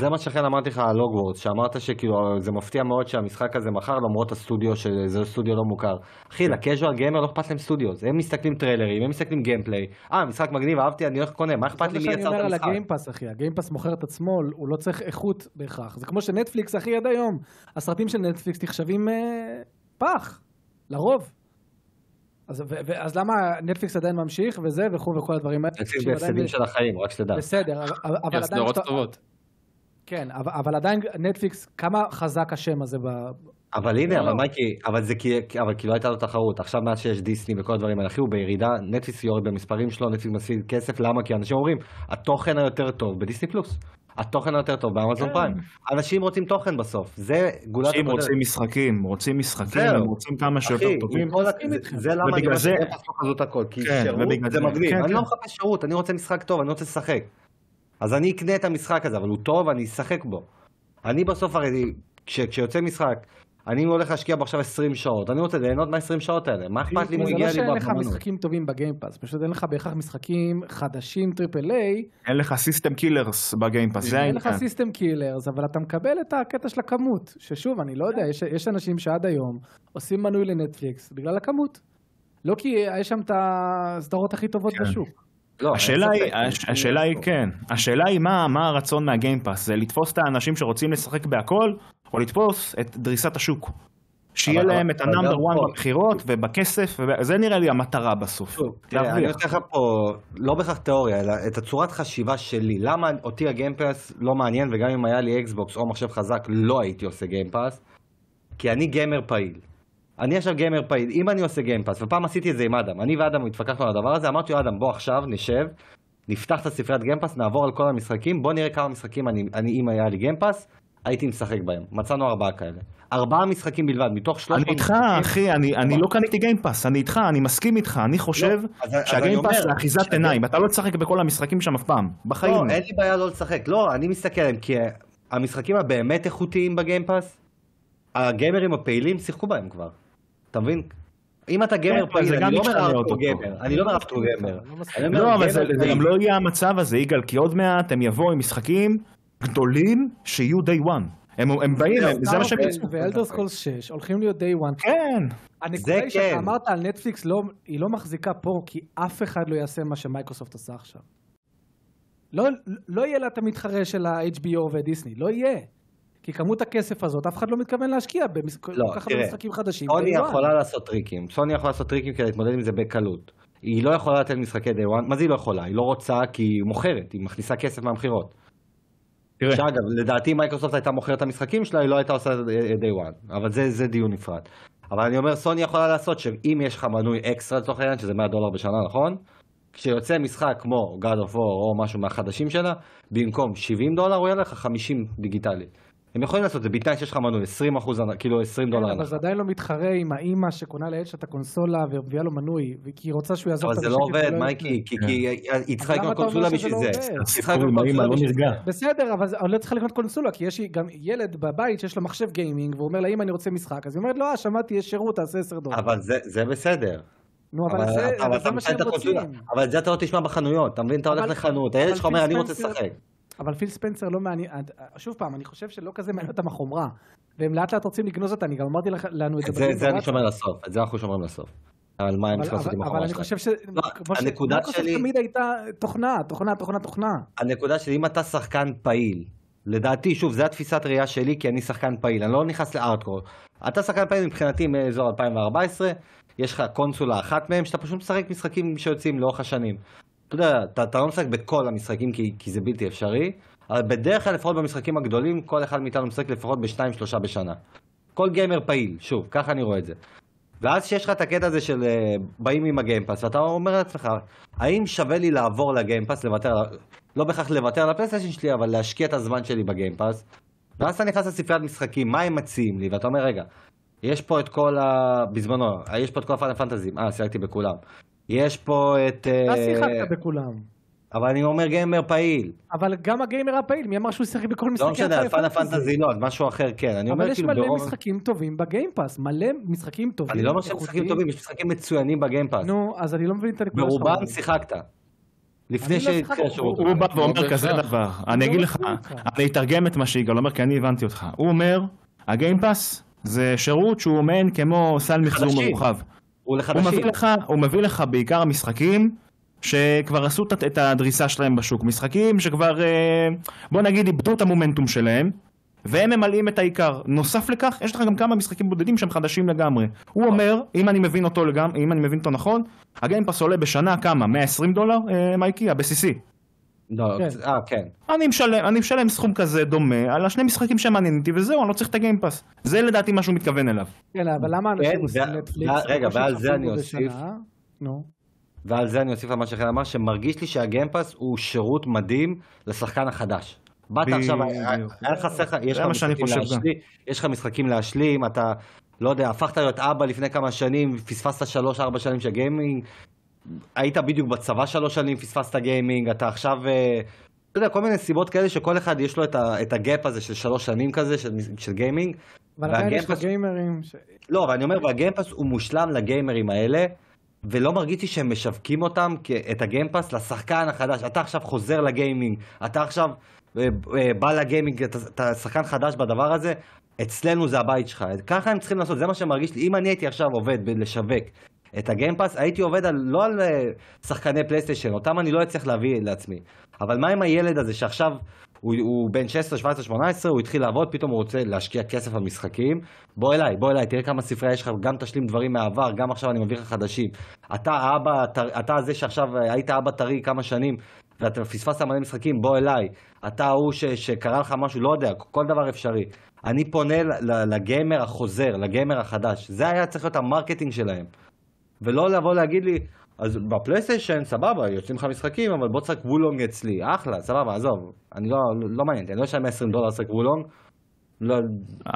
זה מה שכן אמרתי לך על הוגוורטס, שאמרת שכאילו זה מפתיע מאוד שהמשחק הזה מכר למרות הסטודיו שזה סטודיו לא מוכר. אחי, ל casual gamer לא אכפת להם סטודיו, הם מסתכלים טריילרים, הם מסתכלים gameplay. אה, משחק מגניב, אהבתי, אני הולך קונה, מה אכפת לי זה מי מה שאני יצר את אומר על המשחק? הגיימפאס, אחי. הגיימפאס מוכר את עצמו, הוא לא צריך איכות בהכרח. זה כמו שנטפליקס, אחי, עד היום. הסרטים של נטפליקס נחשבים אה, פח, לרוב. אז, ו, ו, אז למה נטפליקס עדיין ממשיך וזה וכו' וכל הדברים האלה? אנשים עדיין- בהפסדים של החיים, רק שתדע. בסדר, אבל, עדיין... סדרות כשאתה- טובות. כן, אבל, אבל עדיין נטפליקס, כמה חזק השם הזה ב... אבל הנה, אבל לא. מייקי, אבל זה כי, אבל כי לא הייתה לו תחרות. עכשיו מאז שיש דיסני וכל הדברים האלה, אחי, הוא בירידה, נטפליקס יורד במספרים שלו, נטפליקס מפסיד כסף, למה? כי אנשים אומרים, התוכן היותר טוב בדיסני פלוס. התוכן היותר טוב באמזון כן. פריים. אנשים רוצים תוכן בסוף, זה גולת אנשים הכותרת. רוצים משחקים, רוצים משחקים. הם רוצים כמה שיותר טובים. זה- למה אני שאין פה חזות הכל, כי כן, שירות זה מגניב, כן, אני. לא מחפש שירות, אני רוצה משחק טוב, אני רוצה לשחק. אז אני אקנה את המשחק הזה, אבל הוא טוב, אני אשחק בו. אני בסוף הרי, כש- כשיוצא משחק, אני הולך להשקיע בו עכשיו 20 שעות, אני רוצה ליהנות מה-20 שעות האלה, מה אכפת לי אם הוא זה הגיע לא לי שאין לך בהזמנות? משחקים טובים בגיימפאס, פשוט אין לך בהכרח משחקים חדשים triple A, אין לך system sellers בגיימפאס, זה אין לך העניין. system sellers, אבל אתה מקבל את הקטע של הכמות, ששוב, אני לא יודע, יש, יש אנשים שעד היום עושים מנוי לנטפליקס בגלל הכמות. לא כי יש שם את הסדרות הכי טובות כן. בשוק. לא, השאלה היא. הש- השאלה היא כן, השאלה היא מה, מה הרצון מהגיימפאס, זה לתפוס את האנשים שרוצים לשחק בהכל, או לתפוס את דריסת השוק. שיהיה אבל- להם את אבל ה number גם one פה- בבחירות ובכסף, וב- זה נראה לי המטרה בסוף. תראה, אני. נותן לך פה, לא בהכרח תיאוריה, אלא את הצורת חשיבה שלי. למה אותי הגיימפאס לא מעניין, וגם אם היה לי אקסבוקס או מחשב חזק, לא הייתי עושה גיימפאס, כי אני gamer פעיל. אני עכשיו gamer פעיל, אם אני עושה גיימפאס, ופעם עשיתי את זה עם אדם, אני ואדם התווכחנו על הדבר הזה, אמרתי לו, אדם, בוא עכשיו נשב, נפתח את הספריית גיימפאס, נעבור על כל המשחקים, בוא נראה כמה משחקים אני, אני אם היה לי גיימפאס, הייתי משחק בהם. מצאנו ארבעה כאלה. ארבעה משחקים בלבד, מתוך 300 אני איתך, משחקים. אחי, אני, אני לא קניתי גיימפאס, אני איתך, אני מסכים איתך, אני חושב לא, שהגיימפאס זה אחיזת עיניים, אתה לא תשחק בכל המשחקים שם אף פעם, בחיים. לא, אין לי בעיה לא לשחק. לא, אני מסתכל עליהם, כי המשחקים הבאמת איכותיים בגיימפאס, הגיימרים הפעילים שיחקו בהם כבר. אתה מבין? אם אתה gamer כן, פעיל, גם אני לא אומר ארטור אותו. gamer, אני לא אומר. לא מסכים. אני אומר לא, אבל זה. גם לא יהיה המצב הזה, יגאל, כי עוד מעט הם יבואו עם משחקים גדולים שיהיו day one. הם הם באים, זה מה שהם יצאו. ו Elder Scrolls 6 הולכים להיות day one. כן, הנקודה היא כן. שאתה אמרת על נטפליקס, לא, היא לא מחזיקה פה, כי אף אחד לא יעשה מה שמייקרוסופט עשה עכשיו. לא, לא יהיה לה את המתחרה של ה-HBO ודיסני, לא יהיה. כי כמות הכסף הזאת, אף אחד לא מתכוון להשקיע בכל לא, כך הרבה משחקים חדשים. סוני. יכולה לעשות טריקים, סוני יכולה לעשות טריקים כדי להתמודד עם זה בקלות. היא לא יכולה לתת משחקי day one, מה זה היא לא יכולה? היא לא רוצה כי היא מוכרת, היא מכניסה כסף מהמכירות. שאגב, לדעתי מייקרוסופט הייתה מוכרת את המשחקים שלה, היא לא הייתה עושה את day one, אבל זה, זה דיון נפרד. אבל אני אומר, סוני יכולה לעשות שאם יש לך מנוי אקסטרה לצורך העניין, שזה 100 דולר בשנה, נכון? כשיוצא משחק כמו God of War או משהו מהחדשים שלה, במקום 70 דולר הוא יהיה לך 50 דיגיטלי. הם יכולים לעשות את זה בתנאי שיש לך מנוי 20 אחוז, כאילו 20 כן, דולר. אבל. זה עדיין לא מתחרה עם האימא שקונה לילד שלה את הקונסולה ומביאה לו מנוי, כי היא רוצה שהוא יעזוב אבל את זה לא המשק עובד, מייקי. כי כי היא צריכה אבל לקנות קונסולה בשביל לא זה. עובד? היא צריכה הסיפור לקנות קונסולה לא בשביל נרגע. זה. בסדר, אבל זה- אני לא צריכה לקנות קונסולה, כי יש גם ילד בבית שיש לו מחשב גיימינג, והוא אומר לה, אמא, אני רוצה משחק. אז היא אומרת לו, אה, שמעתי, יש שירות, תעשה 10 דולר. אבל זה- זה בסדר. נו, אבל זה אבל אבל אתה זה מה שהם. רוצים. אבל את זה אתה לא תשמע בחנויות, אתה מבין? אתה הולך אבל- לחנות, הילד אבל שלך אומר, אני רוצה לשחק. אבל פיל ספנסר לא מעניין, שוב פעם, אני חושב שלא כזה מעניין אותם החומרה. והם לאט לאט רוצים לגנוז אותה, אני גם אמרתי לנו את זה. זה זה אני. שומר לסוף, את זה אנחנו שומרים לסוף. על מה הם אבל- צריכים לעשות עם אבל- החומרה אבל אני שלהם. חושב ש... לא, ש- הנקודה מייקרוסופט שלי- תמיד הייתה תוכנה, תוכנה, תוכנה, תוכנה. הנקודה שלי, אם אתה שחקן פעיל, לדעתי, שוב, זו התפיסת ראייה שלי, כי אני שחקן פעיל, אני לא נכנס לארטקור. אתה שחקן פעיל מבחינתי מאזור 2014, יש לך קונסולה אחת מהם, שאתה פשוט משחק משחקים שיוצאים לאורך השנים. יודע, אתה, אתה לא משחק בכל המשחקים כי, כי זה בלתי אפשרי, אבל בדרך כלל, לפחות במשחקים הגדולים, כל אחד מאיתנו משחק לפחות בשתיים, שלושה בשנה. כל gamer פעיל, שוב, ככה אני רואה את זה. ואז שיש לך את הקטע הזה של אה, באים עם הגיימפאס, ואתה אומר לעצמך, האם שווה לי לעבור לגיימפאס, לוותר, לא בהכרח לוותר על הפלייסטיישן שלי, אבל להשקיע את הזמן שלי בגיימפאס, ואז אתה נכנס לספריית משחקים, מה הם מציעים לי, ואתה אומר, רגע, יש פה את כל ה... בזמנו, יש פה את כל ה Final Fantasyים, אה, שיחקתי בכולם. יש פה את... אתה אה, שיחקת בכולם. אבל אני אומר gamer פעיל. אבל גם הגיימר הפעיל, מי אמר שהוא שיחק בכל משחקי לא משנה, על פאנל פנטזי לא, משהו אחר כן. אני אבל אומר יש כאילו מלא ברוב... משחקים טובים בגיימפאס, מלא משחקים טובים. אני לא אומר שהם משחקים. טובים, יש משחקים מצוינים בגיימפאס. נו, אז אני לא מבין את הנקודה שלך. ברובם שיחקת. לפני לא. השירות. הוא בא ואומר לא כזה. דבר, אני לא אגיד לך. אני אתרגם את מה שיגאל אומר כי אני הבנתי אותך. הוא אומר, הגיימפאס זה שירות שהוא מעין כמו סל מחזור חדשים. הוא הוא לחדשים. מביא לך, הוא מביא לך בעיקר משחקים שכבר עשו את- הדריסה שלהם בשוק. משחקים שכבר, אה, בוא נגיד, איבדו את המומנטום שלהם, והם ממלאים את העיקר. נוסף לכך, יש לך גם כמה משחקים בודדים שהם חדשים לגמרי. הוא אומר, אם אני מבין אותו לגמרי, אם אני מבין אותו נכון, הגיימפאס עולה בשנה כמה? 120 דולר, אה, מייקי, הבסיסי. לא, כן. אה, כן. אני משלם, אני משלם סכום כזה דומה על השני משחקים שמעניינים אותי וזהו, אני לא צריך את הגיימפאס. זה לדעתי מה שהוא מתכוון אליו. כן, אבל למה אנשים כן, עושים ו- נטפליקס? רגע, ועל זה אני אוסיף. נו. ועל זה אני אוסיף על מה שחן אמר, שמרגיש לי שהגיימפאס הוא שירות מדהים לשחקן החדש. באת עכשיו, היה לך, יש משחקים. להשלים, יש לך משחקים להשלים, אתה, לא יודע, הפכת להיות אבא לפני כמה שנים, פספסת שלוש-ארבע שנים של gaming, היית בדיוק בצבא שלוש שנים, פספסת gaming, אתה עכשיו, אה, אתה יודע, כל מיני סיבות כאלה שכל אחד יש לו את ה- את ה gap הזה של שלוש שנים כזה, של של גיימינג. אבל עדיין יש לך גיימרים. ש- לא, אבל אני אומר, והגיימפאס הוא מושלם לגיימרים האלה, ולא מרגיש לי שהם משווקים אותם, את הגיימפאס, לשחקן החדש. אתה עכשיו חוזר לגיימינג, אתה עכשיו אה, אה, בא לגיימינג, אתה, אתה שחקן חדש בדבר הזה, אצלנו זה הבית שלך. ככה הם צריכים לעשות, זה מה שמרגיש לי. אם אני הייתי עכשיו עובד בלשווק את הגיימפאס, הייתי עובד על, לא על אה, שחקני פלייסטיישן, אותם אני לא אצליח להביא לעצמי. אבל מה עם הילד הזה שעכשיו הוא, הוא בן 16, 17, 18, הוא התחיל לעבוד, פתאום הוא רוצה להשקיע כסף במשחקים. בוא אליי, בוא אליי, תראה כמה ספרייה יש לך, גם תשלים דברים מהעבר, גם עכשיו אני מביא לך חדשים. אתה האבא, טר- אתה זה שעכשיו אה, היית אבא טרי כמה שנים, ואתה פספסת מלא משחקים, בוא אליי. אתה ההוא שקרה לך משהו, לא יודע, כל דבר אפשרי. אני פונה לגיימר החוזר, לגיימר החדש. זה היה צריך להיות ה marketing שלהם. ולא לבוא להגיד לי, אז בפלייסטיישן, סבבה, יוצאים לך משחקים, אבל בוא תשחק וולונג אצלי, אחלה, סבבה, עזוב, אני לא, לא מעניין אני לא אשלם 120 דולר לשחק וולונג, לא,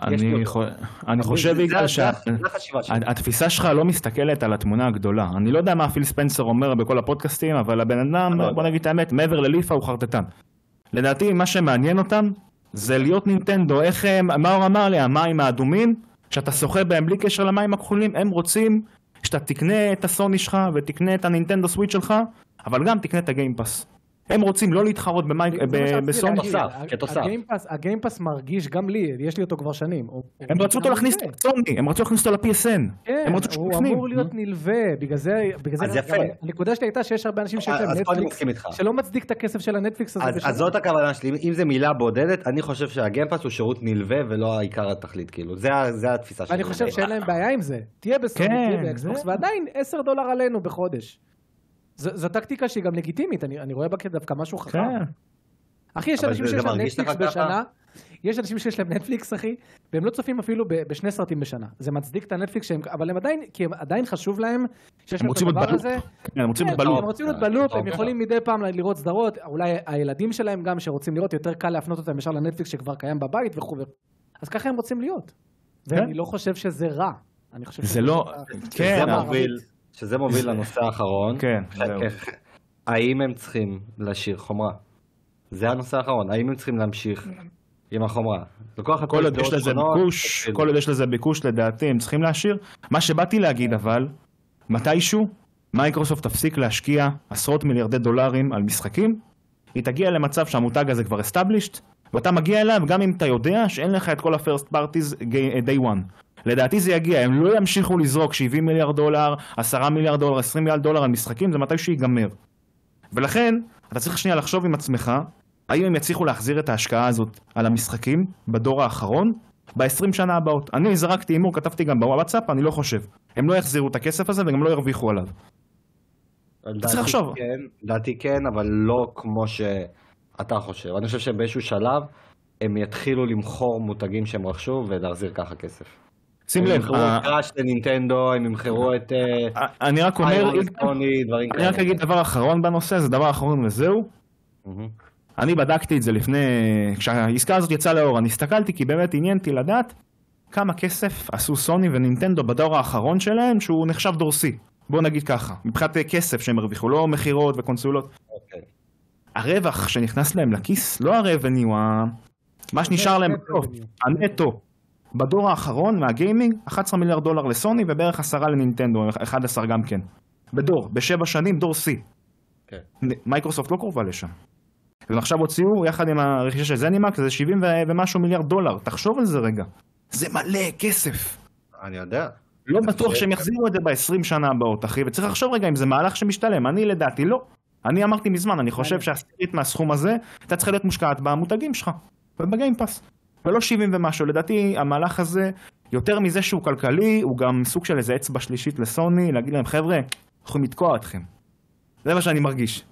אני. חו- אני חושב בגלל זה- שה... זה- זה החשיבה שלי. התפיסה שלך לא מסתכלת על התמונה הגדולה. אני לא יודע מה פיל ספנסר אומר בכל הפודקאסטים, אבל הבן אדם, לא. בוא נגיד את האמת, מעבר לליפה הוא חרטטן. לדעתי, מה שמעניין אותם זה להיות נינטנדו. איך הם, מאור אמר לי, המים האדומים, שאתה שוחה בהם בלי קשר למים הכחולים, הם רוצים שאתה תקנה את הסוני שלך ותקנה את הנינטנדו סוויץ' שלך, אבל גם תקנה את הגיימפאס. הם רוצים לא להתחרות בסוני. כתוסף. הגיימפאס- הגיימפאס מרגיש גם לי, יש לי אותו כבר שנים. הם רצו אותו להכניס נלווה. לסוני, הם רצו להכניס אותו ל-PSN. כן, הוא. אמור להיות נלווה, בגלל זה, אז יפה. הנקודה שלי הייתה שיש הרבה אנשים שיש להם אני נטפליקס. שלא מצדיק את הכסף של הנטפליקס הזה אז, זאת הכוונה שלי, אם זה מילה בודדת, אני חושב שהגיימפאס הוא שירות נלווה ולא העיקר התכלית, כאילו, זה, התפיסה שלי. ואני חושב שאין להם בעיה עם זה. תהיה בסוני, כן, תהיה באקסבוקס, ועדיין 10 דולר עלינו בחודש. ז- זו טקטיקה שהיא גם לגיטימית, אני אני רואה בה כדווקא משהו חכם. כן. אחי, יש אנשים שיש להם נטפליקס ככה? בשנה, יש אנשים שיש להם נטפליקס, אחי, והם לא צופים אפילו ב- בשני סרטים בשנה. זה מצדיק את הנטפליקס שהם, אבל הם עדיין, כי הם עדיין חשוב להם שיש הם להם את הדבר ב loop. הזה. כן, הם רוצים כן, להיות ב loop. הם רוצים להיות אה, ב loop, הם יכולים מדי פעם לראות סדרות, אולי הילדים שלהם גם שרוצים לראות, יותר קל להפנות אותם ישר לנטפליקס שכבר קיים בבית וכו'. אז ככה הם רוצים להיות. ואני לא חושב שזה רע. אני חושב זה שזה לא... שזה כן, אבל- שזה מוביל לנושא האחרון. כן, זהו. האם הם צריכים להשאיר חומרה? זה הנושא האחרון, האם הם צריכים להמשיך עם החומרה? כל עוד יש לזה ביקוש. כל עוד יש לזה ביקוש לדעתי הם צריכים להשאיר. מה שבאתי להגיד אבל, מתישהו מייקרוסופט תפסיק להשקיע עשרות מיליארדי דולרים על משחקים, היא תגיע למצב שהמותג הזה כבר established, ואתה מגיע אליו גם אם אתה יודע שאין לך את כל ה-first parties day one. לדעתי זה יגיע, הם לא ימשיכו לזרוק 70 מיליארד דולר, 10 מיליארד דולר, 20 מיליארד דולר על משחקים, זה מתישהו ייגמר. ולכן, אתה צריך שנייה לחשוב עם עצמך, האם הם יצליחו להחזיר את ההשקעה הזאת על המשחקים בדור האחרון ב-20 שנה הבאות. אני זרקתי הימור, כתבתי גם בוואטסאפ, אני לא חושב. הם לא יחזירו את הכסף הזה וגם לא ירוויחו עליו. לדעתי צריך לחשוב. כן, לדעתי כן, אבל לא כמו שאתה חושב. אני חושב שבאיזשהו שלב הם יתחילו למכור מותגים שהם רכשו ולהחזיר ככה כסף. שים הם לב, ימכרו ה- את קראש לנינטנדו, הם ימכרו את אה, אני רק אומר, אני רק אגיד דבר אחרון בנושא, זה דבר אחרון וזהו. אני בדקתי את זה לפני, כשהעסקה הזאת יצאה לאור, אני הסתכלתי כי באמת עניין אותי לדעת כמה כסף עשו סוני ונינטנדו בדור האחרון שלהם, שהוא נחשב דורסי. בוא נגיד ככה, מבחינת כסף שהם הרוויחו, לא מכירות וקונסולות. אוקיי. הרווח שנכנס להם לכיס, לא הרבניו. מה שנשאר להם בסוף. הנטו. בדור האחרון מהגיימינג, 11 מיליארד דולר לסוני ובערך 10 לנינטנדו, 11 גם כן. בדור, בשבע שנים, דור שיא. כן. מייקרוסופט לא קרובה לשם. והם עכשיו הוציאו, יחד עם הרכישה של זנימקס, זה 70 ו- ומשהו מיליארד דולר. תחשוב על זה רגע. זה מלא כסף. אני יודע. לא בטוח שהם יחזירו את זה ב-20 שנה הבאות, אחי, וצריך לחשוב רגע אם זה מהלך שמשתלם. אני לדעתי לא. אני אמרתי מזמן, אני חושב שהעשירית מהסכום הזה, הייתה צריכה להיות מושקעת במותגים שלך, ובגיימפאס. ולא 70 ומשהו. לדעתי המהלך הזה, יותר מזה שהוא כלכלי, הוא גם סוג של איזה אצבע שלישית לסוני, להגיד להם, חבר'ה, אנחנו יכולים לתקוע אתכם. זה מה שאני מרגיש.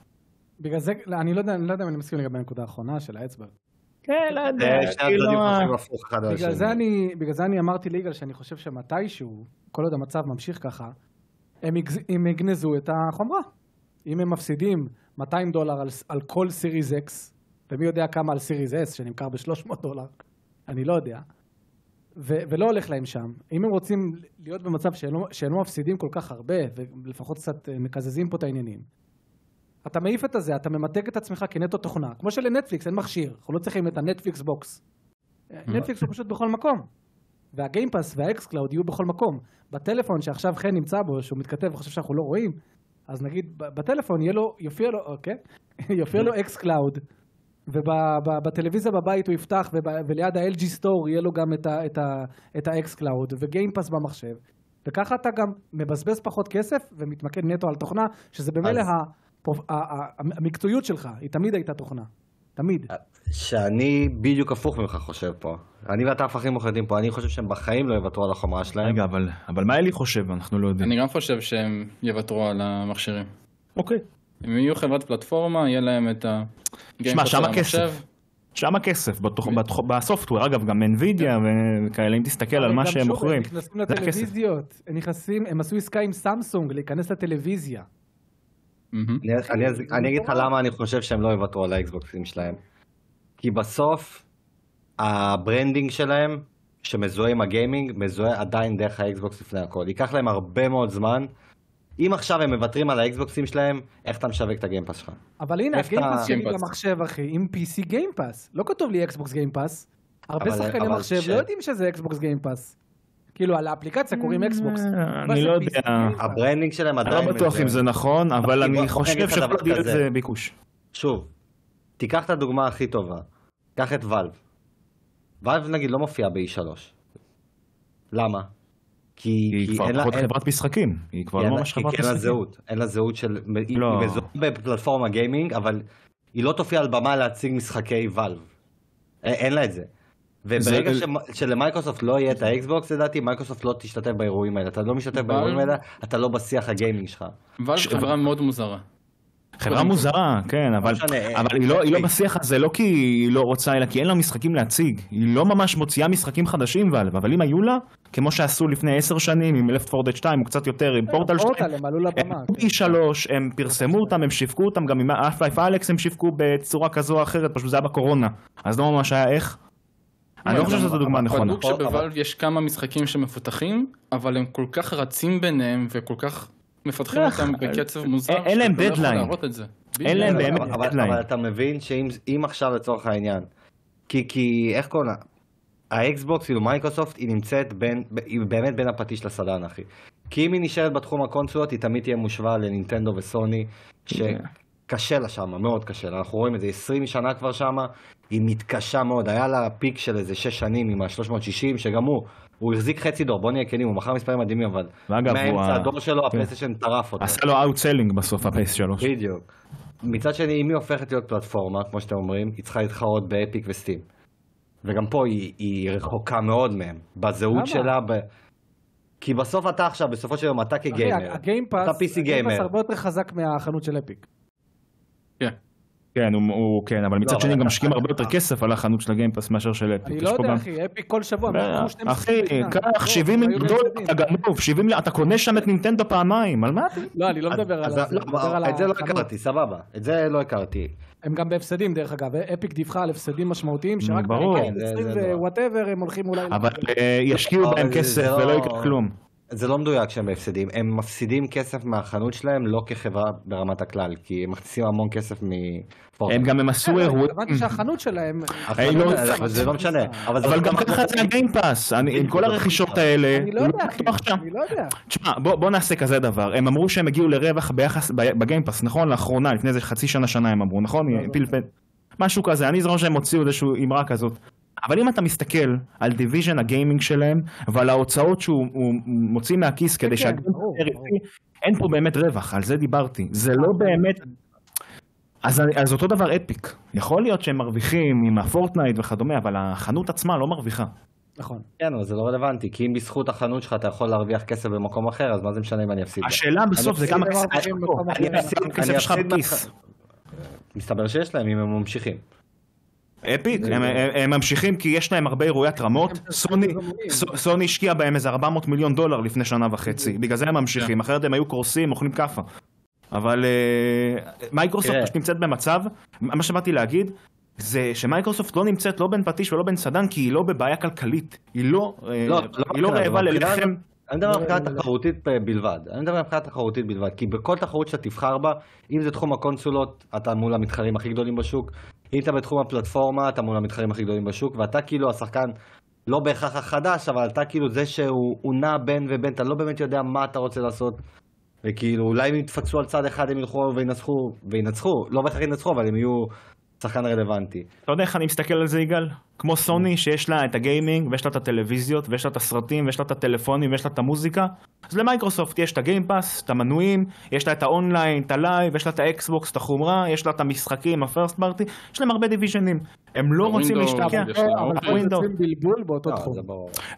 בגלל זה, לא, אני לא יודע אני לא יודע אם אני מסכים לגבי הנקודה האחרונה של האצבע. כן, לא יודע, אה, אחד על בגלל. זה אני, בגלל זה אני אמרתי ליגאל שאני חושב שמתישהו, כל עוד המצב ממשיך ככה, הם, יגז, הם יגנזו את החומרה. אם הם מפסידים 200 דולר על, על כל סיריז אקס, ומי יודע כמה על סיריז אס שנמכר ב-300 דולר, אני לא יודע, ו- ולא הולך להם שם. אם הם רוצים להיות במצב שהם לא, שהם לא מפסידים כל כך הרבה, ולפחות קצת אה, מקזזים פה את העניינים, אתה מעיף את הזה, אתה ממתג את עצמך כנטו תוכנה. כמו שלנטפליקס אין מכשיר, אנחנו לא צריכים את הנטפליקס box. נטפליקס הוא פשוט בכל מקום. והגיימפאס וה xCloud יהיו בכל מקום. בטלפון שעכשיו חן נמצא בו, שהוא מתכתב וחושב שאנחנו לא רואים, אז נגיד בטלפון יהיה לו, יופיע לו, אוקיי? יופיע לו xCloud, ובטלוויזיה בבית הוא יפתח, וב- וליד ה-LG store יהיה לו גם את ה- את ה- את האקס קלאוד, וגיימפאס במחשב. וככה אתה גם מבזבז פחות כסף ומתמקד נטו על תוכנה, שזה במילא המקצועיות שלך, היא תמיד הייתה תוכנה. תמיד. שאני בדיוק הפוך ממך חושב פה. אני ואתה הפכים מוחלטים פה, אני חושב שהם בחיים לא יוותרו על החומרה שלהם. רגע, אבל, אבל מה אלי חושב? אנחנו לא יודעים. אני גם חושב שהם יוותרו על המכשירים. אוקיי. אם יהיו חברת פלטפורמה, יהיה להם את ה... שמע, שם של הכסף. המחשב. שם הכסף, בתוך- בתוך- בסופטוור, אגב, גם NVIDIA וכאלה, אם תסתכל על מה שהם מוכרים. הם נכנסים. לטלוויזיות, הם נכנסים, הם עשו עסקה עם סמסונג להיכנס לטלוויזיה. אני אגיד לך למה אני חושב שהם לא יוותרו על האקסבוקסים שלהם. כי בסוף, ה branding שלהם, שמזוהה עם הגיימינג, מזוהה עדיין דרך האקסבוקס לפני הכל. ייקח להם הרבה מאוד זמן. אם עכשיו הם מוותרים על האקסבוקסים שלהם, איך אתה משווק את הגיימפאס שלך? אבל הנה, הגיימפאס שלי. למחשב, אחי, עם PC Game Pass. לא כתוב לי אקסבוקס גיימפאס. הרבה אבל- שחקני אבל מחשב לא יודעים שזה אקסבוקס גיימפאס. כאילו, על האפליקציה קוראים אקסבוקס. אה, מה אני זה לא יודע. ה branding שלהם אני עדיין לא בטוח אם זה נכון, אבל אני חושב להיות כזה. לזה ביקוש. שוב, תיקח את הדוגמה הכי טובה. קח את ואלב. ואלב נגיד לא מופיע ב-E3. למה? כי, היא כי כבר אין לה- פחות אין- חברת משחקים. היא כבר לא ממש חברת אין לה משחקים. זהות, אין לה זהות של, לא. היא מזוהה בפלטפורמה גיימינג, אבל היא לא תופיע על במה להציג משחקי ואלב. אין, אין לה את זה. וברגע זה- ש- שלמייקרוסופט לא יהיה את האקסבוקס לדעתי, מייקרוסופט לא תשתתף באירועים האלה. אתה לא משתתף באירועים האלה, אתה לא בשיח הגיימינג שלך. ואלב חברה מאוד מוזרה. חברה מוזרה, כן, אבל, משנה, אבל היא, לא, היא לא אוקיי. בשיח הזה לא כי היא לא רוצה, אלא כי אין לה משחקים להציג. היא לא ממש מוציאה משחקים חדשים, ואלב, אבל אם היו לה, כמו שעשו לפני עשר שנים עם Left 4 Dead 2, או קצת יותר עם פורטל 2, פורטל, הם עלו לבמה. הם כן. E3, הם פרסמו אותם, הם שיווקו אותם, גם עם Half-Life Alyx הם שיווקו בצורה כזו או אחרת, פשוט זה היה בקורונה. אז לא ממש היה איך. אני לא חושב שזו דוגמה נכונה. בדוק שבואלב יש כמה משחקים שמפותחים, אבל הם כל כך רצים ביניהם וכל כך מפתחים איך? אותם בקצב מוזר, אין- להם לא דדליין. זה. אין להם. באמת דדליין. אבל אתה מבין שאם אם עכשיו לצורך העניין, כי, כי איך קוראים לה? האקסבוקס, כאילו מייקרוסופט, היא נמצאת בין, היא באמת בין הפטיש לסדן, אחי. כי אם היא נשארת בתחום הקונסולות, היא תמיד תהיה מושווה לנינטנדו וסוני, שקשה לה שם, מאוד קשה לה. אנחנו רואים את זה 20 שנה כבר שמה, היא מתקשה מאוד. היה לה peak של איזה 6 שנים עם ה-360, שגם הוא, הוא החזיק חצי דור, בוא נהיה כנים, הוא מכר מספרים מדהימים, אבל ואגב, הוא מאמצע ה- הדור שלו, כן. הפלייסטיישן טרף אותו. עשה לו outselling בסוף ה-PS3. בדיוק. מצד שני, אם היא הופכת להיות פלטפורמה, כמו שאתם אומרים, היא צריכה להתחרות ב Epic ו Steam. וגם פה היא, היא רחוקה מאוד מהם, בזהות למה? שלה. ב... כי בסוף אתה עכשיו, בסופו של יום, אתה כגיימר, אתה PC הגיימפאס gamer. הרבה יותר חזק מהחנות של אפיק. כן. כן, הוא, הוא כן, אבל מצד לא, שני גם משקיעים הרבה יותר כסף על החנות של הגיימפאס מאשר של Epic. אני לא יודע, גם- אחי, Epic כל שבוע, אחי. קח לא, 70 הם מיליון היו דולר, בהפסדים. אתה גנוב, 70, אתה קונה שם את נינטנדו פעמיים, על מה אתה? לא, אני לא מדבר על זה, את זה לא. הכרתי, סבבה. את זה לא הכרתי. הם גם בהפסדים, דרך אגב. Epic דיווחה על הפסדים משמעותיים, שרק ברור. ב-2020 זה- זה לא. ו whatever הם הולכים אולי... אבל אה, ישקיעו בהם כסף לא- ולא יקרה כלום. זה לא מדויק שהם בהפסדים, הם מפסידים כסף מהחנות שלהם, לא כחברה ברמת הכלל, כי הם מכניסים המון כסף מפורטל. הם גם הם עשו אירועים, הבנתי שהחנות שלהם... לא- אבל זה לא משנה. אבל לא גם ככה זה הגיימפאס, אני- עם כל הרכישות האלה, אני לא יודע, אחי. אני לא יודע. תשמע, בוא, נעשה כזה דבר, הם אמרו שהם הגיעו לרווח ביחס, ב- בגיימפאס, נכון? לאחרונה, לפני איזה חצי שנה, שנה הם אמרו, נכון? לא, לא. פלפל. משהו כזה, אני זוכר שהם הוציאו איזושהי אמרה כזאת. אבל אם אתה מסתכל על division הגיימינג שלהם, ועל ההוצאות שהוא הוא מוציא מהכיס כדי כן, יהיה ברור. רווחי, אין פה באמת רווח, על זה דיברתי. זה לא באמת... אז, אז אותו דבר Epic. יכול להיות שהם מרוויחים עם ה Fortnite וכדומה, אבל החנות עצמה לא מרוויחה. נכון. כן, אבל זה לא רלוונטי, כי אם בזכות החנות שלך אתה יכול להרוויח כסף במקום אחר, אז מה זה משנה אם אני אפסיד? השאלה בסוף זה כמה כסף יש אחר לך במקום פה. אחר. אני אפסיד אני כסף שלך בכיס. מסתבר שיש להם אם הם ממשיכים. Epic, הם, הם, הם ממשיכים כי יש להם הרבה אירועי התרמות, סוני, ס- סוני השקיעה בהם איזה 400 מיליון דולר לפני שנה וחצי, בגלל זה הם ממשיכים, אחרת הם היו קורסים, אוכלים כאפה. אבל אה, מייקרוסופט. פשוט נמצאת במצב, מה שבאתי להגיד, זה שמייקרוסופט לא נמצאת לא בין פטיש ולא בין סדן, כי היא לא בבעיה כלכלית, היא לא, אה, היא לא רעבה ללחם. אני מדבר מבחינה תחרותית בלבד, אני מדבר מבחינה תחרותית בלבד, כי בכל תחרות שאתה תבחר בה, אם זה תחום הקונסולות, אתה מול המתחרים הכי גדולים בשוק, אם אתה בתחום הפלטפורמה, אתה מול המתחרים הכי גדולים בשוק, ואתה כאילו השחקן לא בהכרח החדש, אבל אתה כאילו זה שהוא הוא נע בין ובין, אתה לא באמת יודע מה אתה רוצה לעשות. וכאילו, אולי אם יתפצלו על צד אחד הם ילכו וינצחו, וינצחו, לא בהכרח ינצחו, אבל הם יהיו שחקן רלוונטי. אתה יודע איך אני מסתכל על זה יגאל? כמו סוני שיש לה את הגיימינג ויש לה את הטלוויזיות ויש לה את הסרטים ויש לה את הטלפונים ויש לה את המוזיקה אז למייקרוסופט יש את ה Game Pass, את המנויים, יש לה את האונליין, את ה Live, יש לה את האקסבוקס, את החומרה, יש לה את המשחקים, ה first party, יש להם הרבה דיוויז'נים. הם לא רוצים להשתקע. לה אבל. פה ווינדו. יוצרים בלבול באותו לא, תחום.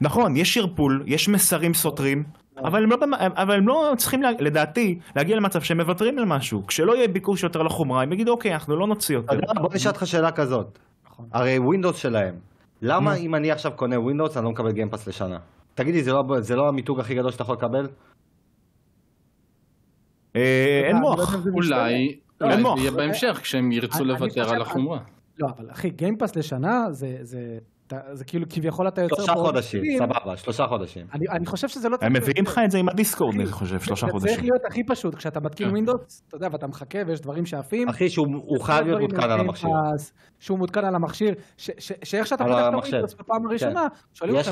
נכון, יש ערפול, יש מסרים סותרים, אבל הם, לא, אבל הם לא צריכים, לה- לדעתי, להגיע למצב שהם מוותרים על משהו. כשלא יהיה ביקוש יותר לחומרה, הם יגידו, אוקיי, אנחנו לא נוציא אתה יותר. יודע, בוא נשאל אותך שאלה כזאת. נכון. הרי ווינדוס שלהם, למה אם אני עכשיו קונה ווינדוס אני לא מקבל Game Pass לשנה? תגיד לי, זה לא- זה לא המיתוג הכי גדול שאתה יכול לקבל? אה, אין לא מוח. אולי, אין אולי מוח. זה יהיה בהמשך, כשהם ירצו לוותר על החומרה. לא, אבל אחי, Game Pass לשנה זה... זה... אתה- זה כאילו כביכול אתה יוצר שלושה. חודשים. סבבה, שלושה חודשים. אני, אני חושב שזה לא הם מביאים לך את זה עם ה Discord, אני חושב, שלושה זה צריך חודשים. להיות הכי פשוט, כשאתה מתקין כן. ווינדוס, אתה יודע, ואתה מחכה ויש דברים שעפים. אחי, שהוא הוא חייב להיות דברים מותקן על המכשיר. שהוא מותקן על המכשיר, ש- ש- שאיך שאתה פותח את. הווינדוס בפעם הראשונה, שואלים אותך.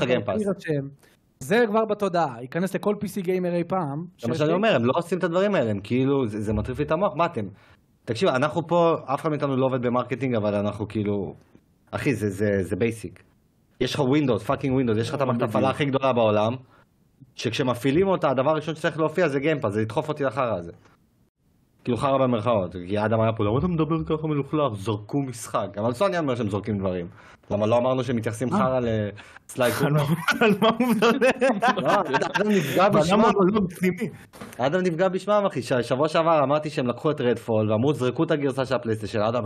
זה כבר בתודעה, ייכנס לכל PC gamer אי פעם. זה מה שאני. אומר, הם לא עושים את הדברים האלה, הם כאילו, זה זה מטריף לי את המוח, מה אתם? תקשיב, אנחנו פה, אף אחד מאיתנו לא עובד ב marketing, אבל אנחנו כאילו... אחי, זה- זה- זה basic. יש לך ווינדוס, fucking ווינדוס, יש לך את המערכת הפעלה הכי גדולה בעולם, שכשמפעילים אותה, הדבר הראשון שצריך להופיע זה Game Pass, זה לדחוף אותי לחרא הזה. כאילו חרא במרכאות, כי אדם היה פה, למה אתה מדבר ככה מלוכלך? זרקו משחק. אבל סוני אומר שהם זורקים דברים. למה לא אמרנו שהם מתייחסים חרא ל Sly על מה- על מה הוא מדבר? לא, אדם נפגע בשמם. לא? אדם נפגע בשמם אחי, שבוע שעבר אמרתי שהם לקחו את Redfall ואמרו זרקו את הגרסה של הפלייסטיישן, אדם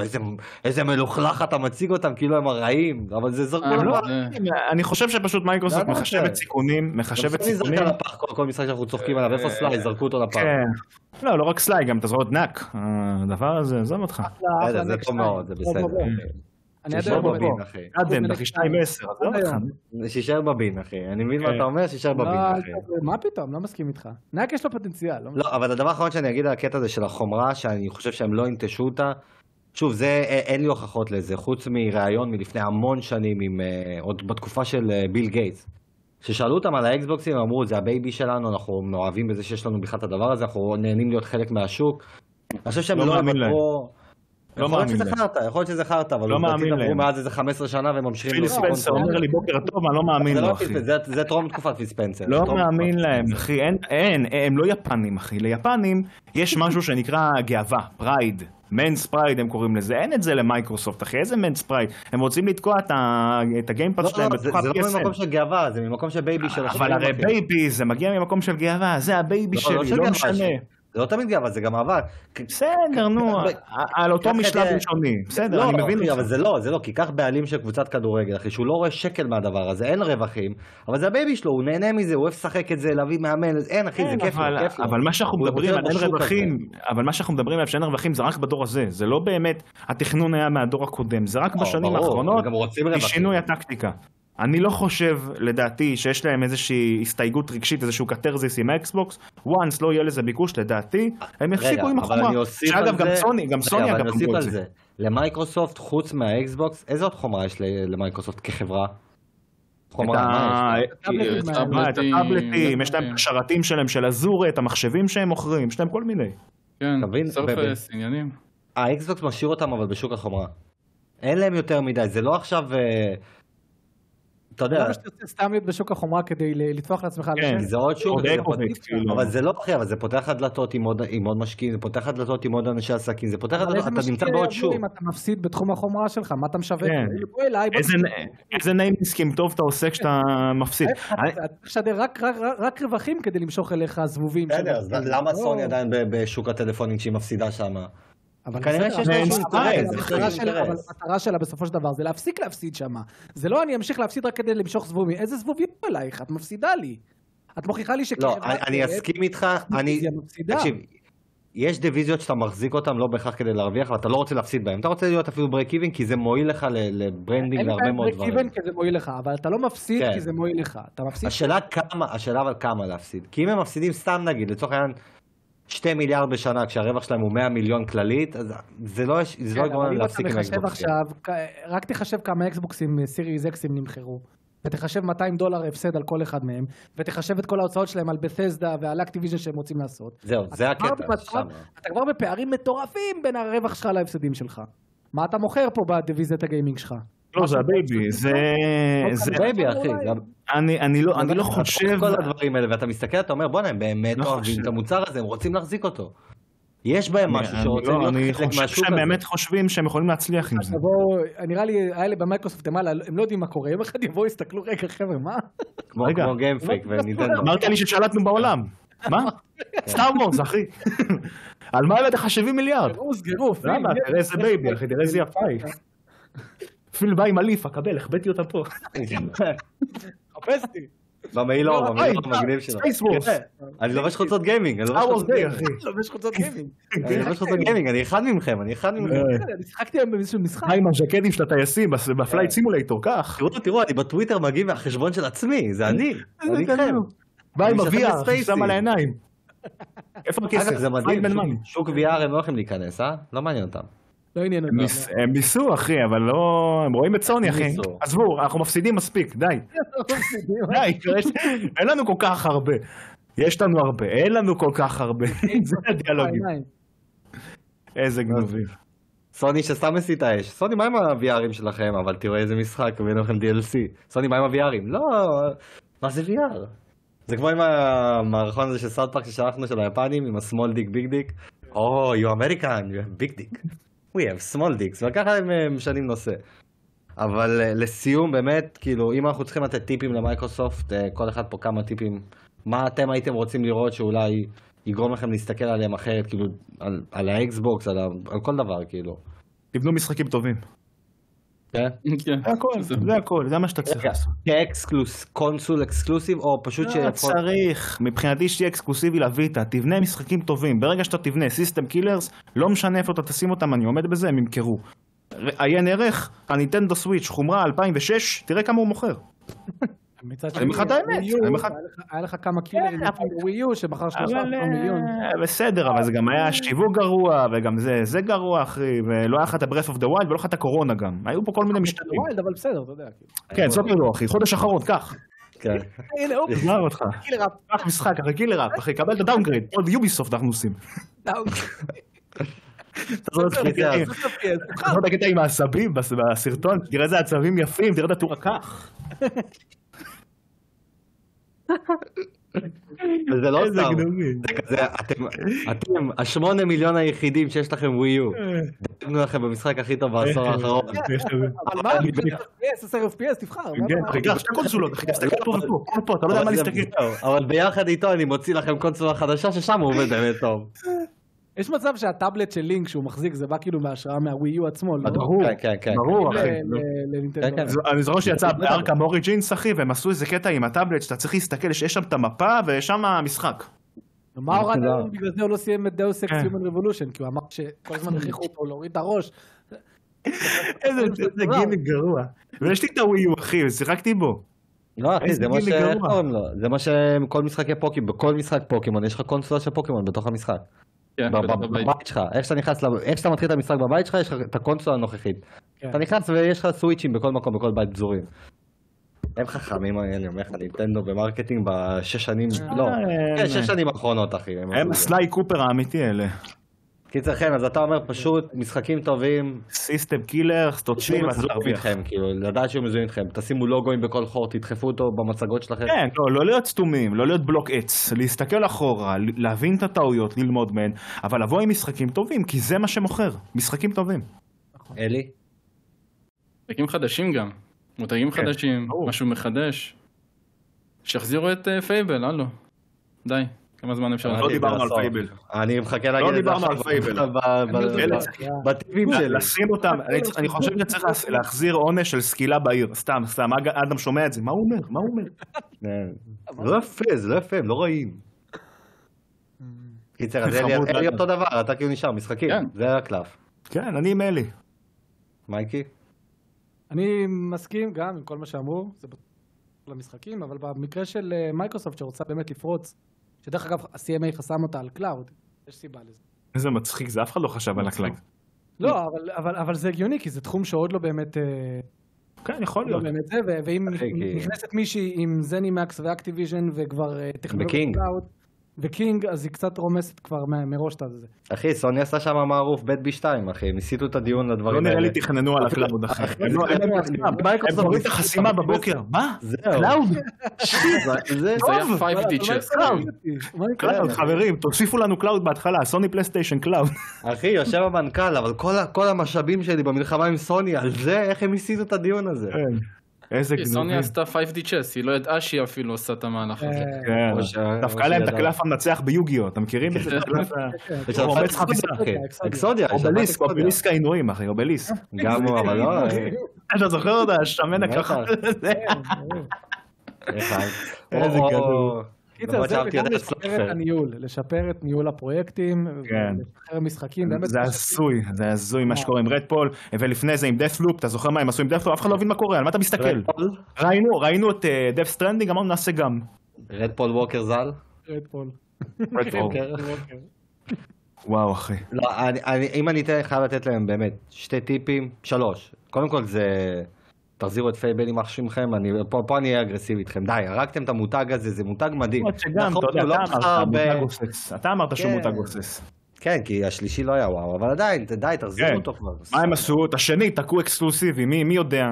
איזה, מלוכלך אתה מציג אותם כאילו הם הרעים, אבל זה זרקו אה, לא אני חושב שפשוט מייקרוסופט מחשבת? סיכונים, מחשבת סיכונים. כל, כל משחק שאנחנו צוחקים עליו, איפה Sly, זרקו אותו לפח. לא, לא רק Sly, גם אתה זוכר את Knack. הדבר הזה, עזוב אותך. בסדר, אחלה זה טוב. מאוד, זה בסדר. בוא. אני עד שישאר היום ב bin אומר. אחי. next אחי 2 time. 10, עזוב עד אותך. היום. שישאר ב bin אחי, אני מבין מה כן. אתה אומר, שישאר ב bin לא, אחי. אל- מה פתאום, לא מסכים איתך. Knack יש לו פוטנציאל. לא לא, אבל הדבר האחרון שאני אגיד על הקטע הזה של החומרה, שאני חושב שהם לא ינטשו אותה, שוב, זה, אין לי הוכחות לזה, חוץ מראיון מלפני המון שנים, עם, אה, עוד בתקופה של אה, ביל גייטס. כששאלו אותם על האקסבוקסים, הם אמרו, זה הבייבי שלנו, אנחנו מאוהבים בזה שיש לנו בכלל את הדבר הזה, אנחנו נהנים להיות חלק מהשוק. אני חושב שהם לא לא מאמין להם. יוותרו... לא יכול להיות שזה. חרטא, יכול להיות שזה חרטא, אבל לא מאמין עברו להם. מאז איזה 15 שנה והם ממשיכים... פיל ספנסר. אומר לי בוקר טוב, אני לא מאמין לו, לא אחי. זה- טרום תקופת פיל ספנסר. לא מאמין להם, אחי, אין, הם לא יפנים, אחי. ליפנים יש משהו שנקרא גאווה, pride. man's pride הם קוראים לזה, אין את זה למייקרוסופט, אחי, איזה man's pride? הם רוצים לתקוע את ה Game Pass לא, שלהם לא, זה בתוך זה לא ממקום. של גאווה, זה ממקום של בייבי של אבל הרי אחי. בייבי, זה מגיע ממקום של גאווה, זה הבייבי לא, לא שלי, של לא משנה. זה לא תמיד גאווה, זה גם אהבה. בסדר, נו, על אותו משלב ראשוני. בסדר, לא, אני מבין אחי, אותך. אבל זה לא, זה לא, כי קח בעלים של קבוצת כדורגל, אחי, שהוא לא רואה שקל מהדבר הזה, אין רווחים, אבל זה הבייבי שלו, הוא נהנה מזה, הוא אוהב לשחק את זה, להביא מאמן, אין, אחי, זה כיף לו, אבל- כיף לו. אבל מה שאנחנו מדברים על אין רווחים, אבל מה שאנחנו מדברים עליו שאין רווחים זה רק בדור הזה, זה לא באמת התכנון היה מהדור הקודם, זה רק לא, בשנים האחרונות. משינוי הטקטיקה. אני לא חושב, לדעתי, שיש להם איזושהי הסתייגות רגשית, איזשהו קתרזיס עם האקסבוקס, once לא יהיה לזה ביקוש, לדעתי, הם יפסיקו עם החומרה. שאגב, גם סוני, גם סוני אבל אגב אני אוסיף אמרו על את זה. למייקרוסופט, חוץ מהאקסבוקס, איזה עוד חומרה יש למייקרוסופט כחברה? את? הטאבלטים יש להם. את השרתים שלהם של Azure, את המחשבים שהם מוכרים, יש להם כל מיני. כן? Surface, עניינים. האקסבוקס משאיר אותם אבל בשוק החומרה. אין להם יותר מדי, זה לא עכשיו... אתה יודע, למה שתרצה סתם להיות בשוק החומרה כדי לטפוח לעצמך על כן. השם? זה עוד שוק, כאילו. אבל זה לא אחי, אבל זה פותח לך דלתות עם עוד- משקיעים, זה פותח לך דלתות עם עוד אנשי עסקים, זה פותח לך אבל דלתות, איזה אתה נמצא בעוד שוק. אם אתה מפסיד בתחום החומרה שלך? מה אתה משווק? כן. איזה תקשיב. נ- איזה name עסקים טוב אתה עושה כשאתה מפסיד. רק- רווחים כדי למשוך אליך זבובים. בסדר, אז למה לא. סוני עדיין בשוק הטלפונים כשהיא מפסידה שם? אבל כנראה שיש להם שלה- אינטרס. אבל המטרה שלה בסופו של דבר זה להפסיק להפסיד שם. זה לא אני אמשיך להפסיד רק כדי למשוך זבובים. איזה זבוב יבוא אלייך? את מפסידה לי. את מוכיחה לי לא, שכחברת אני- אסכים איתך, אני... תקשיב, יש דיוויזיות שאתה מחזיק אותן לא בהכרח כדי להרוויח, ואתה לא רוצה להפסיד בהן. אתה רוצה להיות אפילו break even, כי זה מועיל לך ל branding אין להרבה מאוד דברים. even כי זה מועיל לך, אבל אתה לא מפסיד כן. כי זה מועיל לך. אתה מפסיד... השאלה כמה, השאלה אבל כמה להפסיד. כי אם הם מפסידים סתם נגיד, לצורך העניין, 2 מיליארד בשנה, כשהרווח שלהם הוא 100 מיליון כללית, אז זה לא זה לא כן, יגרום אבל להם להפסיק עם האקסבוקס. עכשיו, רק תחשב כמה אקסבוקסים אה, Series X ים נמכרו. ותחשב 200 דולר הפסד על כל אחד מהם, ותחשב את כל ההוצאות שלהם על Bethesda ועל Activision שהם רוצים לעשות. זהו, זה הקטע. במצב- שם. אתה כבר בפערים מטורפים בין הרווח שלך להפסדים שלך. מה אתה מוכר פה בדיוויזיית הגיימינג שלך? לא, זה הבייבי, זה... זה- בייבי אחי, אני אני לא אני לא אתה חושב... כל הדברים האלה, ואתה מסתכל, אתה אומר, בואנה, הם באמת לא אוהבים חושב. את המוצר הזה, הם רוצים להחזיק אותו. יש בהם משהו אני שרוצה לא- להיות אני חלק חושב מהשוק שהם הזה. באמת חושבים שהם יכולים להצליח עם זה. תבואו, נראה לי, האלה במייקרוסופט הם הלאה, הם לא יודעים מה קורה, יום אחד יבואו, יסתכלו, רגע חבר'ה, מה? כמו גיימפייק וניטנדו. אמרת לי ששלטנו בעולם. מה? סטאר וורס, אחי. על מה הבאת לך 70 מיליארד? סגרו. פיל, למה? יש- תראה איזה בייבי, אחי, תראה איזה יפה היא. פיל בא עם הליפה, קבל, החבאתי אותה פה. חפש אותי. במעילון, במעילון המגניב שלו. ספייס וורס. אני לובש חולצות gaming, אני לובש חולצות דיי, gaming. אחי. לובש חולצות gaming. אני לובש חולצות gaming, אני אחד מכם, אני אחד מכם. כן, אני שיחקתי היום באיזשהו משחק. מה עם הז'קטים של הטייסים ב Flight Simulator, קח. תראו, תראו, אני בטוויטר מגיב מהחשבון של עצמי, זה אני. אני איתכם. בא עם ה-VR, בספייסי. שם על העיניים. איפה הכסף? זה מדהים. שוק VR הם לא הולכים להיכנס, אה? לא מעניין אותם. לא עניין. ניס- הם ניסו אחי, אבל לא... הם רואים את סוני אחי. ניסו. עזבו, אנחנו מפסידים מספיק, די. די, אין לנו כל כך הרבה. יש לנו הרבה, אין לנו כל כך הרבה. זה הדיאלוגים. איזה גנובים. סוני שסתם מסית האש. סוני, מה עם ה-VRים שלכם? אבל תראו איזה משחק, הבאנו לכם DLC. סוני, מה עם ה-VRים? לא, מה זה VR? זה כמו עם המערכון הזה של סאוט פארק ששלחנו של היפנים, עם ה-small dick big dick. או, you American, you have big dick. We have small dicks, וככה הם אה, משנים נושא. אבל אה, לסיום, באמת, כאילו, אם אנחנו צריכים לתת טיפים למייקרוסופט, אה, כל אחד פה כמה טיפים, מה אתם הייתם רוצים לראות שאולי יגרום לכם להסתכל עליהם אחרת, כאילו, על, על האקסבוקס, על, על כל דבר, כאילו. תבנו משחקים טובים. כן? כן. זה הכל, זה הכל, זה מה שאתה צריך לעשות. כ exclus, console exclusive, או פשוט לא שיפות... צריך, מבחינתי שיהיה אקסקלוסיבי לויטה, תבנה משחקים טובים, ברגע שאתה תבנה system killers, לא משנה איפה אתה תשים אותם, אני עומד בזה, הם ימכרו. עיין ערך, הנינטנדו סוויץ', חומרה 2006, תראה כמה הוא מוכר. מצד אני אומר לך את האמת, היה לך- כמה קילרים כן, אבל- בווי יו שמכר שלושה מיליון. אה, בסדר, אבל זה גם היה שיווק גרוע, וגם זה, זה גרוע אחי, ולא היה לך את ה-breath of the wild ולא היה לך את הקורונה גם. היו פה כל מיני משתנים. אבל בסדר, אתה יודע. כאילו. כן, זאת לא אחי, חודש אחרון, קח. כן. הנה, אופס, עזוב אותך. קילר אפ. קח משחק, אחי, killer app, אחי, קבל את ה downgrade, עוד ביוביסופט אנחנו עושים. תעזוב את קיצר, אז- תעזוב את הקטע עם העשבים בס- בסרטון, תראה איזה עשבים יפים, תראה את הטור הקח. וזה לא סתם. זה כזה, אתם, אתם השמונה מיליון היחידים שיש לכם ווי יו. דאגנו לכם במשחק הכי טוב בעשור האחרון. אבל מה, FPS, 10 FPS, תבחר. מה כן, אתה- אחי, קח שתי קונסולות, אחי, תסתכל פה ופה, פה ופה, אתה לא יודע מה אבל זה- להסתכל. אבל ביחד איתו אני מוציא לכם קונסולה חדשה ששם הוא עובד באמת טוב. יש מצב שהטאבלט של לינק שהוא מחזיק זה בא כאילו מהשראה מהווי יו עצמו, לא? ברור, כן, כן, כן. ברור, אחי. כן, כן. אני זוכר שיצא Arkham Origins אחי והם עשו איזה קטע עם הטאבלט שאתה צריך להסתכל שיש שם את המפה ושם המשחק. מה הורד לא. היום? בגלל זה הוא לא סיים את Deus Ex. Human Revolution, כי הוא אמר שכל הזמן הכריחו אותו להוריד את הראש. איזה גימיק גרוע. ויש לי את הווי יו אחי ושיחקתי בו. לא אחי, זה מה ש... לו? זה מה שכל משחקי פוקימון, בכל משחק פוקימון יש לך קונסולה של פוקימון בתוך המשחק. כן, בבית. שלך, איך שאתה נכנס, איך שאתה מתחיל את המשחק בבית שלך, יש לך את הקונסולה הנוכחית. כן. אתה נכנס ויש לך סוויצ'ים בכל מקום, בכל בית פזורים. הם חכמים, אני אומר לך, נינטנדו ב marketing בשש שנים, לא, כן, שש שנים האחרונות אחי. הם. ה Sly Cooper האמיתי אלה. קיצר חן, אז אתה אומר פשוט משחקים טובים, system killer, סטוצ'ים, אז להרוויח. איתכם, כאילו, לדעת שיהיו מזוהים איתכם, תשימו לוגוים בכל חור, תדחפו אותו במצגות שלכם. כן, לא, לא להיות סתומים, לא להיות בלוק עץ, להסתכל אחורה, ל- להבין את הטעויות, ללמוד מהן, אבל לבוא עם משחקים טובים, כי זה מה שמוכר, משחקים טובים. אלי? מותגים חדשים גם. מותגים כן, חדשים. משהו מחדש. שיחזירו את אה, Fable, הלו. די, כמה זמן אפשר... לא דיברנו על. Fable. אני מחכה להגיד את זה דיברנו על עכשיו Fable. ב- ב- אלה ב- בטיפים שלי. לשים אותם, אני חושב שצריך להחזיר עונש של סקילה בעיר, סתם, סתם, אדם שומע את זה, מה הוא אומר? מה הוא אומר? כן. זה לא יפה, זה לא יפה, הם לא רואים. קיצר, אז אלי. אותו דבר, אתה כאילו נשאר, משחקים, כן. זה הקלף. כן, אני עם אלי. מייקי? אני מסכים גם עם כל מה שאמרו, זה למשחקים, אבל במקרה של אה, מייקרוסופט שרוצה באמת לפרוץ, שדרך אגב ה-CMA חסם אותה על קלאוד, יש סיבה לזה. איזה מצחיק זה, אף אחד לא חשב על הקלאג. לא, אבל, אבל, אבל זה הגיוני, כי זה תחום שעוד לא באמת, אה, כן, יכול לא להיות. באמת זה, ואם נכנסת מישהי עם זנימקס ואקטיביז'ן וכבר אה, טכנולוגיה וקינג. וקינג, אז היא קצת רומסת כבר מ- מראש את הזה. אחי, סוני עשה שם מערוף בית בי 2 אחי, הם הסיטו את הדיון לא לדברים נראה האלה. לי תכננו על הקלאוד אחי. אחי, הם לא- זה- לא- זה- הם מייקרוסופט קוראים את החסימה בבוקר. מה? זהו. קלאוד? זה- זה- זה היה טוב, 5D אבל- צ'ס. אבל- קלאוד. חברים, תוסיפו לנו קלאוד בהתחלה, סוני פלייסטיישן קלאוד. אחי, יושב המנכ"ל, אבל כל המשאבים שלי במלחמה עם סוני, על זה, איך הם הסיטו את הדיון הזה? איזה כי סוני גנובים. עשתה 5D צ'ס, היא לא ידעה שהיא אפילו עושה את המהלך הזה. כן, או להם את. הקלף המנצח ביוגיו, אתם מכירים את זה? הקלף ה- יש הוא לך חפיסה, אחי. Exodia. יש אובליסק. אובליסק העינויים אחי, אובליסק. גם הוא, אבל לא... אתה זוכר אותה, השמן בטח. הכחול הזה? איזה גדול. קיצר, זה וגם לשפר את. הניהול, לשפר את ניהול הפרויקטים, כן. לשחרר משחקים. זה הזוי, זה הזוי מה שקורה עם Redfall, ולפני זה עם Deathloop, אתה זוכר מה הם עשו עם Deathloop? אף אחד לא מבין מה קורה, על מה אתה מסתכל? ראינו, ראינו את Death Stranding, אמרנו נעשה גם. Redfall ווקר ז"ל? Redfall. Redfall. ווקר. וואו אחי. לא, אני, אני, אם אני אתן, חייב לתת להם באמת שתי טיפים, שלוש. קודם כל זה, תחזירו את Fable עם אח אני, פה, פה אני אהיה אגרסיבי איתכם. די, הרגתם את המותג הזה, זה מותג מדהים. שגם, נכון, אתה לא אתה אמרת, גוסס. אתה אמרת שהוא כן. מותג גוסס. כן, כי השלישי לא היה וואו, אבל עדיין, די, תחזירו כן. אותו כבר. מה הם עשו? את השני תקעו אקסקלוסיבי, מי מי יודע?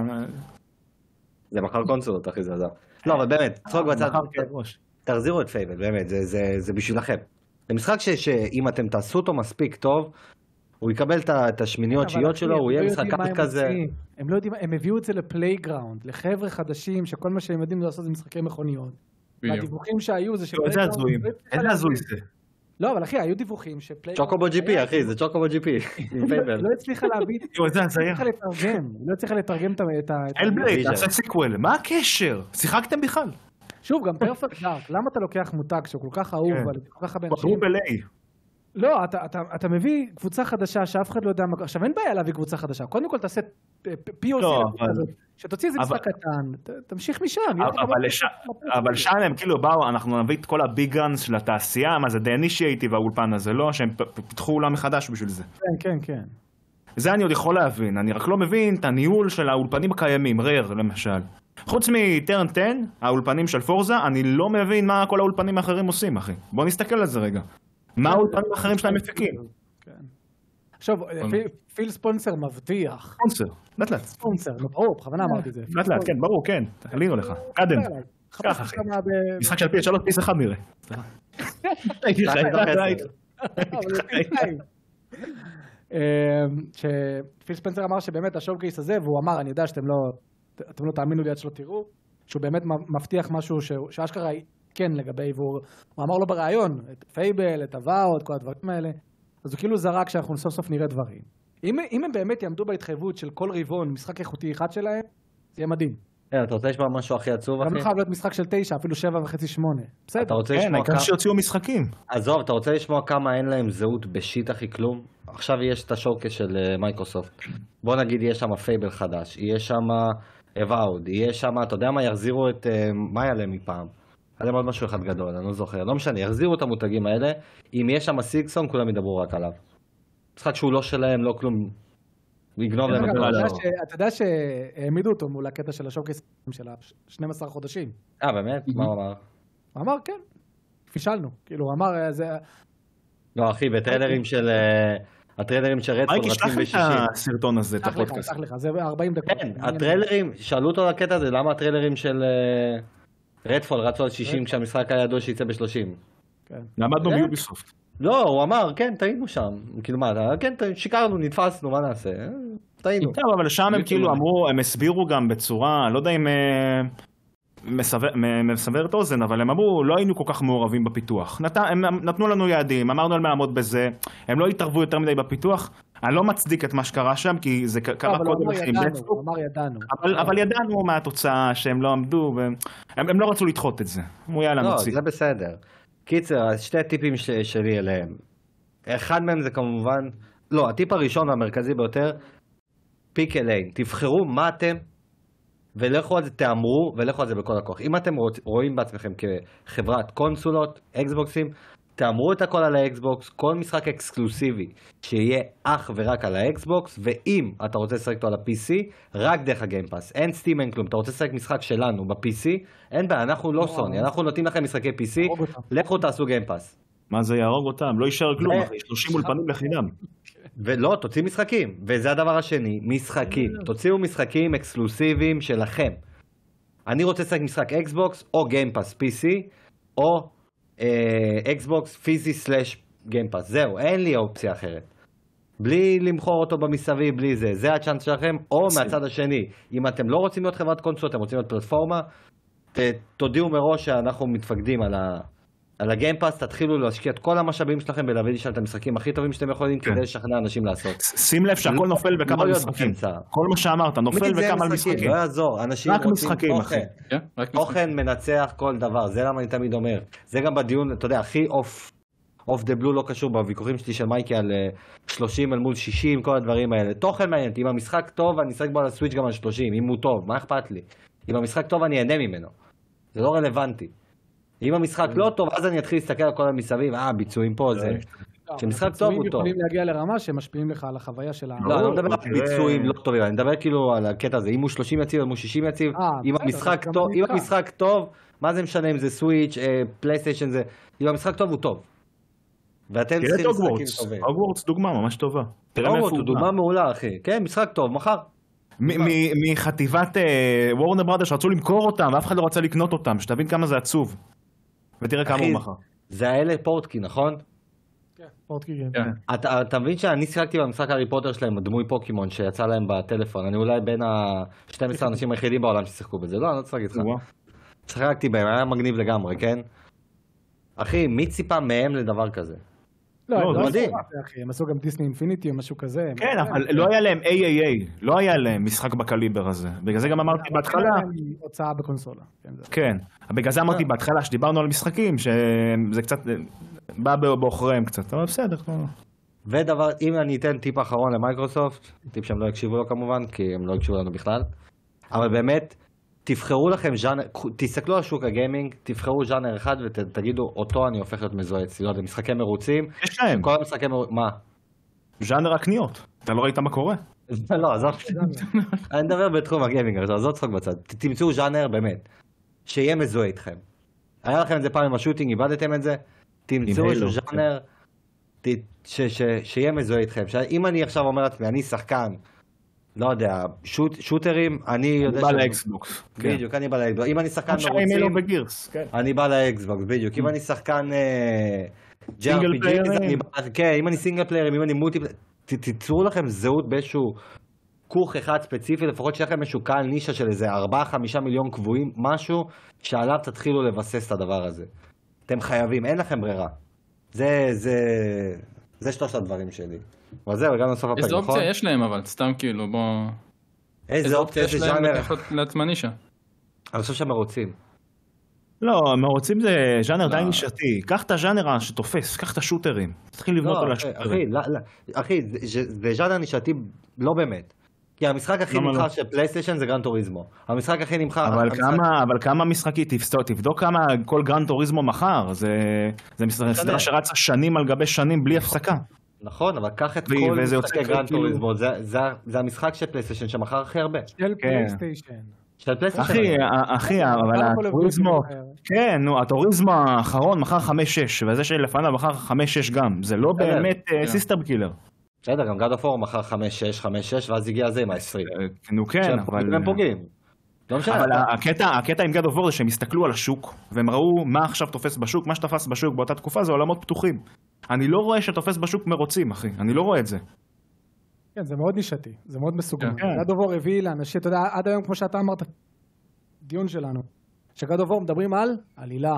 זה מכר קונסולות, אחי, זה עזר. לא, אבל באמת, צחוק בצד, מחר ראש. תחזירו את Fable, באמת, זה, זה, זה בשבילכם. זה משחק שאם אתם תעשו אותו מספיק טוב, הוא יקבל את השמיניות תשיעיות שלו, הוא יהיה משחק כזה. הם לא יודעים, הם הביאו את זה ל Playground, לחבר'ה חדשים שכל מה שהם יודעים לעשות זה משחקי מכוניות. והדיווחים שהיו זה יואו, איזה הזויים. לא איזה הזוי זה. לא, אבל אחי, היו דיווחים ש Playground... Chocobo GP, אחי, זה Chocobo GP. לא הצליחה להביא... איזה לא הזיה. הצליחה לתרגם, לא הצליחה לתרגם את ה... את ה- את ה- Hellblade, vision. תעשה sequel. מה הקשר? שיחקתם בכלל? שוב, גם Perfect Dark, למה אתה לוקח מותג שהוא כל כך אהוב כן. על כל כך הרבה אנשים? בחרו ב-LA. לא, אתה, אתה, אתה מביא קבוצה חדשה שאף אחד לא יודע מה... עכשיו, אין בעיה להביא קבוצה חדשה. קודם כל תעשה אה, POC לא, אבל-. שתוציא איזה אבל- משחק קטן, ת- תמשיך משם. אבל בוא- לש- אבל שם הם כאילו באו, אנחנו נביא את כל ה big guns של התעשייה, מה זה Initiative והאולפן הזה, לא? שהם פיתחו עולם מחדש בשביל זה. כן, כן, כן. זה אני עוד יכול להבין, אני רק לא מבין את הניהול של האולפנים הקיימים, רייר למשל. חוץ מטרן 10, האולפנים של פורזה, אני לא מבין מה כל האולפנים האחרים עושים, אחי. בוא נסתכל על זה רגע. מה האולפנים האחרים שלהם מפיקים? כן. עכשיו, פיל- פיל ספונסר מבטיח. ספונסר, לאט לאט. ספונסר, נו ברור, בכוונה אמרתי את זה. לאט לאט, כן, ברור, כן. עלינו לך. דבר אליי. חפש קח, אחי. משחק של פי 3 פיס 1 נראה. אמ, שפיל ספנסר אמר שבאמת ה showcase הזה, והוא אמר, אני יודע שאתם לא, אתם לא תאמינו לי עד שלא תראו, שהוא באמת מבטיח משהו שאשכרה כן לגבי, והוא הוא אמר לו בריאיון, את Fable, את Avowed, את כל הדברים האלה, אז הוא כאילו זרק שאנחנו סוף סוף נראה דברים. אם, אם הם באמת יעמדו בהתחייבות של כל רבעון משחק איכותי אחד שלהם, זה יהיה מדהים. אה, אתה רוצה לשמוע משהו הכי עצוב, גם אחי? לא חייב להיות משחק של תשע, אפילו שבע וחצי, שמונה. בסדר. אתה רוצה כן, לשמוע העיקר כמה... שיוציאו משחקים. עזוב, אתה רוצה לשמוע כמה אין להם זהות ב shit הכי כלום? עכשיו יש את ה showcase של אה, מייקרוסופט. בוא נגיד יהיה שם Fable חדש, יהיה שם Avowed, יהיה שם, אתה יודע מה, יחזירו את... אה, מה היה להם מפעם? היה להם עוד משהו אחד גדול, אני לא זוכר. לא משנה, יחזירו את המותגים האלה. אם יש שם Silksong, כולם ידברו רק עליו. משחק שהוא לא שלהם, לא כלום. הוא יגנוב להם את כל אתה יודע הדבר. ש- אתה יודע שהעמידו אותו מול הקטע של השואו-קייס של ה-12 חודשים. אה, באמת? מה הוא אמר? הוא אמר, כן, פישלנו. כאילו, הוא אמר, אה, זה... לא, אחי, בטריילרים של... אה, הטריילרים של רדפול מייק, ישלח רצים לי את. הסרטון הזה, את שלח לך, הפודקאסט. שלח לך, זה 40 דקות. כן, הטריילרים, שאלו אותו על הקטע הזה, למה הטריילרים של רדפול רצו על 60 כשהמשחק היה ידוע שיצא ב-30? כן. למדנו. מיוביסופט. לא, הוא אמר, כן, טעינו שם. כאילו מה, כן, שיקרנו, נתפסנו, מה נעשה? טעינו. טוב, אבל שם הם כאילו אמרו, הם הסבירו גם בצורה, לא יודע אם אה, מסבר- את האוזן, אבל הם אמרו, לא היינו כל כך מעורבים בפיתוח. נת- הם נתנו לנו יעדים, אמרנו על מה לעמוד בזה, הם לא התערבו יותר מדי בפיתוח. אני לא מצדיק את מה שקרה שם, כי זה לא, קרה אבל הוא קודם לכן. ידענו, הוא אמר ידענו. אבל, אבל ידענו מה התוצאה, שהם לא עמדו, והם הם, הם לא רצו לדחות את זה. אמרו יאללה, לא, נוציא. זה בסדר. קיצר, אז שתי הטיפים ש- שלי אליהם. אחד מהם זה כמובן, לא, הטיפ הראשון והמרכזי ביותר, pick a lane. תבחרו מה אתם, ולכו על זה, תאמרו, ולכו על זה בכל הכוח. אם אתם רואים בעצמכם כחברת קונסולות, אקסבוקסים, תאמרו את הכל על האקסבוקס, כל משחק אקסקלוסיבי שיהיה אך ורק על האקסבוקס, ואם אתה רוצה לשחק אותו על ה-PC, רק דרך ה Game Pass. אין Steam, אין כלום. אתה רוצה לשחק משחק שלנו ב-PC, אין בעיה, אנחנו לא סוני, אנחנו נותנים לכם משחקי PC. לכו תעשו Game Pass. מה זה יהרוג אותם? לא יישאר כלום, אה, אחי, 30 אולפנים לחינם. ולא, תוציא משחקים. וזה הדבר השני, משחקים. תוציאו משחקים אקסקלוסיביים שלכם. אני רוצה לשחק משחק אקסבוקס או Game Pass PC, או אה, אקסבוקס פיזי slash Game Pass. זהו, אין לי אופציה אחרת. בלי למכור אותו במסביב, בלי זה. זה הצ'אנס שלכם. או מהצד השני, אם אתם לא רוצים להיות חברת קונסול, אתם רוצים להיות פלטפורמה, תודיעו מראש שאנחנו מתפקדים על, ה, על ה Game Pass תתחילו להשקיע את כל המשאבים שלכם בלהביא לשם את המשחקים הכי טובים שאתם יכולים כן. כדי לשכנע אנשים לעשות. שים לב שהכל לא- נופל בכמה משחקים. כל מה שאמרת נופל בכמה משחקים. לא יעזור, אנשים רוצים משחקים, תוכן. כן. תוכן מנצח כל דבר, זה למה אני תמיד אומר. זה גם בדיון, אתה יודע, הכי out, out of the blue לא קשור בוויכוחים שלי של מייקי על אה, 30 אל מול 60, כל הדברים האלה. תוכן מעניין. אם המשחק טוב, אני אשחק בו על ה Switch גם על 30, אם הוא טוב, מה אכפת לי? אם המשחק טוב, אני אהנה ממנו. זה לא רלוונטי. אם המשחק לא טוב, אז אני אתחיל להסתכל על כל המסביב, אה, ביצועים פה, זה... כשמשחק טוב הוא טוב. יכולים להגיע לרמה שמשפיעים לך על החוויה של ה... לא, אני לא מדבר על תראה. ביצועים לא טובים, אני מדבר כאילו על הקטע הזה, אם הוא 30 יציב, אם הוא 60 יציב, אה, אם המשחק טוב, אני אם איתך. המשחק טוב, מה זה משנה אם זה סוויץ', אה, פלייסטיישן זה, אם המשחק טוב הוא טוב. ואתם תראה את צריכים משחקים טובים. הוגוורטס דוגמה ממש טובה. תראה מאיפה הוגוורטס הוא דוגמה מעולה אחי, כן, משחק טוב, מחר. מ- מ- מחטיבת וורנר בראדר שרצו למכור אותם ואף אחד לא רצה לקנות אותם, שתבין כמה זה עצוב. ותראה כמה הוא מכר. זה האלה פורטקי, נכון? פורטקי, כן. כן. אתה אתה מבין שאני שיחקתי במשחק הארי פוטר שלהם, הדמוי פוקימון שיצא להם בטלפון, אני אולי בין ה-12 האנשים היחידים בעולם ששיחקו בזה, לא, אני לא צריך להגיד לך. שיחקתי בהם, היה מגניב לגמרי, כן? אחי, מי ציפה מהם לדבר כזה? לא, לא, הם זה לא מדהים. זה, אחי, הם עשו גם Disney Infinity או משהו כזה. כן, אבל לא היה להם AAA, לא היה להם משחק בקליבר הזה. בגלל זה גם אמרתי בהתחלה, הוצאה בקונסולה. כן, זה- כן, בגלל זה אמרתי בהתחלה שדיברנו על משחקים, שזה קצת בא בעוכריהם קצת, אבל בסדר. לא. ודבר, אם אני אתן טיפ אחרון למייקרוסופט, טיפ שהם לא יקשיבו לו כמובן, כי הם לא יקשיבו לנו בכלל, אבל באמת, תבחרו לכם ז'אנר, תסתכלו על שוק הגיימינג, תבחרו ז'אנר אחד ותגידו, אותו אני הופך להיות מזוהה אצלי, לא יודע, משחקי מרוצים, יש להם, כל המשחקי מרוצים, מה? ז'אנר הקניות. אתה לא ראית מה קורה? לא, עזוב, אני מדבר בתחום הגיימינג, עכשיו, עזוב צחוק בצד, תמצאו ז'אנר באמת, שיהיה מזוהה איתכם. היה לכם את זה פעם עם השוטינג, איבדתם את זה? תמצאו איזשהו ז'אנר ש- שיהיה מזוהה איתכם. אם אני עכשיו אומר לעצמי, אני שחקן, לא יודע, שוט- שוטרים, אני יודע בא שאני- לאקסבוקס. כן. בדיוק, אני בא לאקסבוקס. אם אני שחקן מרוצים. כן. אני בא לאקסבוקס, בדיוק. אם אני שחקן סינגל JRPG, פליירים. אני בא- כן, אם אני סינגל פליירים, אם אני מולטי... ת- תיצרו לכם זהות באיזשהו כוך אחד ספציפי, לפחות שיהיה לכם איזשהו קהל נישה של איזה 4-5 מיליון קבועים, משהו שעליו תתחילו לבסס את הדבר הזה. אתם חייבים, אין לכם ברירה. זה, זה, זה שלושת הדברים שלי. אבל זהו, הגענו לסוף הפרק, איזה נכון? אופציה יש להם אבל, סתם כאילו, בוא... איזה אופציה, איזה יש להם ז'אנר? לקחת לעצמם נישה? אני חושב שהם רוצים. לא, מרוצים זה ז'אנר די לא. נישתי. קח את הז'אנר שתופס, קח את השוטרים. תתחיל לבנות לא, על השוטרים. אחי, לא, לא, זה- ז'אנר נישתי לא באמת. כי המשחק הכי נמכר? של פלייסטיישן זה Gran Turismo. המשחק הכי נמכר... אבל המשחק- כמה, אבל כמה משחקים, תבדוק, תבדוק כמה כל Gran Turismo מכר, זה, זה סדרה שרצה שנים על גבי שנים בלי הפסקה. נכון, אבל קח את כל משחקי Gran כאילו- Turismo, זה- זה- זה המשחק של פלייסטיישן שמכר הכי הרבה. של פלייסטיישן. של פלייסטיישן. אחי, ה- אחי, אבל למה כל ה Turismo? כן, נו, ה Turismo האחרון מכר 5-6, וזה שלפניו מכר 5-6 גם, זה לא. באמת כן. system seller. בסדר, גם God of War מכר 5-6, 5-6, ואז הגיע זה עם ה-20. נו כן, אבל... הם פוגעים. לא משנה. אבל הקטע, הקטע עם God of זה שהם הסתכלו על השוק, והם ראו מה עכשיו תופס בשוק, מה שתפס בשוק באותה תקופה זה עולמות פתוחים. אני לא רואה שתופס בשוק מרוצים, אחי, אני לא רואה את זה. כן, זה מאוד נישתי, זה מאוד מסוגל. כן. גד אובור הביא לאנשים, אתה יודע, עד היום, כמו שאתה אמרת, דיון שלנו, שגד אובור מדברים על עלילה.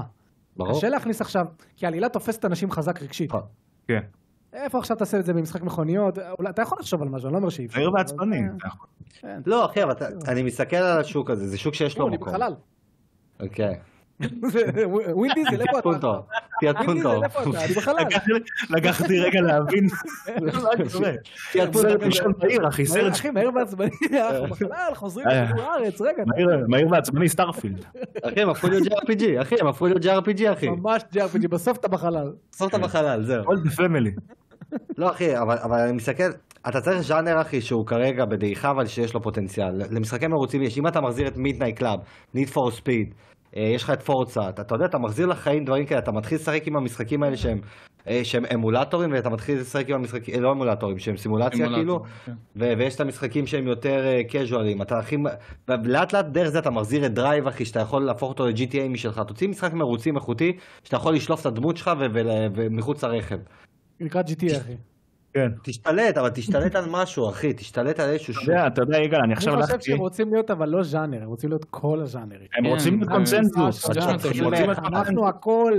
ברור. קשה להכניס עכשיו, כי עלילה תופסת אנשים חזק רגשית. נכון. כן. איפה עכשיו תעשה את זה במשחק מכוניות? אולי אתה יכול לחשוב על משהו, אני לא אומר שאי אפשר. מהיר ועצבני. כן. לא, אחי, אבל אני מסתכל על השוק הזה, זה שוק שיש לו לא, אני מקום. בחלל. אוקיי. ווין דיזל, איפה אתה? ווין פונטו. איפה אתה? אני בחלל. לקח- לקחתי רגע להבין סרט פונטו. ראשון מהיר, אחי, מהיר, סרט אחי, מהר ועצבני, אנחנו בחלל, חוזרים אה. לכדור הארץ, רגע, מהיר- מהיר ועצבני, סטארפילד. אחי, הם הפכו להיות JRPG, אחי, הם הפכו להיות JRPG, אחי. ממש JRPG, בסוף אתה בחלל. בסוף אתה בחלל, זהו. דה פמילי. לא אחי, אבל, אבל אני מסתכל, אתה צריך ז'אנר אחי שהוא כרגע בדעיכה אבל שיש לו פוטנציאל. למשחקי מרוצים יש, אם אתה מחזיר את מידנייט קלאב, Need for Speed, אה, יש לך את פורצה, אתה, אתה יודע, אתה מחזיר לחיים דברים כאלה, אתה מתחיל לשחק עם המשחקים האלה שהם, אה, שהם אמולטורים ואתה מתחיל לשחק עם המשחקים, אה, לא אמולטורים, שהם סימולציה אמולטור, כאילו, כן. ו- ויש את המשחקים שהם יותר קזואליים, אתה הכי, ולאט לאט דרך זה אתה מחזיר את Driver אחי, שאתה יכול להפוך אותו ל-GTA משלך, תוציא משחק מרוצים איכותי, שאתה יכול לשלוף את הדמות שלך ו- ו- ומחוץ לרכב. נקרא GT, אחי. כן. תשתלט, אבל תשתלט על משהו, אחי, תשתלט על איזשהו אתה שוק. יודע, אתה יודע, יגאל, אני עכשיו אני חושב הלכתי, שהם רוצים להיות אבל לא ז'אנר, הם רוצים להיות כל הז'אנרים. הם כן, רוצים קונצנזוס. רוצים זה- את אנחנו הכל.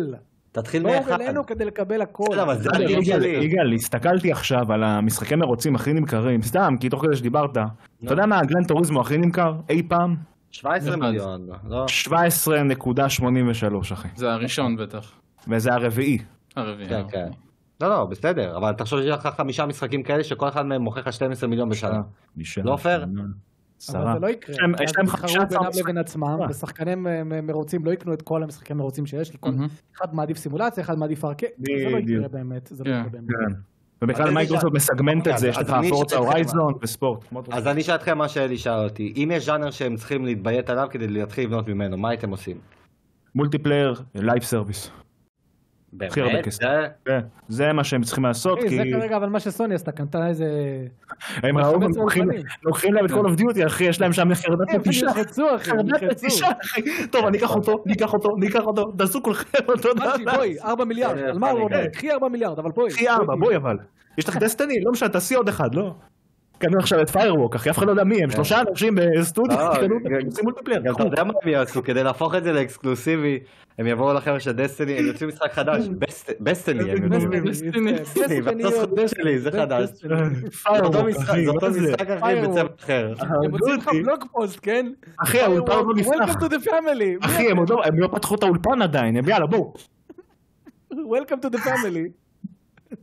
תתחיל בואו מאחד. אלינו כדי לקבל הכל. אבל זה יגאל, הגיל שלי. יגאל, הסתכלתי עכשיו על המשחקי מרוצים הכי נמכרים, סתם, כי תוך כדי שדיברת, אתה יודע מה הגלן טוריזמו הכי נמכר אי פעם? 17 אחד. מיליון, לא? 17.83 אחי, זה הראשון בטח. וזה הרביעי. הרביעי. לא, לא, בסדר, אבל תחשוב שיש לך חמישה משחקים כאלה שכל אחד מהם מוכר לך 12 מיליון בשנה. לא פייר? עשרה. אבל זה לא יקרה. יש להם- חמישה יתחרו עשר בינם משחקים. לבין עצמם, אה. ושחקני מ- מ- מרוצים לא יקנו את כל המשחקי מרוצים שיש. אחד מעדיף סימולציה, אחד מעדיף ארקד, זה לא. יקרה באמת, זה לא כן. יקרה באמת. כן. ובכלל מייקרוסופט מסגמנט את זה, יש לך פורצה הורייזון ומוטורספורט. אז אני אשאל אתכם מה שאלי שאל אותי, אם יש ז'אנר שהם צריכים להתביית עליו כדי להתחיל לבנות ממנו, מה הייתם עושים? מולטיפלייר, live service. הכי הרבה באמת? כסף. זה- כן, זה מה שהם צריכים לעשות, אחי, כי זה כרגע אבל מה שסוני עשתה, קנתה איזה... הם ראו, לוקחים- להם את קול דיוטי, אחי, יש להם שם חרדת הם נטישה. הם חרדת. נטישה, אחי. טוב, אני אקח אותו, ניקח אותו, ניקח אותו, תעשו כולכם אותו דבר. בואי, 4 מיליארד, על מה הוא אומר? קחי 4 מיליארד, אבל בואי. קחי ארבע, בואי אבל. יש לך דסטיני, לא משנה, תעשי עוד אחד, לא. קנו עכשיו את Firewalk, אחי, אף אחד לא יודע מי הם, שלושה אנשים בסטודיו, לא, קנו גם- אותם, עושים מולטיפלייר. גם אתה יודע מה הם יעשו, כדי להפוך את זה לאקסקלוסיבי, הם יבואו לחבר'ה של דסטיני, הם יוצאים משחק חדש, דסטיני הם יוצאים. דסטיני, והתוספות שלי, זה חדש. אותו משחק, אחי, זה אותו? משחק אחי. בצבע אחר. הם מוצאים לך. blog post, כן? אחי, האולפן עוד לא נפתח. Welcome to the family. אחי, הם עוד לא- הם לא פתחו את האולפן עדיין, הם יאללה, בואו. Welcome to the family.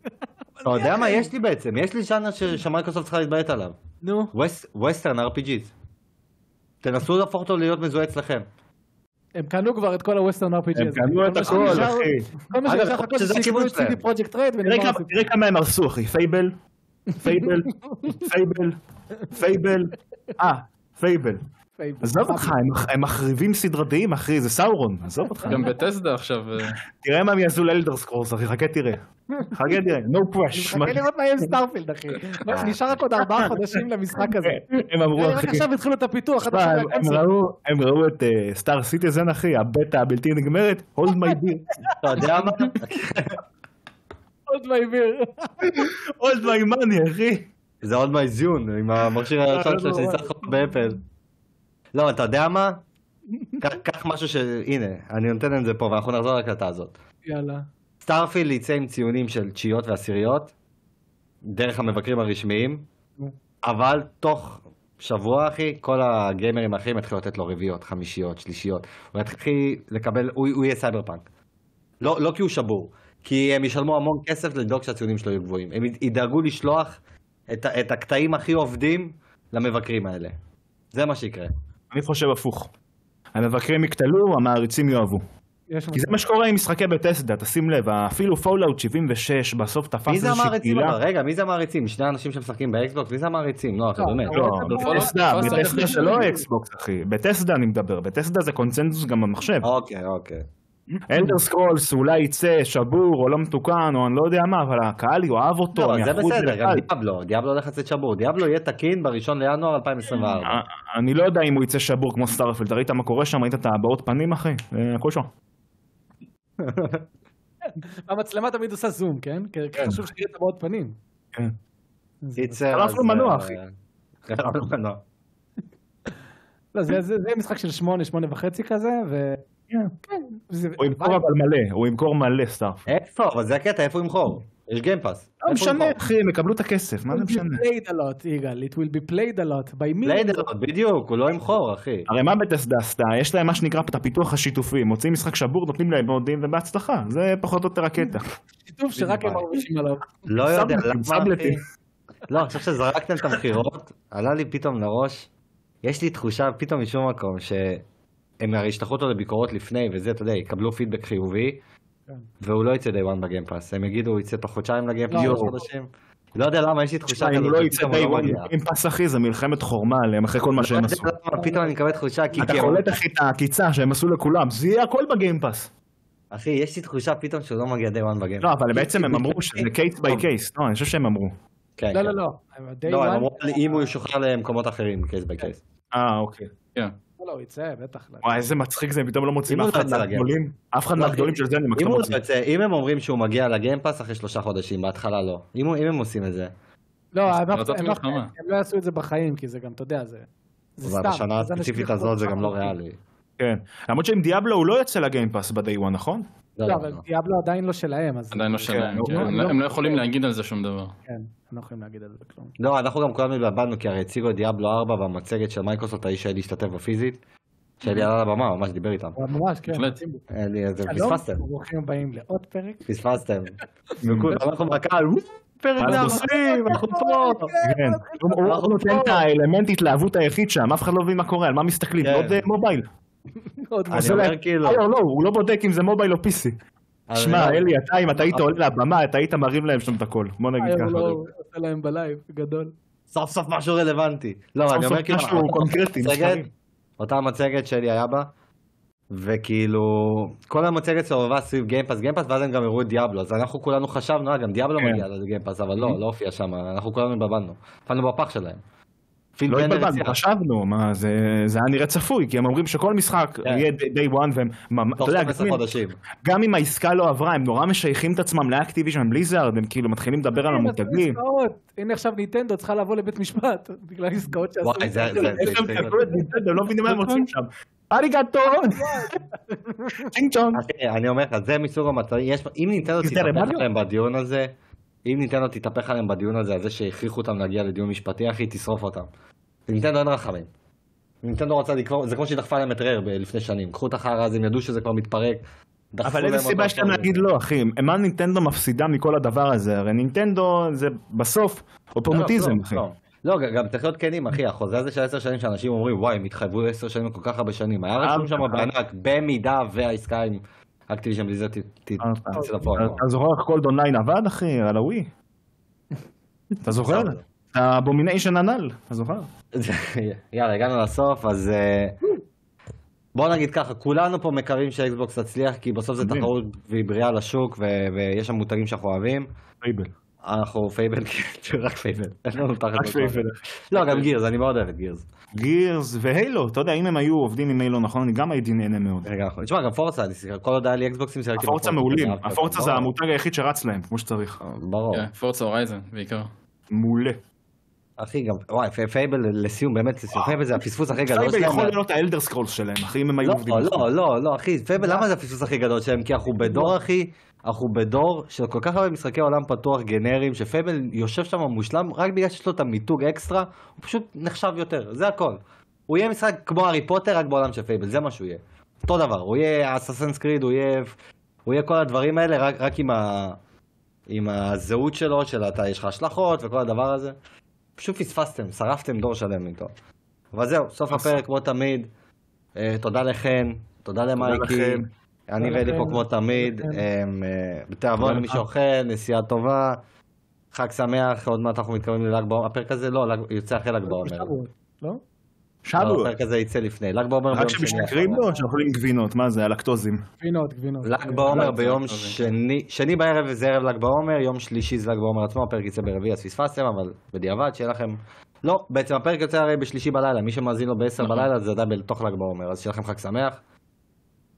אתה יודע מה יש לי בעצם? יש לי ז'אנר שמייקרוסופט צריכה להתביית עליו. נו. western RPGs. תנסו להפוך אותו להיות מזוהה אצלכם. הם קנו כבר את כל ה western RPG הם. קנו את הכל, אחי. כל מה שנשאר שזה זה שיקנו הכיוון את CD שלהם. פרוג'קט רד ונגמר הסיפור. תראה כמה הם הרסו, אחי, Fable, Fable, Fable, Fable, אה, Fable. עזוב אותך, הם- הם מחריבים סדרתיים, אחי, זה סאורון, עזוב אותך. גם בת'סדה עכשיו. אה, תראה מה הם יעשו לאלדר סקרולס, אחי, חכה תראה. חכה תראה, no push. חכה לראות מה יהיה עם סטארפילד, אחי. נשאר רק עוד ארבעה חודשים למשחק הזה. הם אמרו, רק אחי, עכשיו התחילו את הפיתוח, הם-. ראו- את סטאר סיטיזן, אחי, הבטא הבלתי נגמרת, hold my beer, אתה יודע מה? עוד מעביר. hold my money, אחי. זה עוד מייזיון עם המכשיר הישן שלו שניסה לך באפל. לא, אתה יודע מה? קח- משהו ש... הנה, אני נותן את זה פה ואנחנו נחזור להקלטה הזאת. יאללה. סטארפילד יצא עם ציונים של תשיעיות ועשיריות, דרך המבקרים הרשמיים, אבל תוך שבוע אחי, כל הגיימרים האחרים יתחילו לתת לו רביעיות, חמישיות, שלישיות. הוא יתחיל לקבל, הוא, הוא יהיה סייבר פאנק. לא, לא כי הוא שבור, כי הם ישלמו המון כסף לדאוג שהציונים שלו יהיו גבוהים. הם ידאגו לשלוח את, את הקטעים הכי עובדים למבקרים האלה. זה מה שיקרה. אני חושב הפוך. המבקרים יקטלו, המעריצים יאהבו. כי זה מה שקורה עם משחקי בטסדה, תשים לב, אפילו פולאאוט 76 בסוף תפס מי זה איזושהי המעריצים? קהילה. אבל? רגע, מי זה המעריצים? שני אנשים שמשחקים באקסבוקס? מי זה המעריצים? לא, אחי, לא, באמת. אתה לא, את בפולאאוט בטסדה, בטסדה זה לא. אקסבוקס אחי, בטסדה אני מדבר, בטסדה זה קונצנזוס גם במחשב. אוקיי, אוקיי. אלדר סקרולס אולי יצא שבור או לא מתוקן או אני לא יודע מה, אבל הקהל יאהב אותו, לא, זה בסדר, גם. דיאבלו, דיאבלו הולך לצאת שבור, דיאבלו יהיה תקין בראשון לינואר 2024. אה, אני לא יודע אם הוא יצא שבור כמו סטארפילד, ראית מה קורה שם, ראית את הבעות פנים אחי, הכל שם. המצלמה תמיד עושה זום, כן? כי חשוב שתראה את הבעות פנים. כן. לו מנוע, אה, אחי. חלף לו מנוע. לא, זה זה- זה משחק של שמונה, שמונה וחצי כזה, ו... כן. זה- הוא ימכור אבל מלא, הוא ימכור מלא סטארפילד. איפה? אבל זה הקטע, איפה הוא ימכור? יש גיימפאס. לא משנה אחי, הם יקבלו את הכסף, מה זה It will משנה? be played a lot, יגאל. It will be played a lot. by me. played, בדיוק, הוא לא ימכור, אחי. הרי מה בטסדה עשתה? יש להם מה שנקרא את הפיתוח השיתופי, מוצאים משחק שבור, נותנים להם מודים ובהצלחה, זה פחות או יותר הקטע. שיתוף שרק הם מרגישים עליו. לא יודע, למה. אחי? לא, עכשיו שזרקתם את המכירות, עלה לי פתאום לראש, יש לי תחושה פתאום משום מקום, שהם הרי ישלחו אותו לביקורות לפני, וזה, אתה יודע, יקבלו פידבק חיובי, כן. והוא לא יצא day one בגיימפאס. הם יגידו, הוא יצא תוך חודשיים לגיימפאס, לא. שלוש חודשים. לא יודע למה, יש לי תחושה אם כזאת, הוא לא יצא day לא one. גיימפאס אחי, זה מלחמת חורמה עליהם אחרי כל מה לא שהם יודע עשו. למה, פתאום אני מקבל תחושה, כי אתה הם- קולט אחי את העקיצה שהם עשו לכולם, זה יהיה הכל בגיימפאס. אחי, יש לי תחושה פתאום שהוא לא מגיע day one בגיימפאס. לא, אבל בעצם הם אמרו שזה case by case, לא, אני חושב שהם אמרו. כן, לא. לא, לא. לא, הם אמרו אם הוא ישוחרר למקומות אחרים, case by case. אה, אוקיי. לא, הוא יצא, בטח. וואי, איזה מצחיק זה, הם פתאום לא מוצאים אף אחד יצא מהגדולים, אף אחד לא, מהגדולים של זה אני יוצא, אם הם אומרים שהוא מגיע לגיימפאס אחרי שלושה חודשים, בהתחלה לא. אם הם עושים את זה. לא, הם לא יעשו את זה בחיים, כי זה גם, אתה יודע, זה... זה אבל סתם. בשנה הספציפית הזאת זה גם לא. ריאלי. כן. למרות שעם דיאבלו הוא לא יוצא לגיימפאס ב-day one, נכון? לא, לא, לא, אבל לא. דיאבלו עדיין לא שלהם, אז עדיין לא שלהם, כן. לא, הם לא. יכולים להגיד על זה שום דבר. כן, הם לא יכולים להגיד על זה כלום. לא, אנחנו גם כולנו התבלבלנו, כי הרי הציגו את דיאבלו 4 במצגת של מייקרוסופט, האיש שלי השתתף בפיזית. שלי עלה על הבמה, ממש דיבר איתם. ממש, כן. שלום, פספסתם, ברוכים הבאים לעוד פרק. פספסתם. ואנחנו בקהל, "וואו, פרק 140, אנחנו פה. כן. הוא- הוא נותן את האלמנט התלהבות היחיד שם, אף אחד לא מבין מה קורה, על מה מסתכלים, כן. עוד אה, מובייל. עוד אני משהו. אומר כאילו, לא, לא, הוא לא בודק אם זה מובייל או PC. שמע, אלי, אתה, אם אתה היית עולה לבמה, אתה היית מרים להם שם את הכל. בוא נגיד ככה. לא עושה להם בלייב, גדול. סוף סוף משהו רלוונטי. לא, סוף אני סוף אומר כאילו, משהו קונקרטי, המצגת- מספרים. אותה מצגת שלי היה בה, וכאילו, כל המצגת סובבה סביב גיימפאס, גיימפאס, ואז הם גם הראו את דיאבלו, אז אנחנו כולנו חשבנו, אה, גם דיאבלו כן. מגיע לגיימפאס, אבל לא, לא הופיע שם, אנחנו כולנו התבלבלנו. נפלנו בפח שלהם. פיל לא התבלבלנו, חשבנו, מה, זה זה היה נראה צפוי, כי הם אומרים שכל משחק כן. יהיה day one, והם, אתה יודע, 12 גם. גם אם העסקה לא עברה, הם נורא משייכים את עצמם ל Activision Blizzard, הם כאילו מתחילים לדבר על כן, המותגים. הנה עכשיו נינטנדו צריכה לבוא לבית משפט, בגלל עסקאות שעשו. וואי, זה- זה- הם זה- לא מבינים מה הם רוצים שם. ありがとう! צ'ינג צ'ונג. אחי, אני אומר לך, זה מסוג המצבים, אם זה תתהפך? עליהם בדיון הזה, אם נינטנדו תתהפך עליהם בדיון הזה, על זה שהכריחו אותם להגיע לדיון משפטי, אחי, תשרוף אותם. לנינטנדו אין רחמים. נינטנדו רוצה לקבור, זה כמו שהיא דחפה להם את רר ב- לפני שנים. קחו את החרא הזה, הם ידעו שזה כבר מתפרק. אבל איזה סיבה יש להם. להגיד לא, אחי? מה נינטנדו מפסידה מכל הדבר הזה? הרי נינטנדו זה בסוף אופורטוניזם, לא, אחי. לא, לא, לא, גם צריך להיות כנים, אחי, החוזה הזה של עשר שנים שאנשים אומרים, וואי, הם התחייבו לעשר שנים כל כך הרבה שנים. היה רשום שם בענק, במידה והעסקה עם Activision Blizzard אה, תצא לפועל. אתה זוכר איך COD online עבד, אחי? על הווי? אתה זוכר? בסדר. ה abomination הנ"ל, אתה זוכר? יאללה, הגענו לסוף, אז אה, בוא נגיד ככה, כולנו פה מקווים שאקסבוקס תצליח, כי בסוף זה. תחרות והיא בריאה לשוק, ויש שם מותגים שאנחנו אוהבים. Fable. אנחנו Fable, כן, רק Fable, אין לנו תחת רק Fable. לא, גם Gears, אני מאוד אוהב את Gears. Gears ו Halo, אתה יודע, אם הם היו עובדים עם Halo נכון, אני גם הייתי נהנה מאוד. רגע, אנחנו- תשמע, גם Forza, אני שיחק- כל עוד היה לי אקסבוקסים, שיחקתי ה Forza מעולים, אותם, ה Forza זה. המותג היחיד שרץ להם, כמו שצריך. ברור. כן, Forza Horizon בעיקר. מעולה. אחי, גם, וואי, פי- Fable לסיום, באמת, לסיום, Fable זה הפספוס הכי גדול Fable שלהם. יכול להיות ה Elder Scrolls שלהם, אחי, אם הם היו לא, עובדים. לא, לא, לא, אחי, Fable, למה זה הפספוס הכי גדול שלהם? כי אנחנו בדור, אחי, אנחנו בדור של כל כך הרבה משחקי עולם פתוח גנריים, ש Fable יושב שם מושלם, רק בגלל שיש לו את המיתוג אקסטרה, הוא פשוט נחשב יותר, זה הכל. הוא יהיה משחק כמו הארי פוטר, רק בעולם של פייבל, זה מה שהוא יהיה. אותו דבר, הוא יהיה אססנס קריד, הוא יהיה, הוא יהיה כל הדברים האלה, רק, רק עם, ה, עם הזהות שלו, של אתה, יש לך השלכות וכל הדבר הזה. פשוט פספסתם, שרפתם דור שלם איתו. אבל זהו, סוף הפרק כמו תמיד. אה, תודה לכן, תודה למייקי. אני ואלי פה. כמו תמיד. אמ, אה, בתיאבון למי. שאוכל, נסיעה טובה. חג שמח, עוד מעט אנחנו מתקרבים לל"ג בעומר. הפרק הזה לא, ל"ג- יוצא אחרי ל"ג בעומר. לא? לא, שבו. הפרק הזה יצא לפני. ל"ג בעומר ביום רק שני. שמשתכרים האחרון. לו, שאוכלים גבינות, מה זה, הלקטוזים. גבינות, גבינות. ל"ג בעומר ביום שני, שני בערב זה ערב ל"ג בעומר, יום שלישי זה ל"ג בעומר עצמו, הפרק יצא ברביעי אז פספסתם, אבל בדיעבד שיהיה לכם... לא, בעצם הפרק יוצא הרי בשלישי בלילה, מי שמאזין לו ב-10 נכון. בלילה זה עדיין בתוך ל"ג בעומר, אז שיהיה לכם חג שמח.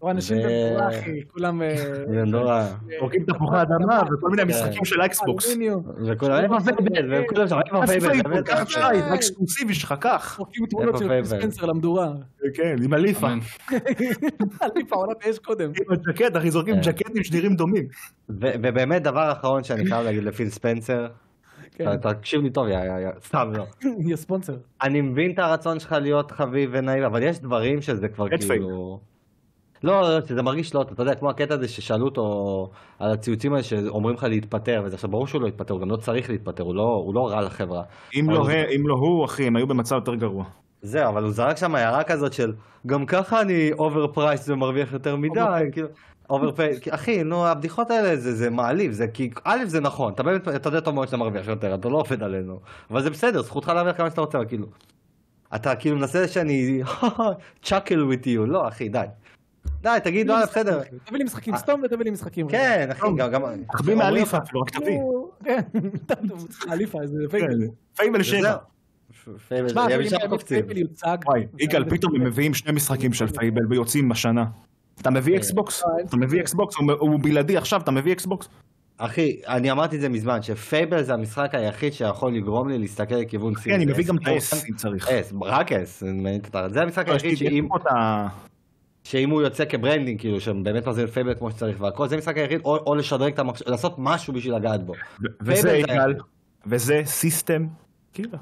או אנשים כולם... אה, מדורה, זורקים תפוחי אדמה וכל מיני כן. משחקים של. אלומיניום. וכולם, איפה Fable? וכולם שם, איפה זה Fable? Fable? באמת, קח איפה? שי, זה אקסקלוסיבי שלך, קח. זורקים תמונות של Fable? ספנסר למדורה. כן, עם חליפה. אמן. חליפה עונת האש קודם. עם הג'קט, אחי, זורקים כן. ג'קטים שנראים דומים. ובאמת דבר אחרון שאני חייב להגיד לפיל ספנסר, כן, תקשיב לי טוב, יא יא יא, סתם לא. יהיה ספונסר. אני מבין את הרצון שלך להיות חביב ונעים, אבל יש דברים שזה כבר כאילו... לא, לא, שזה מרגיש לא אתה יודע, כמו הקטע הזה ששאלו אותו על הציוצים האלה שאומרים לך להתפטר, וזה עכשיו ברור שהוא לא יתפטר, הוא גם לא צריך להתפטר, הוא לא, הוא לא רע לחברה. אם לא זה- אם לא הוא, אחי, הם היו במצב יותר גרוע. זהו, אבל הוא זרק שם הערה כזאת של, גם ככה אני overprice ומרוויח יותר מדי, כאילו, overpay, אחי, נו, הבדיחות האלה זה, זה מעליב, זה כי, א', זה נכון, אתה באמת, אתה יודע טוב מאוד שאתה מרוויח יותר, אתה לא עובד עלינו, אבל זה בסדר, זכותך להרוויח כמה שאתה רוצה, כאילו, אתה כאילו מנסה שאני, chuckle with you, לא, אחי, די. די, תגיד, לא, בסדר. תביא לי משחקים סתום ותביא לי משחקים. כן, אחי, גם. תחביא מהחליפה אפילו, רק תביא. כן, טוב, חליפה, איזה Fable. Fable וזהו. שבע. Fable, תשמע. Fable יוצג... וואי, יגאל, פתאום הם מביאים שני משחקים של Fable ויוצאים בשנה. אתה מביא אקסבוקס? אה, אתה מביא אקסבוקס? הוא- בלעדי עכשיו, אתה מביא אקסבוקס? אחי, אני אמרתי את זה מזמן, ש Fable זה המשחק היחיד שיכול לגרום לי להסתכל לכיוון אחי, אני מביא גם את ה S אם צריך. S, רק S, זה המשחק לא, יש היחיד לי שאם. שאם הוא יוצא כ branding, כאילו, שהם באמת מחזירים Fable כמו שצריך והכל, זה המשחק היחיד, או, או לשדרג את המחשב, לעשות משהו בשביל לגעת בו. וזה יגאל. וזה system killer.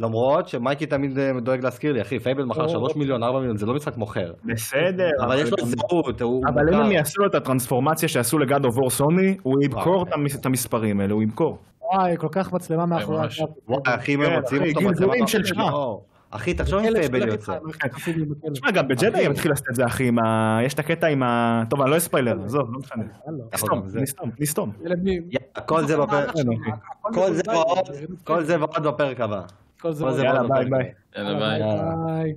למרות שמייקי תמיד אה, דואג להזכיר לי, אחי, Fable מכר 3 מיליון, 4 מיליון, זה לא משחק מוכר. בסדר, אבל יש לו זהות, הוא אבל אם. הם יעשו לו את הטרנספורמציה שעשו ל God of War סוני, הוא ימכור. את המס- את המספרים האלה, הוא ימכור. וואי, כל כך מצלמה מאחורי אחי, אם כן, הם מוצאים אותו מצלמה-. אחי, תחשוב אם Fable יוצא. תשמע, גם בג'די אחי. הם התחילו לעשות את זה, אחי, עם ה... יש את הקטע עם ה... טוב, אני לא אספיילר, עזוב, לא משנה. נסתום, גם זה. נסתום, נסתום. כל זה בפרק, הכל כל זה. ועוד, בפרק הבא. כל זה כל זה ועוד. יאללה, ביי בפרק ביי. הבא. יאללה ביי. יאללה. ביי.